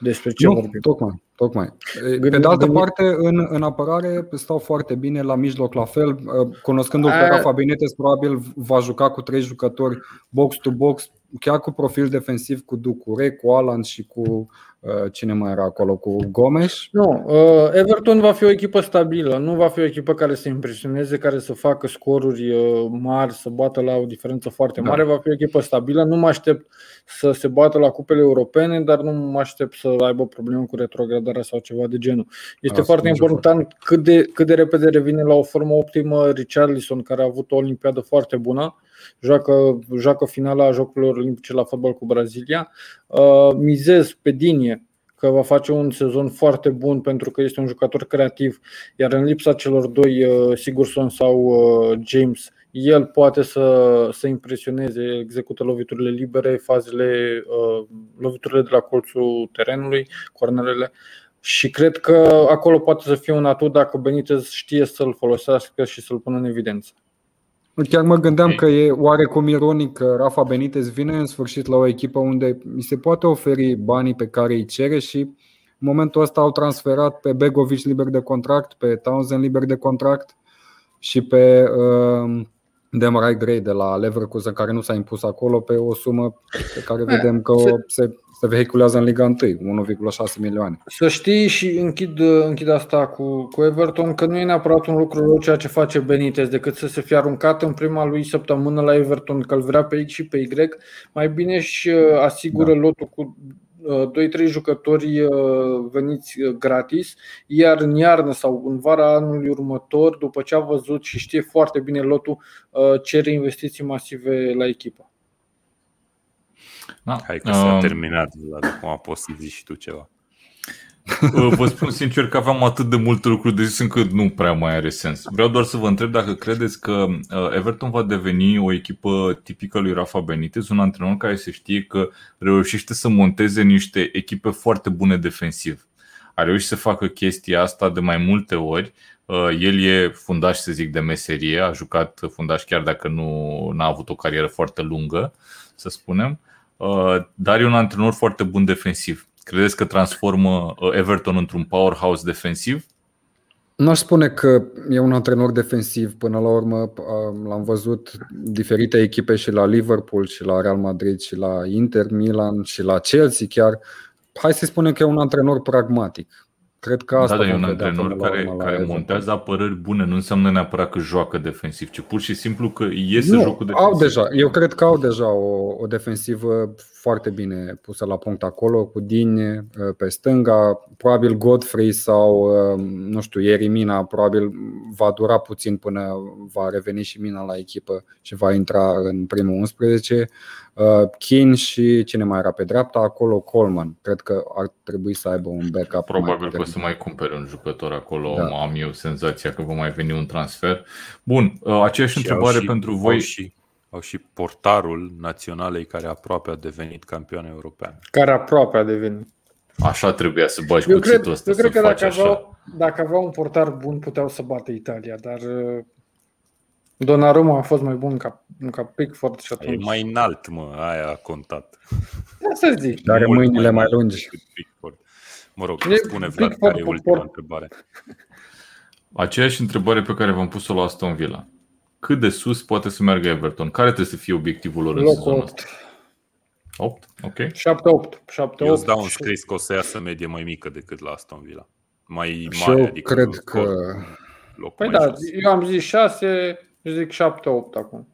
Despre ce nu, vorbim? Tocmai, tocmai. Pe de altă parte, în, în apărare stau foarte bine la mijloc la fel. Cunoscându-l pe Rafa Benitez, probabil va juca cu trei jucători box to box, chiar cu profil defensiv cu Ducure, cu Alan și cu Uh, cine mai era acolo cu Gomes? Nu, uh, Everton va fi o echipă stabilă, nu va fi o echipă care să impresioneze, care să facă scoruri uh, mari, să bată la o diferență foarte da. mare, da. va fi o echipă stabilă. Nu mă aștept să se bată la cupele europene, dar nu mă aștept să aibă probleme cu retrogradarea sau ceva de genul. Este Asta foarte important cât de, cât de repede revine la o formă optimă Richarlison, care a avut o olimpiadă foarte bună joacă, joacă finala Jocurilor Olimpice la fotbal cu Brazilia. Uh, mizez pe Dinie că va face un sezon foarte bun pentru că este un jucător creativ, iar în lipsa celor doi, uh, Sigurson sau uh, James, el poate să, să impresioneze, execută loviturile libere, fazele, loviturile de la colțul terenului, cornerele și cred că acolo poate să fie un atut dacă Benitez știe să-l folosească și să-l pună în evidență. Chiar mă gândeam că e oarecum ironic că Rafa Benitez vine în sfârșit la o echipă unde mi se poate oferi banii pe care îi cere și în momentul ăsta au transferat pe Begovic liber de contract, pe Townsend liber de contract și pe uh, Demarai Gray de la Leverkusen care nu s-a impus acolo pe o sumă pe care vedem că se se vehiculează în Liga 1, 1,6 milioane. Să știi și închid, închid asta cu, cu Everton, că nu e neapărat un lucru rău ceea ce face Benitez, decât să se fie aruncat în prima lui săptămână la Everton, că îl vrea pe X și pe Y, mai bine și uh, asigură da. lotul cu 2-3 uh, jucători uh, veniți gratis, iar în iarnă sau în vara anului următor, după ce a văzut și știe foarte bine lotul, cere investiții masive la echipă. Da. Hai că s-a uh, terminat, Vlad, acum poți să zici și tu ceva. Vă spun sincer că aveam atât de multe lucruri de zis încât nu prea mai are sens. Vreau doar să vă întreb dacă credeți că uh, Everton va deveni o echipă tipică lui Rafa Benitez, un antrenor care se știe că reușește să monteze niște echipe foarte bune defensiv. A reușit să facă chestia asta de mai multe ori. Uh, el e fundaș, să zic, de meserie, a jucat fundaș chiar dacă nu a avut o carieră foarte lungă, să spunem. Uh, dar e un antrenor foarte bun defensiv. Credeți că transformă uh, Everton într-un powerhouse defensiv? Nu aș spune că e un antrenor defensiv. Până la urmă uh, l-am văzut diferite echipe și la Liverpool și la Real Madrid și la Inter, Milan și la Chelsea chiar. Hai să spunem că e un antrenor pragmatic. Cred că asta da, da, e un antrenor care, care montează apărări bune, nu înseamnă neapărat că joacă defensiv, ci pur și simplu că iese nu, jocul defensiv. Au deja, eu cred că au deja o, o defensivă foarte bine pusă la punct acolo, cu Dine uh, pe stânga, probabil Godfrey sau, uh, nu știu, Ieri Mina, probabil va dura puțin până va reveni și Mina la echipă și va intra în primul 11. Uh, Kin și cine mai era pe dreapta acolo, Coleman. Cred că ar trebui să aibă un backup. Probabil că o să mai cumpere un jucător acolo. Da. Am eu senzația că va mai veni un transfer. Bun, aceeași și întrebare și, pentru voi. Și au și portarul naționalei care aproape a devenit campion european. Care aproape a devenit. Așa trebuia să bagi eu cred, ăsta. Eu cred că dacă aveau, dacă aveau un portar bun puteau să bată Italia, dar uh, Donnarumma a fost mai bun ca, ca Pickford și atunci... E mai înalt, mă, aia a contat. Da să zic. Dar are mâinile mai, mai lungi. Pickford. Mă rog, e spune Vlad care e ultima port... întrebare. Aceeași întrebare pe care v-am pus-o la Aston Villa cât de sus poate să meargă Everton? Care trebuie să fie obiectivul lor în Loc sezonul 8. ăsta? 8? Ok. 7-8. 7-8. Eu îți dau un scris că o să iasă medie mai mică decât la Aston Villa. Mai și mare, eu adică cred că... Loc păi da, jos. eu am zis 6, zic 7-8 acum.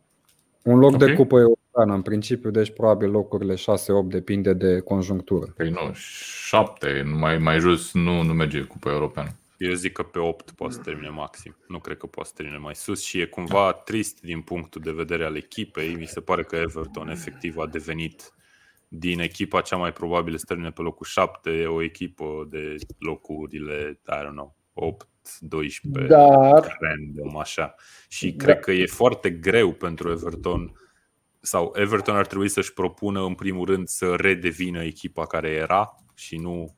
Un loc okay. de cupă europeană, în principiu, deci probabil locurile 6-8 depinde de conjunctură. Păi nu, 7, mai, mai jos nu, nu merge cupă europeană. Eu zic că pe 8 poate să termine maxim. Nu cred că poate să termine mai sus și e cumva trist din punctul de vedere al echipei. Mi se pare că Everton efectiv a devenit din echipa cea mai probabilă să termine pe locul 7, o echipă de locurile, I don't know, 8, 12, Dar- random, așa. Și Da. cred că e foarte greu pentru Everton sau Everton ar trebui să-și propună în primul rând să redevină echipa care era și nu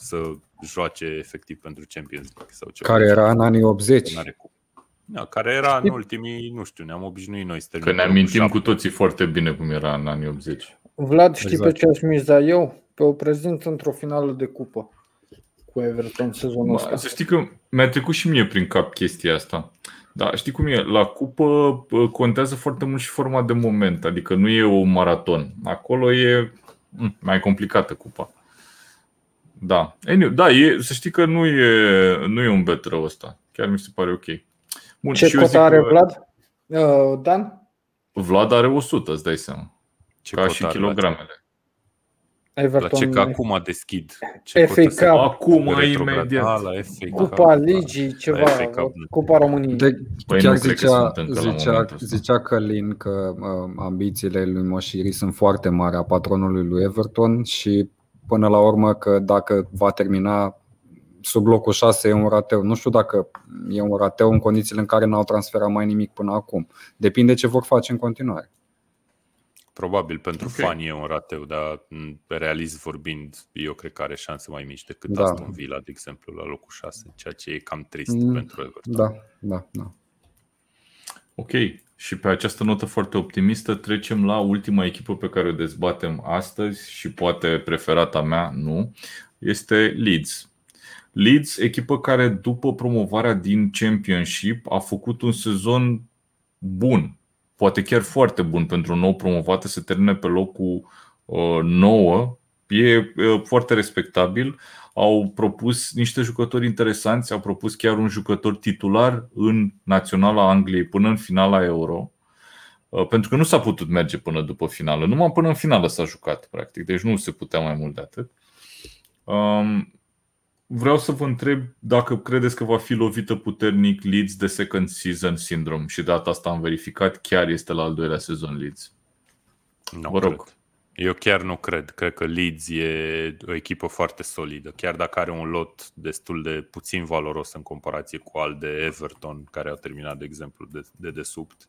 să joace efectiv pentru Champions League sau ceva. Care era în anii 80. N-are cum. Da, care era în ultimii, nu știu, ne-am obișnuit noi să Că terminăm ne pe locul amintim cu șapte. toții foarte bine cum era în anii 80. Vlad, știi Exact. pe ce aș miza eu? Pe o prezență într-o finală de cupă cu Everton sezonul Bă, ăsta. să știi că mi-a trecut și mie prin cap chestia asta. Da, știi cum e? La cupă bă, contează foarte mult și forma de moment, adică nu e un maraton. Acolo e m, mai complicată cupa. Da, anyway, da e, să știi că nu e, nu e un bet rău ăsta. Chiar mi se pare ok. Bun, Ce și eu zic cotă are că Vlad? Uh, Dan? Vlad are 100, îți dai seama. Ce ca cotă și are la- kilogramele. La Everton. ce că acum deschid. Ce FA cotă se- Cup. Acum, retrograd- imediat. Ah, la FA Cup, Cupa da. Ligii, ceva, FA Cup, nu. Cupa României. De, Păi chiar nu cred că zicea, sunt încă la zicea, momentul ăsta. zicea Călin că uh, ambițiile lui Moșiri sunt foarte mari a patronului lui Everton și până la urmă că dacă va termina sub locul 6 e un rateu. Nu știu dacă e un rateu în condițiile în care n-au transferat mai nimic până acum. Depinde ce vor face în continuare. Probabil pentru Ok. fani e un rateu, dar m, realist vorbind, eu cred că are șanse mai mici decât Da. Aston Villa, de exemplu, la locul 6, ceea ce e cam trist Mm, pentru Everton. Da, da, da. Ok. Și pe această notă foarte optimistă trecem la ultima echipă pe care o dezbatem astăzi și poate preferata mea, nu, este Leeds. Leeds, echipă care după promovarea din Championship a făcut un sezon bun, poate chiar foarte bun pentru un nou promovată să termine pe locul uh, 9. E uh, foarte respectabil. Au propus niște jucători interesanți, au propus chiar un jucător titular în Naționala Angliei până în finala Euro. Uh, Pentru că nu s-a putut merge până după finală. Numai până în finală s-a jucat, practic. Deci nu se putea mai mult de atât. Um, Vreau să vă întreb dacă credeți că va fi lovită puternic Leeds de second season syndrome și data asta am verificat, chiar este la al doilea sezon Leeds. Nu Vă rog. cred. Eu chiar nu cred. Cred că Leeds e o echipă foarte solidă. Chiar dacă are un lot destul de puțin valoros în comparație cu al de Everton, care au terminat, de exemplu, de, de desubt.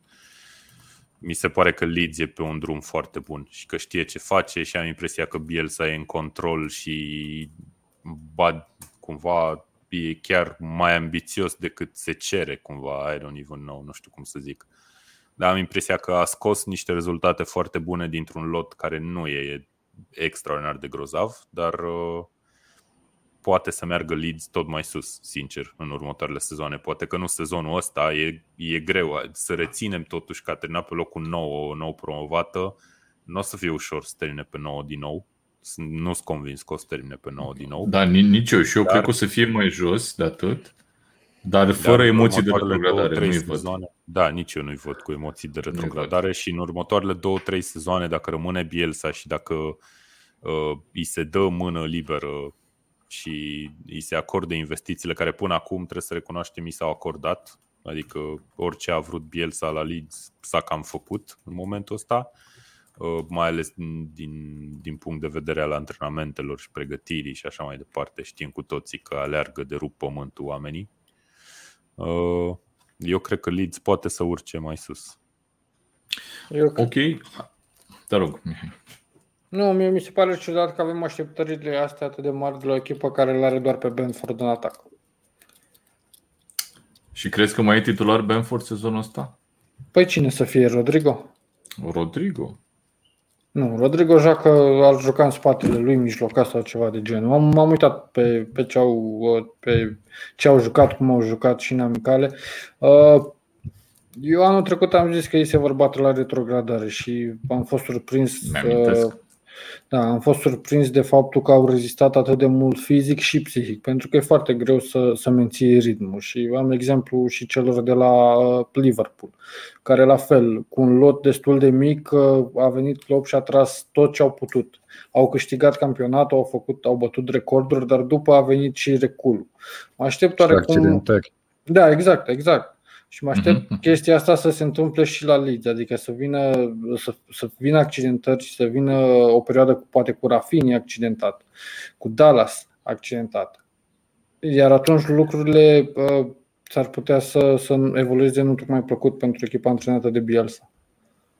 Mi se pare că Leeds e pe un drum foarte bun și că știe ce face și am impresia că Bielsa e în control și ba, cumva e chiar mai ambițios decât se cere cumva, I don't even know, nu știu cum să zic. Dar am impresia că a scos niște rezultate foarte bune dintr-un lot care nu e extraordinar de grozav, dar uh, poate să meargă Leeds tot mai sus, sincer, în următoarele sezoane. Poate că nu sezonul ăsta, e, e greu să reținem totuși că a terminat pe locul 9, o nou promovată. Nu o să fie ușor să termine pe 9 din nou. Sunt- Nu sunt convins că o să termine pe 9 din nou. Da, ni- nici eu. Și eu Dar- cred că o să fie mai jos de atât, dar Dar fără în emoții de următoarele două, retrogradare. trei Nu-i văd. sezoane- Da, nici eu nu-i văd cu emoții de retrogradare și în următoarele două, trei sezoane, dacă rămâne Bielsa și dacă uh, îi se dă mână liberă și îi se acorde investițiile care până acum, trebuie să recunoaștem, mi s-au acordat, adică orice a vrut Bielsa la Leeds s-a cam făcut în momentul ăsta, uh, mai ales din, din punct de vedere al antrenamentelor și pregătirii și așa mai departe. Știm cu toții că aleargă de rup pământul oamenii. Uh, Eu cred că Leeds poate să urce mai sus. Eu, Ok. Te rog, Mihai. nu, mie mi se pare ciudat că avem așteptările astea atât de mari de la o echipă care le are doar pe Benford în atac. Și crezi că mai e titular Benford sezonul ăsta? Păi cine să fie Rodrigo? Rodrigo. Nu, Rodrigo joacă, ar juca în spatele lui mijlocat sau ceva de genul. M-am, m-am uitat pe, pe, ce au, pe ce au jucat, cum au jucat și în amicale. Uh, Eu anul trecut am zis că ei se vor bate la retrogradare și am fost surprins. Mi-amintesc. Uh, Da, am fost surprins de faptul că au rezistat atât de mult fizic și psihic, pentru că e foarte greu să, să menții ritmul. Și am exemplu și celor de la uh, Liverpool, care la fel, cu un lot destul de mic, uh, a venit Klopp și a tras tot ce au putut. Au câștigat campionatul, au, făcut, au bătut recorduri, dar după a venit și reculul. Mă aștept Și oarecum accidentări. da, exact, exact. Și mă aștept uh-huh. chestia asta să se întâmple și la Leeds, adică să vină, să, să vină accidentări și să vină o perioadă poate cu Rafini accidentat, cu Dallas accidentat. Iar atunci lucrurile uh, s-ar putea să, să evolueze nu tocmai plăcut pentru echipa antrenată de Bielsa.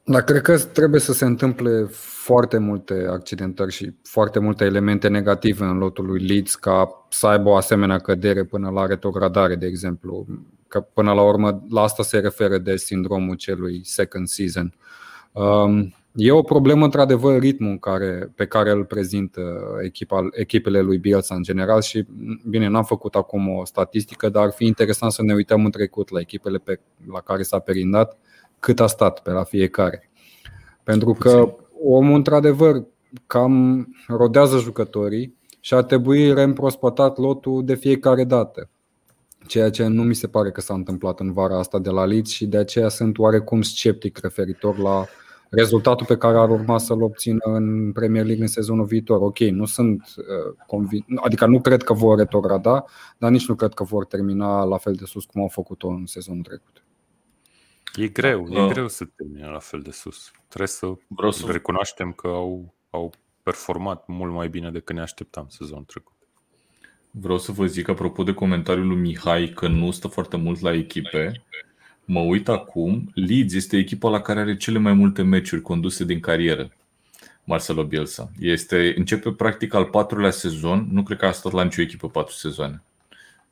Dar cred că trebuie să se întâmple foarte multe accidentări și foarte multe elemente negative în lotul lui Leeds ca să aibă o asemenea cădere până la retrogradare, de exemplu. Că până la urmă la asta se referă de sindromul celui second season. Um, e o problemă, într-adevăr, ritmul care, pe care îl prezintă echipa, echipele lui Bielsa în general și, bine, n-am făcut acum o statistică, dar ar fi interesant să ne uităm în trecut la echipele pe, la care s-a perindat cât a stat pe la fiecare. Pentru că omul, într-adevăr, cam rodează jucătorii și ar trebui reîmprospătat lotul de fiecare dată. Ceea ce nu mi se pare că s-a întâmplat în vara asta de la Leeds și de aceea sunt oarecum sceptic referitor la rezultatul pe care ar urma să-l obțină în Premier League în sezonul viitor. Ok, nu sunt uh, convins, adică nu cred că vor retrograda, dar nici nu cred că vor termina la fel de sus cum au făcut-o în sezonul trecut. E greu, e greu să termine la fel de sus. Trebuie să Vreau să recunoaștem că au, au performat mult mai bine decât ne așteptam sezonul trecut. Vreau să vă zic, apropo de comentariul lui Mihai, că nu stă foarte mult la echipe. Mă uit acum, Leeds este echipa la care are cele mai multe meciuri conduse din carieră. Marcelo Bielsa. Este, începe practic al patrulea sezon, nu cred că a stat la nicio echipă patru sezoane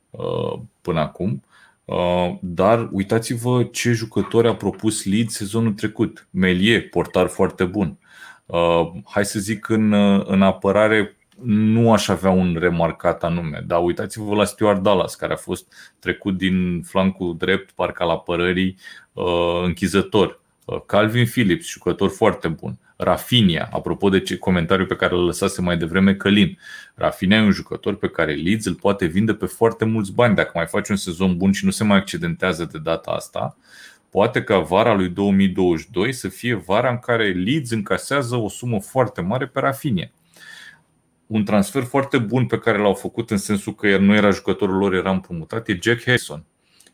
uh, până acum. Uh, dar uitați-vă ce jucători a propus Leeds sezonul trecut. Melie, portar foarte bun. Uh, hai să zic în, în apărare nu aș avea un remarcat anume, dar uitați-vă la Stuart Dallas, care a fost trecut din flancul drept, parcă la apărării, uh, închizător. Calvin Phillips, jucător foarte bun. Rafinha, apropo de ce comentariu pe care îl lăsase mai devreme Călin. Rafinha e un jucător pe care Leeds îl poate vinde pe foarte mulți bani. Dacă mai face un sezon bun și nu se mai accidentează de data asta, poate ca vara lui 2022 să fie vara în care Leeds încasează o sumă foarte mare pe Rafinha. Un transfer foarte bun pe care l-au făcut în sensul că el nu era jucătorul lor, era împrumutat, e Jack Harrison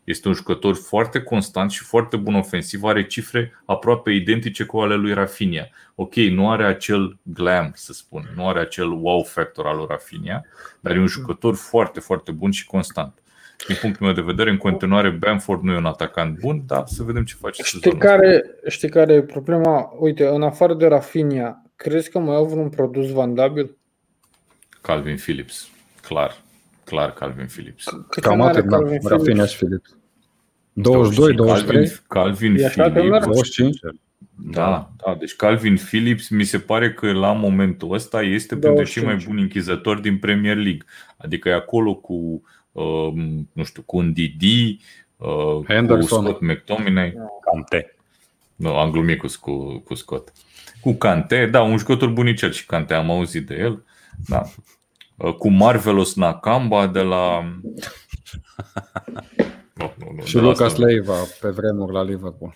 este un jucător foarte constant și foarte bun ofensiv, are cifre aproape identice cu ale lui Rafinha. Ok, nu are acel glam, să spun, nu are acel wow factor al lui Rafinha, dar e un jucător foarte, foarte bun și constant. Din punctul meu de vedere, în continuare, Bamford nu e un atacant bun, dar să vedem ce face știi care, știi care e problema? Uite, în afară de Rafinha, crezi că mai au vreun produs vandabil? Calvin Phillips, clar clar Calvin Phillips. Cam atât, da. Rafinha și Phillips. 22, 23. Calvin, Calvin Phillips. 25. Da, da, deci Calvin Phillips mi se pare că la momentul ăsta este printre cei mai buni închizători din Premier League. Adică e acolo cu, uh, nu știu, cu un Didi, uh, cu Scott McTominay. Cante. Nu, am glumit cu, cu, cu Scott. Cu Cante, da, un jucător bunicel și Cante, am auzit de el. Da. Uh, cu Marvelous Nakamba de la... Nu, nu, nu, și Lucas Leiva pe vremuri la Liverpool.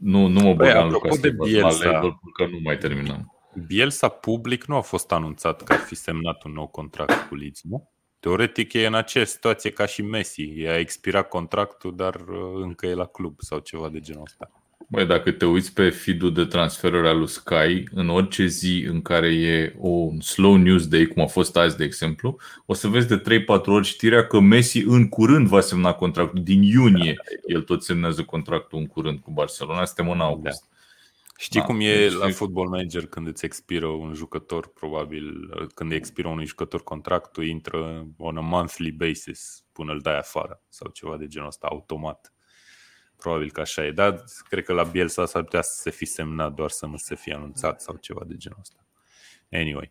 Nu, nu mă băgam Lucas de Leiva Bielsa, la Liverpool că nu mai terminăm. Bielsa public nu a fost anunțat că ar fi semnat un nou contract cu Leeds, nu? Teoretic e în aceeași situație ca și Messi. I-a expirat contractul, dar uh, încă e la club sau ceva de genul ăsta. Băi, dacă te uiți pe feed de transferuri al lui Sky, în orice zi în care e un slow news day, cum a fost azi, de exemplu, o să vezi de 3-4 ori știrea că Messi în curând va semna contractul. Din iunie el tot semnează contractul în curând cu Barcelona. Suntem în august. Da. Știi da, cum e deci la Football Manager când îți expiră un jucător, probabil, când expiră unui jucător contractul, intră on a monthly basis până îl dai afară sau ceva de genul ăsta, automat. Probabil că așa e, dar cred că la Bielsa s-ar putea să se fi semnat doar să nu se fie anunțat sau ceva de genul ăsta. Anyway.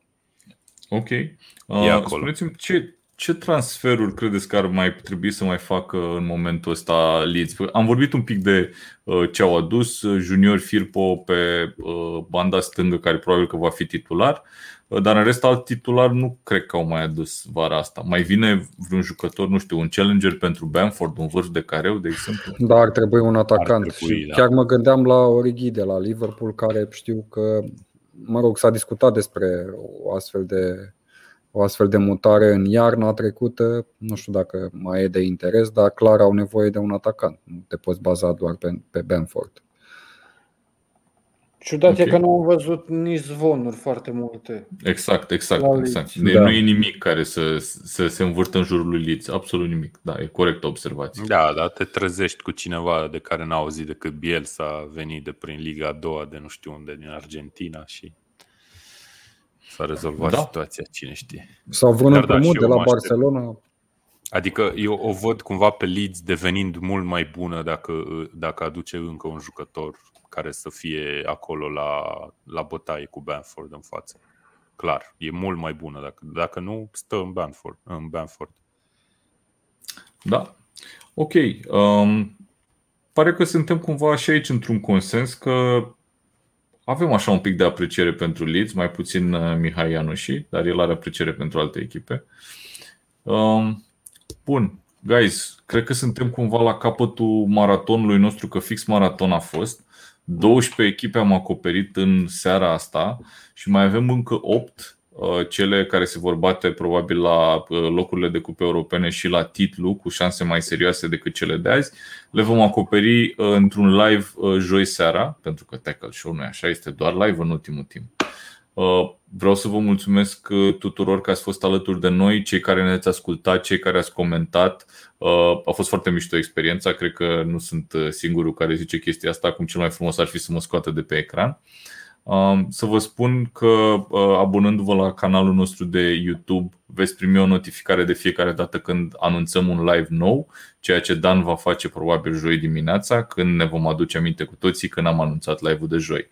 Ok. Uh, spuneți-mi ce, ce transferuri credeți că ar mai trebui să mai facă în momentul ăsta Leeds? Am vorbit un pic de uh, ce au adus Junior Firpo pe uh, banda stângă, care probabil că va fi titular. Dar în rest, alt titular nu cred că au mai adus vara asta. Mai vine vreun jucător, nu știu, un challenger pentru Bamford, un vârf de careu, de exemplu? Da, ar trebui un atacant. Trebui, și da. chiar mă gândeam la Origi de la Liverpool, care știu că, mă rog, s-a discutat despre o astfel de o astfel de mutare în iarna trecută. Nu știu dacă mai e de interes, dar clar au nevoie de un atacant. Nu te poți baza doar pe, pe Benford. Ciudat okay. e că nu am văzut nici zvonuri foarte multe. Exact, exact. exact. Da. Nu e nimic care să, să se învârtă în jurul lui Leeds. Absolut nimic. Da, e corect observație. Da, da, te trezești cu cineva de care n-a auzit decât Bielsa venit de prin Liga a doua de nu știu unde, din Argentina și s-a rezolvat da. situația, cine știe. Sau vreun da, împrumut de la Barcelona. Adică eu o văd cumva pe Leeds devenind mult mai bună dacă, dacă aduce încă un jucător care să fie acolo la, la bătaie cu Banford în față. Clar, e mult mai bună. Dacă, dacă nu, stă în Banford. În Banford. Da. Ok. Um, pare că suntem cumva și aici într-un consens că avem așa un pic de apreciere pentru Leeds, mai puțin uh, Mihai Ianuși, dar el are apreciere pentru alte echipe. Um, bun, guys, cred că suntem cumva la capătul maratonului nostru, că fix maraton a fost. 12 echipe am acoperit în seara asta și mai avem încă 8 uh, cele care se vor bate probabil la uh, locurile de cupe europene și la titlu cu șanse mai serioase decât cele de azi. Le vom acoperi uh, într-un live joi seara, pentru că Tackle Show nu e așa, este doar live în ultimul timp. Vreau să vă mulțumesc tuturor că ați fost alături de noi, cei care ne-ați ascultat, cei care ați comentat. Uh, a fost foarte mișto experiența, cred că nu sunt uh, singurul care zice chestia asta, acum cel mai frumos ar fi să mă scoată de pe ecran. Um, să vă spun că uh, abonându-vă la canalul nostru de YouTube veți primi o notificare de fiecare dată când anunțăm un live nou, ceea ce Dan va face probabil joi dimineața, când ne vom aduce aminte cu toții când am anunțat live-ul de joi.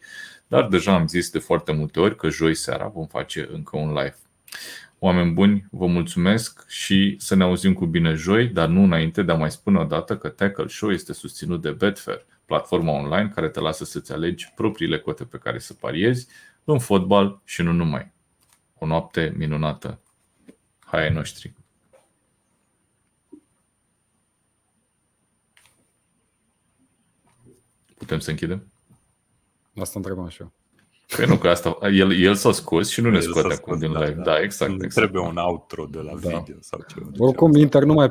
Dar deja am zis de foarte multe ori că joi seara vom face încă un live. Oameni buni, vă mulțumesc și să ne auzim cu bine joi, dar nu înainte de a mai spune o dată că Tackle Show este susținut de Betfair, platforma online care te lasă să-ți alegi propriile cote pe care să pariezi în fotbal și nu numai. O noapte minunată. Hai ai noștri! Putem să închidem? Asta întrebam și eu. Păi nu, că asta, el, el s-a scos și nu ne scoate acum din da, live. Da, da exact, exact. Trebuie un outro de la da. video sau ceva. Oricum, Inter nu mai